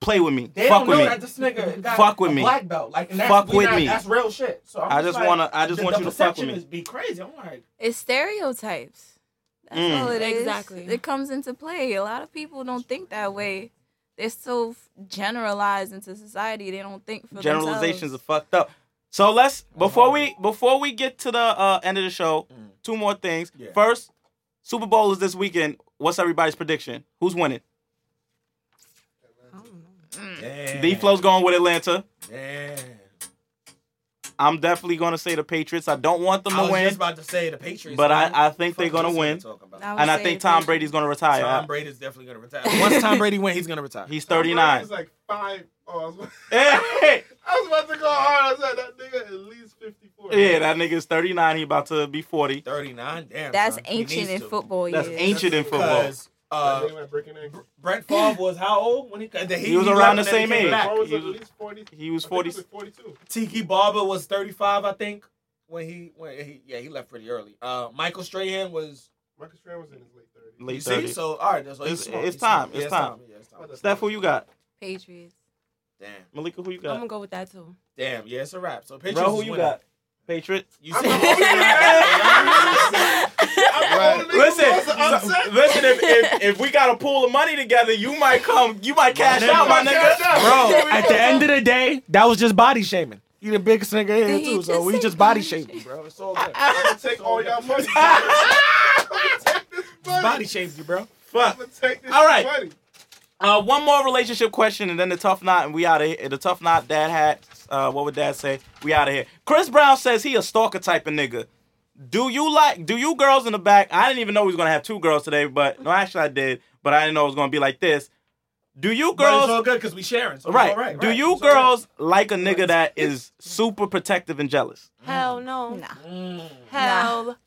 Speaker 3: Play with me.
Speaker 1: They
Speaker 3: Fuck
Speaker 1: don't
Speaker 3: with
Speaker 1: know
Speaker 3: me.
Speaker 1: that this nigga got
Speaker 3: Fuck with
Speaker 1: a
Speaker 3: me.
Speaker 1: black belt. Like, and that's,
Speaker 3: Fuck with
Speaker 1: not-
Speaker 3: me.
Speaker 1: That's real shit. So I'm
Speaker 3: I just
Speaker 1: like,
Speaker 3: wanna- I just
Speaker 1: the,
Speaker 3: want
Speaker 1: the
Speaker 3: you to fuck with me.
Speaker 1: Is be crazy. I'm like,
Speaker 4: It's stereotypes. That's
Speaker 3: Mm.
Speaker 4: all it is.
Speaker 8: Exactly.
Speaker 4: It comes into play. A lot of people don't think that way. They're so generalized into society. They don't think for
Speaker 3: Generalizations
Speaker 4: themselves.
Speaker 3: are fucked up. So let's before we before we get to the uh, end of the show, two more things.
Speaker 1: Mm. Yeah.
Speaker 3: First, Super Bowl is this weekend. What's everybody's prediction? Who's winning?
Speaker 1: Damn,
Speaker 3: D Flow's going with Atlanta.
Speaker 1: damn.
Speaker 3: I'm definitely gonna say the Patriots. I don't want them to win.
Speaker 1: I was
Speaker 3: win,
Speaker 1: just about to say the Patriots,
Speaker 3: but. I, I think they're gonna win.
Speaker 1: nigga talking about.
Speaker 4: I
Speaker 3: And I think Tom Brady's gonna retire.
Speaker 1: Tom Brady's definitely gonna retire. (laughs) Once Tom Brady win, he's gonna retire.
Speaker 3: He's 39.
Speaker 5: Brady's like five. Oh, I was, (laughs)
Speaker 3: Hey,
Speaker 5: I was about to go hard. I said that nigga at least 54.
Speaker 3: yeah, that nigga's 39. He about to be 40.
Speaker 1: 39. Damn.
Speaker 4: That's
Speaker 1: son.
Speaker 4: Ancient in
Speaker 1: to.
Speaker 4: football.
Speaker 3: That's
Speaker 4: years.
Speaker 3: ancient in football.
Speaker 1: Because
Speaker 5: That
Speaker 1: uh,
Speaker 5: nigga went breaking eggs.
Speaker 1: Brett Favre was how old when he? He,
Speaker 3: He was around the same age.
Speaker 1: back.
Speaker 5: Bro was
Speaker 3: he
Speaker 5: at
Speaker 3: was-
Speaker 5: least 40.
Speaker 3: He was 40.
Speaker 5: he was 42.
Speaker 1: Tiki Barber was 35, I think, when he when he yeah he left pretty early. Uh, Michael Strahan was
Speaker 5: Michael Strahan was in his late 30s.
Speaker 1: you
Speaker 3: Late
Speaker 1: see so all right. So he's
Speaker 3: It's-
Speaker 1: smart.
Speaker 3: it's
Speaker 1: He's
Speaker 3: time.
Speaker 1: smart.
Speaker 3: It's
Speaker 1: Yeah,
Speaker 3: time.
Speaker 1: Yeah, it's time.
Speaker 3: Steph, who you got?
Speaker 4: Patriots.
Speaker 1: Damn,
Speaker 3: Malika, who you got?
Speaker 8: I'm gonna go with that too.
Speaker 1: damn. Yeah, it's a wrap. So Patriots.
Speaker 3: Bro, who
Speaker 1: is
Speaker 3: you
Speaker 1: winning.
Speaker 3: got? Patriots.
Speaker 1: You see? (laughs)
Speaker 5: the only nigga- I'm the only nigga
Speaker 3: Listen,
Speaker 5: who
Speaker 3: listen. If, if if we got a pool of money together, you might come. You might cash
Speaker 1: nigga.
Speaker 3: out, my nigga.
Speaker 1: Bro, at the end of the day, that was just body shaming. He the biggest nigga here too, so we just body
Speaker 4: body
Speaker 1: shaming, bro. It's all good.
Speaker 5: I'm gonna take all y'all money. (laughs) I'm gonna take this money.
Speaker 1: body shamed you, bro.
Speaker 5: I'm
Speaker 3: Fuck.
Speaker 5: gonna take this
Speaker 3: All right.
Speaker 5: money.
Speaker 3: Uh, one more relationship question, and then the tough knot, and we out of here. The tough knot dad had. Uh, what would dad say? We out of here. Chris Brown says he a stalker type of nigga. Do you like? Do you girls in the back? I didn't even know we was gonna have two girls today, but no, actually I did, but I didn't know it was gonna be like this. Do you
Speaker 1: But it's
Speaker 3: girls?
Speaker 1: all good because we sharing. So it's
Speaker 3: right.
Speaker 1: all right.
Speaker 3: Do you
Speaker 1: It's all right.
Speaker 3: girls like a nigga that is super protective and jealous?
Speaker 8: Hell no.
Speaker 4: Nah.
Speaker 1: Mm.
Speaker 8: Hell.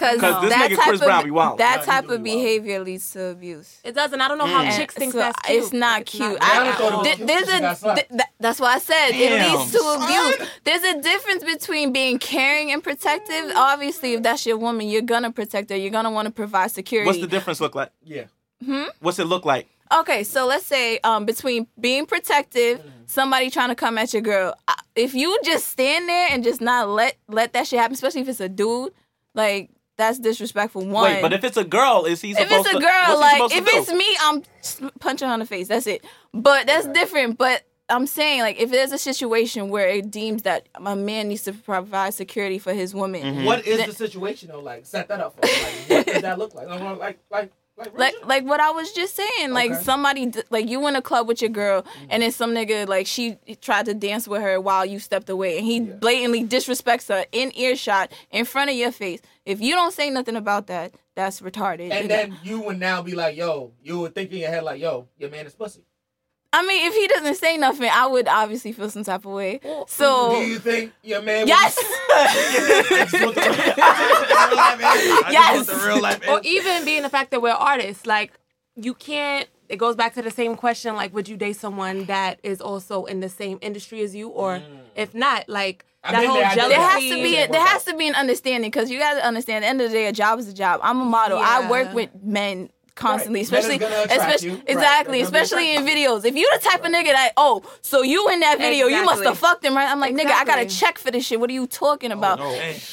Speaker 4: Cause,
Speaker 3: 'Cause this
Speaker 4: that
Speaker 3: nigga
Speaker 4: type
Speaker 3: Chris
Speaker 4: of,
Speaker 3: Brown be wild.
Speaker 4: That type of
Speaker 1: be wild.
Speaker 4: behavior leads to abuse.
Speaker 8: It doesn't. I don't know how chicks think
Speaker 4: So
Speaker 8: that's cute.
Speaker 4: It's not cute.
Speaker 8: not
Speaker 4: I,
Speaker 1: I thought
Speaker 4: th- there's
Speaker 1: till she got
Speaker 4: a th- th- that's why I said
Speaker 3: Damn,
Speaker 4: it leads to
Speaker 3: son.
Speaker 4: abuse. There's a difference between being caring and protective. Obviously, if that's your woman, you're gonna protect her. You're gonna want to provide security.
Speaker 3: What's the difference look like?
Speaker 1: Yeah. Hmm.
Speaker 3: What's it look like?
Speaker 4: Okay, so let's say um, between being protective, somebody trying to come at your girl. If you just stand there and just not let let that shit happen, especially if it's a dude, like that's disrespectful. One.
Speaker 3: Wait, but if it's a girl, is he
Speaker 4: if
Speaker 3: supposed
Speaker 4: it's a girl,
Speaker 3: what's he
Speaker 4: like if it's me, I'm punching her on the face. That's it. But that's different. But I'm saying like if there's a situation where it deems that a man needs to provide security for his woman,
Speaker 3: Mm-hmm.
Speaker 1: What is
Speaker 4: Then-
Speaker 1: the situation though? Like, set that up for us. Like, what does that look like? Like, like, like, like,
Speaker 4: what I was just saying. Like
Speaker 1: Okay.
Speaker 4: somebody like you in a club with your girl, mm-hmm. and then some nigga like she tried to dance with her while you stepped away, and he blatantly disrespects her in earshot in front of your face. If you don't say nothing about that, that's retarded.
Speaker 1: and then you would now be like, yo, you would think in your head like, yo, your man is pussy.
Speaker 4: I mean, if he doesn't say nothing, I would obviously feel some type of way. So
Speaker 1: Do you think your man?
Speaker 4: yes.
Speaker 1: I just want the, I just want the real life answer. I
Speaker 4: Yes.
Speaker 1: just want the real life (laughs)
Speaker 8: Or even being the fact that we're artists, like you can't. It goes back to the same question: like, would you date someone that is also in the same industry as you, or mm. if not, like
Speaker 1: I've
Speaker 8: that
Speaker 1: been
Speaker 8: whole
Speaker 1: there,
Speaker 8: jealousy.
Speaker 4: there has to be a, there has to be an understanding because you got to understand. At the end of the day, a job is a job. I'm a model. I work with men constantly,
Speaker 1: Right.
Speaker 4: Especially, especially
Speaker 1: you. Right.
Speaker 4: exactly,
Speaker 1: They're gonna be
Speaker 4: especially in videos. If you the type of nigga that oh, so you in that video, you must have fucked him, right? I'm like, nigga, I gotta check for this shit. What are you talking about?
Speaker 1: Oh,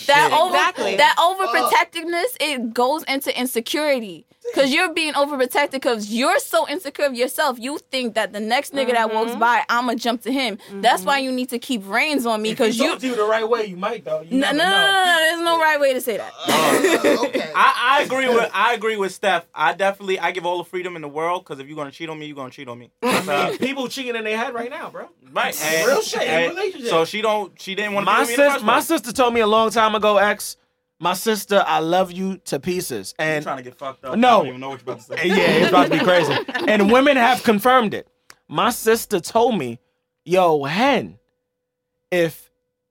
Speaker 4: That over
Speaker 8: Exactly.
Speaker 4: that overprotectiveness it goes into insecurity. Cause you're being overprotected because you're so insecure of yourself. You think that the next nigga that walks
Speaker 8: Mm-hmm.
Speaker 4: by, I'ma jump to him. That's why mm-hmm. you need to keep reins on me.
Speaker 1: If he
Speaker 4: Cause you
Speaker 1: talk to you the right way, you might though. You
Speaker 4: no, no,
Speaker 1: never
Speaker 4: no, no, no, there's no right way to say that.
Speaker 5: Uh, uh, okay. (laughs)
Speaker 3: I, I agree with I agree with Steph. I definitely I give all the freedom in the world because if you're gonna cheat on me, you're gonna cheat on me. That's (laughs) how-
Speaker 1: People cheating in their head right now, bro.
Speaker 3: right,
Speaker 1: Real shit in relationship.
Speaker 3: So she don't she didn't want to
Speaker 1: My
Speaker 3: be me in
Speaker 1: sis, my sister told me a long time ago, X. My sister, I love you to pieces,
Speaker 3: I'm
Speaker 1: and
Speaker 3: trying to get fucked up.
Speaker 1: No.
Speaker 3: I don't even know what you're about to say.
Speaker 1: yeah, it's about to be crazy. (laughs) And women have confirmed it. My sister told me, "Yo, hen, if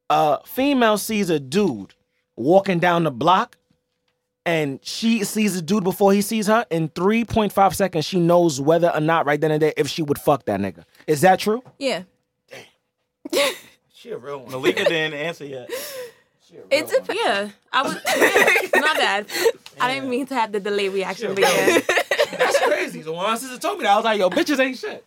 Speaker 1: a female sees a dude walking down the block." And she sees a dude before he sees her. In 3.5 seconds, she knows whether or not right then and there if she would fuck that nigga. Is that true?
Speaker 4: Yeah. Damn.
Speaker 1: She a real one.
Speaker 3: Malika didn't answer yet.
Speaker 4: It's a
Speaker 8: Yeah, I was. Yeah, (laughs) (laughs) my bad. I didn't mean to have the delay reaction, but yeah.
Speaker 1: That's crazy. So when my sister told me that, I was like, "Yo, bitches ain't shit."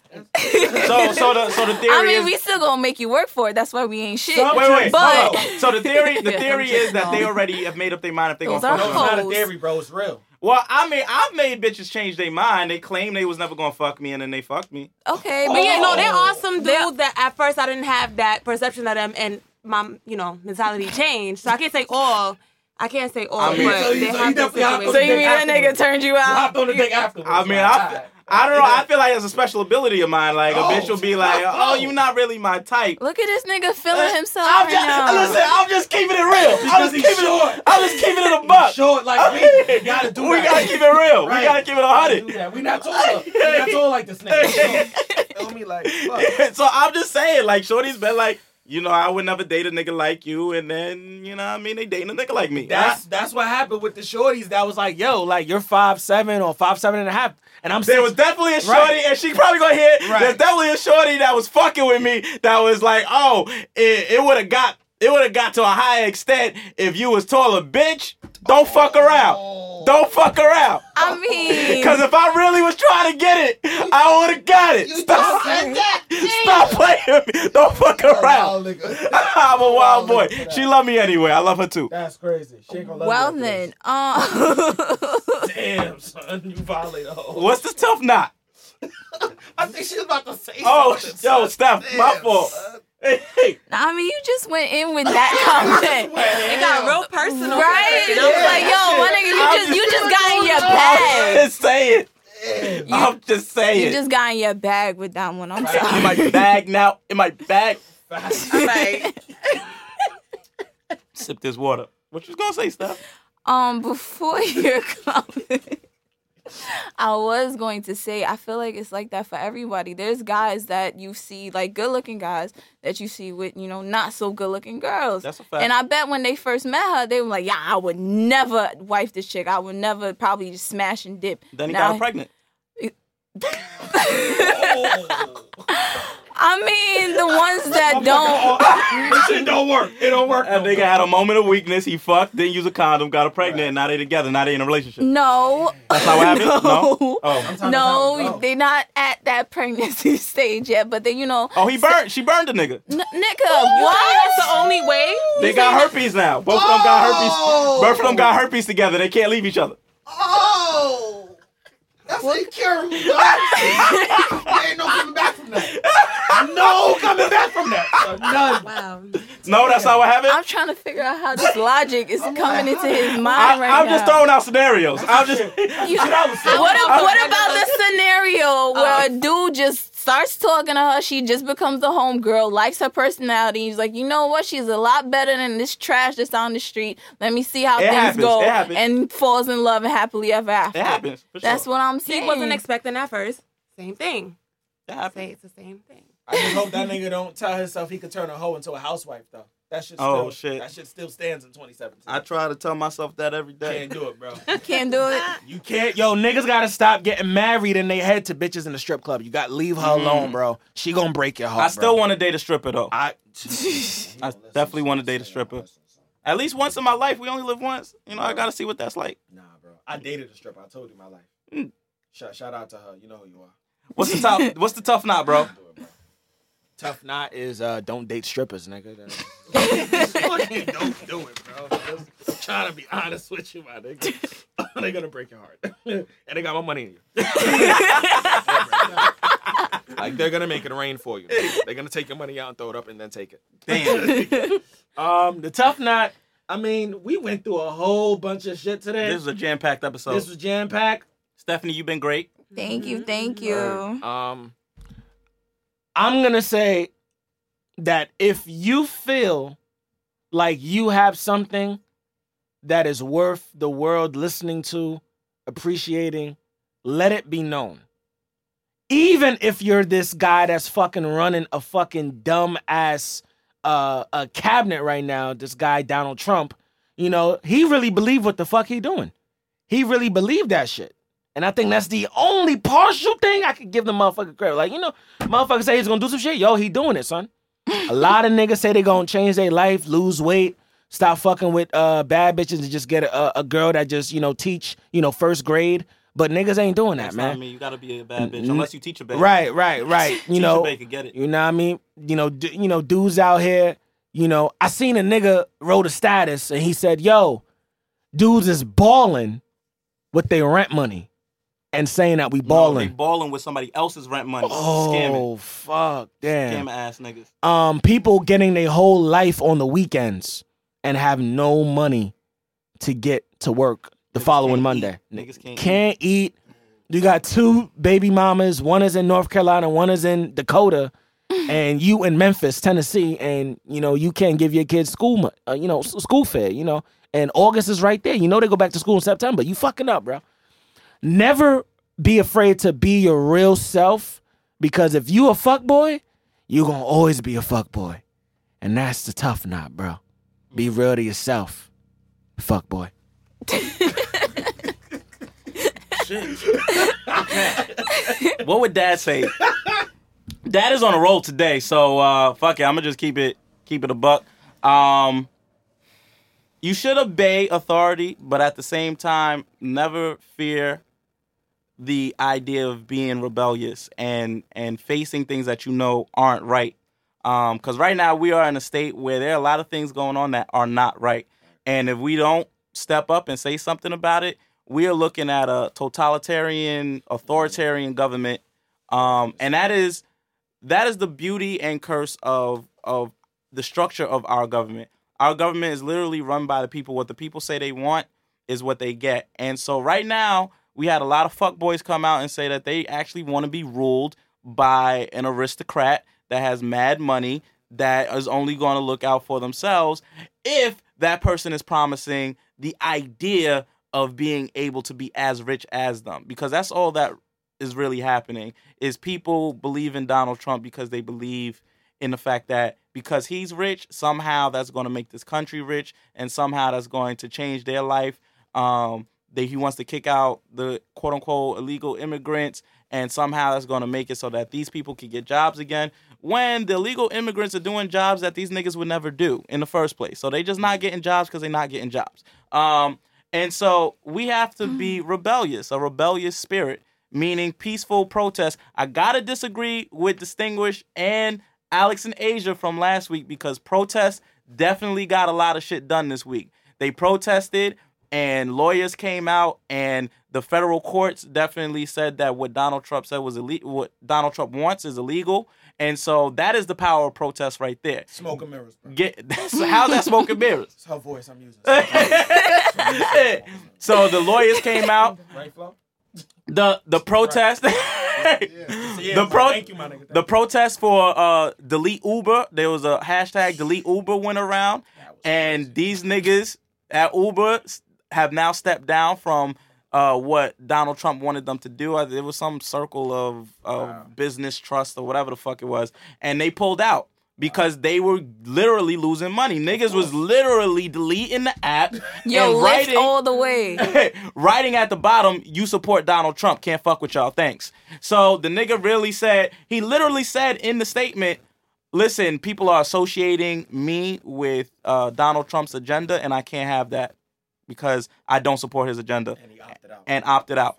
Speaker 3: So so the so the theory
Speaker 4: I mean,
Speaker 3: is
Speaker 4: we still gonna make you work for it. That's why we ain't shit.
Speaker 1: Some
Speaker 3: wait wait
Speaker 4: But-
Speaker 3: hold on. So the theory the (laughs) theory
Speaker 4: I'm
Speaker 3: is that
Speaker 4: just-
Speaker 3: they already have made up their mind if they
Speaker 4: Those
Speaker 3: gonna
Speaker 4: are
Speaker 3: fuck
Speaker 1: No,
Speaker 3: with
Speaker 1: it's not a theory, bro. It's real.
Speaker 3: Well, I mean, I've made bitches change their mind. They claim they was never gonna fuck me, and then they fucked me.
Speaker 4: Okay,
Speaker 8: But oh. yeah, no, there
Speaker 1: Oh.
Speaker 8: are some dudes that at first I didn't have that perception of them, and my you know mentality changed. So I can't say all. I can't say all,
Speaker 3: I mean-
Speaker 8: but
Speaker 1: So you-
Speaker 8: they
Speaker 1: so
Speaker 8: have those
Speaker 1: definitely
Speaker 4: So you mean that nigga turned you
Speaker 1: You
Speaker 4: out?
Speaker 1: hopped on the dick afterwards.
Speaker 3: I mean. I, I don't know. I feel like it's a special ability of mine. Like a bitch will be like, "Oh, you're not really my type."
Speaker 4: Look at this nigga feeling himself
Speaker 3: I'm
Speaker 4: right
Speaker 3: just,
Speaker 4: now.
Speaker 3: listen, I'm just keeping it real. I'm just
Speaker 1: he's
Speaker 3: keeping
Speaker 1: short.
Speaker 3: it. I'm just keeping it a buck.
Speaker 1: Short like me. You gotta do it.
Speaker 3: we
Speaker 1: that.
Speaker 3: gotta keep it real.
Speaker 1: Right.
Speaker 3: We gotta keep it a hundred.
Speaker 1: that. We not tall. We not (laughs) tall like this nigga. (laughs) Feel me? Like, fuck.
Speaker 3: so I'm just saying, like, Shorty's been like, you know, I would never date a nigga like you, and then you know, what I mean, they dating a nigga like me.
Speaker 1: That's that's what happened with the shorties. That was like, yo, like you're five seven or five seven and a half, and I'm saying
Speaker 3: There
Speaker 1: six.
Speaker 3: was definitely a shorty,
Speaker 1: Right.
Speaker 3: and she probably gonna hear.
Speaker 1: Right.
Speaker 3: There's definitely a shorty that was fucking with me. That was like, oh, it, it would have got, it would have got to a higher extent if you was taller, bitch. Don't fuck around. Don't fuck around.
Speaker 4: I mean,
Speaker 3: Cause if I really was trying to get it, I would have got it. Stop, stop playing with me. Don't fuck around. (laughs) I'm a wild boy. She love me anyway. I love her too.
Speaker 1: That's crazy. She ain't gonna love
Speaker 4: well
Speaker 1: you
Speaker 4: then,
Speaker 1: after (laughs)
Speaker 4: um.
Speaker 1: Damn, son, you violate a hoe.
Speaker 3: What's the tough knot? (laughs)
Speaker 5: I think she was about to say
Speaker 3: Oh,
Speaker 5: something.
Speaker 3: yo, Steph, my
Speaker 5: Damn,
Speaker 3: fault.
Speaker 5: son.
Speaker 3: Hey, hey.
Speaker 4: I mean, you just went in with that (laughs) comment.
Speaker 8: It got real personal,
Speaker 4: Right? And I was like, yo, my nigga, you just you just got in your bag.
Speaker 3: I'm
Speaker 4: bag.
Speaker 3: just saying. I'm just saying.
Speaker 4: You just got in your bag with that one. I'm
Speaker 3: in
Speaker 4: sorry.
Speaker 3: my bag now. In my bag. (laughs)
Speaker 8: Right.
Speaker 3: Sip this water. What you gonna say, Steph?
Speaker 4: Um, before (laughs) your comment, (laughs) I was going to say I feel like it's like that for everybody. There's guys that you see, like good looking guys that you see with, you know, not so good looking girls.
Speaker 3: That's a fact.
Speaker 4: And I bet when they first met her, they were like, Yeah, I would never wife this chick. I would never probably just smash and dip.
Speaker 3: Then he
Speaker 4: Now-
Speaker 3: got her pregnant.
Speaker 4: I mean, the ones that (laughs) don't
Speaker 1: This shit don't work. It don't work.
Speaker 3: That
Speaker 1: no
Speaker 3: nigga
Speaker 1: more.
Speaker 3: had a moment of weakness. He fucked, didn't use a condom, got her pregnant, and now they together. Now they in a relationship.
Speaker 4: No.
Speaker 3: That's not what happened? (laughs) No.
Speaker 4: No.
Speaker 3: Oh.
Speaker 1: Sometimes that's how it
Speaker 4: No,
Speaker 1: go.
Speaker 4: they're not at that pregnancy (laughs) stage yet, but then, you know,
Speaker 3: Oh, he burned. She burned the nigga.
Speaker 4: N- nigga,
Speaker 8: That's
Speaker 4: what?
Speaker 8: the only way.
Speaker 3: They got herpes now. Both of them got herpes. Oh. Both of them got herpes together. They can't leave each other.
Speaker 5: Oh! That's incurable, dog. there ain't no coming back from that.
Speaker 1: no coming back from that. (laughs) None.
Speaker 8: Wow.
Speaker 3: No, that's not what happened.
Speaker 4: I'm trying to figure out how this logic is coming into his (laughs) mind
Speaker 3: I,
Speaker 4: right
Speaker 3: I'm
Speaker 4: now.
Speaker 3: just throwing out scenarios. I'm just. (laughs)
Speaker 4: You-
Speaker 1: I was saying.
Speaker 4: what, if, what about the scenario where uh, a dude just starts talking to her, she just becomes a homegirl, likes her personality, he's like, you know what, she's a lot better than this trash that's on the street. Let me see how
Speaker 3: It
Speaker 4: things
Speaker 3: happens,
Speaker 4: go,
Speaker 3: it happens.
Speaker 4: and falls in love and happily ever after.
Speaker 3: It happens. For sure.
Speaker 4: That's what I'm
Speaker 8: He
Speaker 4: saying.
Speaker 8: wasn't expecting that first. Same thing.
Speaker 3: It happens.
Speaker 8: Say it's the same thing.
Speaker 1: I just hope that nigga don't tell himself he could turn a hoe into a housewife though. That shit.
Speaker 3: Oh,
Speaker 1: still,
Speaker 3: shit.
Speaker 1: That shit still stands in 2017.
Speaker 3: I try to tell myself that every day.
Speaker 1: can't do it, bro.
Speaker 4: I (laughs) can't do it.
Speaker 1: You can't. Yo, niggas gotta stop getting married and they head to bitches in the strip club. You got to leave her alone, bro. She gonna break your heart.
Speaker 3: I still
Speaker 1: bro.
Speaker 3: want to date a stripper though.
Speaker 1: I. (laughs)
Speaker 3: I definitely want to date a stripper. At least once in my life. We only live once. You know, I gotta see what that's like.
Speaker 1: Nah, bro. I dated a stripper. I told you my life.
Speaker 3: Mm.
Speaker 1: Shout, shout out to her. You know who you are.
Speaker 3: What's the tough? (laughs) what's the tough knot, bro?
Speaker 1: Do it, bro. Tough knot is uh, don't date strippers, nigga. (laughs) Fucking don't do it, bro. Just- I'm trying to be honest with you, my nigga. (laughs) They're gonna break your heart, (laughs) and they got my money in you. like they're gonna make it rain for you. They're gonna take your money out and throw it up, and then take it.
Speaker 3: Damn.
Speaker 1: Um, the tough knot. I mean, we went through a whole bunch of shit today.
Speaker 3: this is a jam packed episode.
Speaker 1: This was jam packed.
Speaker 3: Stephanie, you've been great.
Speaker 4: Thank you, thank you.
Speaker 1: Um, I'm gonna say that if you feel like you have something that is worth the world listening to, appreciating, let it be known. Even if you're this guy that's fucking running a fucking dumb ass uh, a cabinet right now, this guy Donald Trump, you know, he really believed what the fuck he doing. He really believed that shit. And I think that's the only partial thing I could give the motherfucker credit. Like, you know, motherfucker say he's gonna do some shit. Yo, he doing it, son. a (laughs) lot of niggas say they gonna change their life, lose weight, stop fucking with uh, bad bitches and just get a, a girl that just, you know, teach, you know, first grade. But niggas ain't doing that,
Speaker 3: That's not
Speaker 1: man.
Speaker 3: me. You gotta be a bad bitch unless you teach a baby.
Speaker 1: Right, right, right. (laughs) You
Speaker 3: Teach
Speaker 1: know,
Speaker 3: a baby, get it.
Speaker 1: you know what I mean? You know, d- you know, dudes out here. You know, I seen a nigga wrote a status and he said, "Yo, dudes is balling with their rent money and saying that we
Speaker 3: No, they
Speaker 1: balling."
Speaker 3: balling with somebody else's rent money. Scamming.
Speaker 1: oh fuck, damn.
Speaker 3: Scammer ass niggas.
Speaker 1: Um, people getting their whole life on the weekends and have no money to get to work the
Speaker 3: Niggas
Speaker 1: following Monday.
Speaker 3: eat. Niggas can't,
Speaker 1: Can't eat. You got two baby mamas. One is in North Carolina. One is in Dakota. (laughs) and you in Memphis, Tennessee, and you know you can't give your kids school, uh, you know, school fare. You know, and August is right there. You know they go back to school in September. You fucking up, bro. Never be afraid to be your real self because if you a fuck boy, you gonna always be a fuck boy, and that's the tough knot, bro. Be real to yourself, fuck boy. (laughs)
Speaker 3: what would dad say? dad is on a roll today, so uh fuck it. I'm gonna just keep it keep it a buck. Um you should obey authority, but at the same time, never fear the idea of being rebellious and and facing things that you know aren't right. Um, because right now we are in a state where there are a lot of things going on that are not right, and if we don't step up and say something about it, we are looking at a totalitarian, authoritarian government. Um, and that is that is the beauty and curse of of the structure of our government. Our government is literally run by the people. What the people say they want is what they get. And so right now, we had a lot of fuckboys come out and say that they actually want to be ruled by an aristocrat that has mad money that is only going to look out for themselves if that person is promising the idea of being able to be as rich as them. Because that's all that is really happening is people believe in Donald Trump because they believe in the fact that because he's rich somehow that's going to make this country rich and somehow that's going to change their life. Um that he wants to kick out the quote unquote illegal immigrants and somehow that's going to make it so that these people can get jobs again when the illegal immigrants are doing jobs that these niggas would never do in the first place so they just not getting jobs because they're not getting jobs um and so we have to be rebellious, a rebellious spirit, meaning peaceful protest. I gotta disagree with Distinguished and Alex and Asia from last week because protests definitely got a lot of shit done this week. They protested and lawyers came out and the federal courts definitely said that what Donald Trump said was illegal what Donald Trump wants is illegal. And so that is the power of protest right there.
Speaker 1: Smoke and mirrors, bro.
Speaker 3: Get (laughs) how's that smoke and mirrors?
Speaker 1: That's her voice I'm using. (laughs)
Speaker 3: so the lawyers came out. (laughs)
Speaker 1: right?
Speaker 3: The the protest. The pro
Speaker 1: you,
Speaker 3: the protest for uh delete Uber. There was a hashtag delete Uber went around, and these niggas at Uber have now stepped down from uh what Donald Trump wanted them to do. It was some circle of of business trust or whatever the fuck it was, and they pulled out because they were literally losing money. Niggas was literally deleting the app
Speaker 4: Yo,
Speaker 3: and writing
Speaker 4: all the way. (laughs)
Speaker 3: writing at the bottom, you support Donald Trump. Can't fuck with y'all. Thanks. So the nigga really said, he literally said in the statement, listen, people are associating me with uh, Donald Trump's agenda, and I can't have that because I don't support his agenda.
Speaker 1: And he opted out.
Speaker 3: And opted out.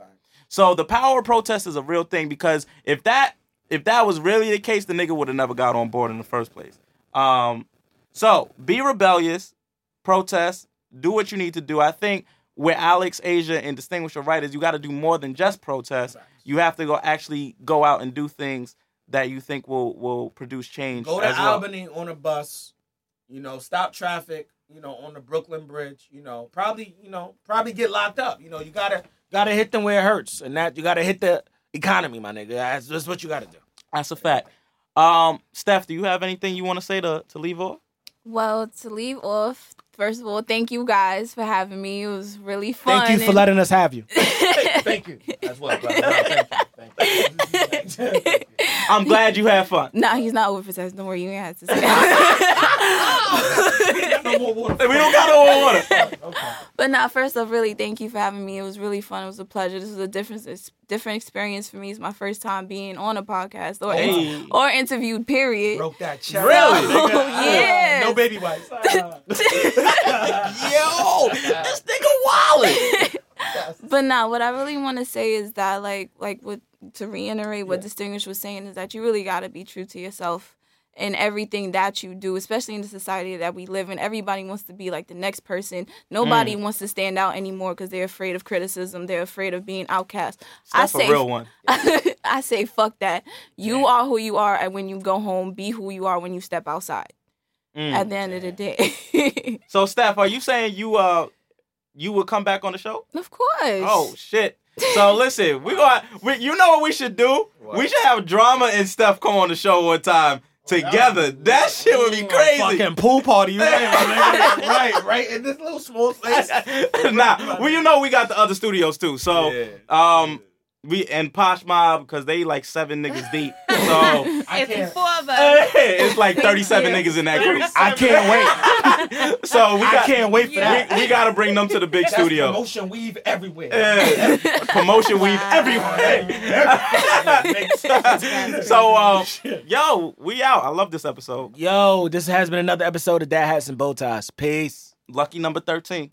Speaker 3: So the power protest is a real thing because if that if that was really the case, the nigga would have never got on board in the first place. Um, so be rebellious, protest, do what you need to do. I think with Alex, Asia, and Distinguished Writers, you got to do more than just protest. You have to go actually go out and do things that you think will will produce change.
Speaker 1: Go to
Speaker 3: well.
Speaker 1: Albany on a bus. You know, stop traffic. You know, on the Brooklyn Bridge. You know, probably. You know, probably get locked up. You know, you gotta gotta hit them where it hurts, and that you gotta hit the economy, my nigga. That's, that's what you gotta do.
Speaker 3: That's a fact. Um, Steph, do you have anything you want to say to to leave off?
Speaker 4: Well, to leave off, first of all, thank you guys for having me. It was really fun.
Speaker 1: Thank you for
Speaker 4: and-
Speaker 1: letting us have (laughs) you. Thank you. As well, brother. No, thank you. Thank you. (laughs)
Speaker 3: I'm glad you had fun.
Speaker 4: Nah, he's not over for sex. Don't worry, you ain't have to say (laughs) oh. that.
Speaker 1: No more water.
Speaker 3: We don't got no more water.
Speaker 4: but nah, first off, really thank you for having me. It was really fun. It was a pleasure. This was a different different experience for me. It's my first time being on a podcast or
Speaker 3: Hey.
Speaker 4: or interviewed. Period.
Speaker 1: Broke that check.
Speaker 3: Really?
Speaker 4: Oh, (laughs) yeah.
Speaker 1: No baby wipes. (laughs)
Speaker 3: Yo, this nigga wallet.
Speaker 4: But now, what I really want to say is that, like, like what to reiterate what Distinguished was saying is that you really got to be true to yourself in everything that you do, especially in the society that we live in. Everybody wants to be like the next person. Nobody
Speaker 3: Mm.
Speaker 4: wants to stand out anymore because they're afraid of criticism. They're afraid of being outcast.
Speaker 3: That's
Speaker 4: I say,
Speaker 3: a real one. (laughs)
Speaker 4: I say, fuck that. You are who you are, and when you go home, be who you are when you step outside.
Speaker 3: Mm.
Speaker 4: At the end of the day, (laughs)
Speaker 3: So, Steph, are you saying you uh you would come back on the show?
Speaker 4: of course.
Speaker 3: Oh shit. So listen, we going we, you know what we should do? We should have drama and Steph come on the show one time together. That shit would be crazy.
Speaker 1: Fucking pool party. You right, my nigga. (laughs) right, right. In this little small space. (laughs)
Speaker 3: nah, well, you know we got the other studios too. So, um, we and Posh Mob because they like seven niggas deep. So (laughs)
Speaker 1: I
Speaker 8: It's
Speaker 1: can't.
Speaker 8: four of us.
Speaker 3: it's like thirty-seven niggas in that group.
Speaker 1: I can't wait. (laughs)
Speaker 3: So we
Speaker 1: I can't wait for that.
Speaker 3: We, we got to bring them to the big
Speaker 1: That's
Speaker 3: studio.
Speaker 1: promotion weave everywhere.
Speaker 3: Yeah. (laughs) Promotion weave everywhere. so, um, yo, we out. I love this episode.
Speaker 1: Yo, this has been another episode of Dad Hats and Bow Ties. Peace.
Speaker 3: Lucky number thirteen.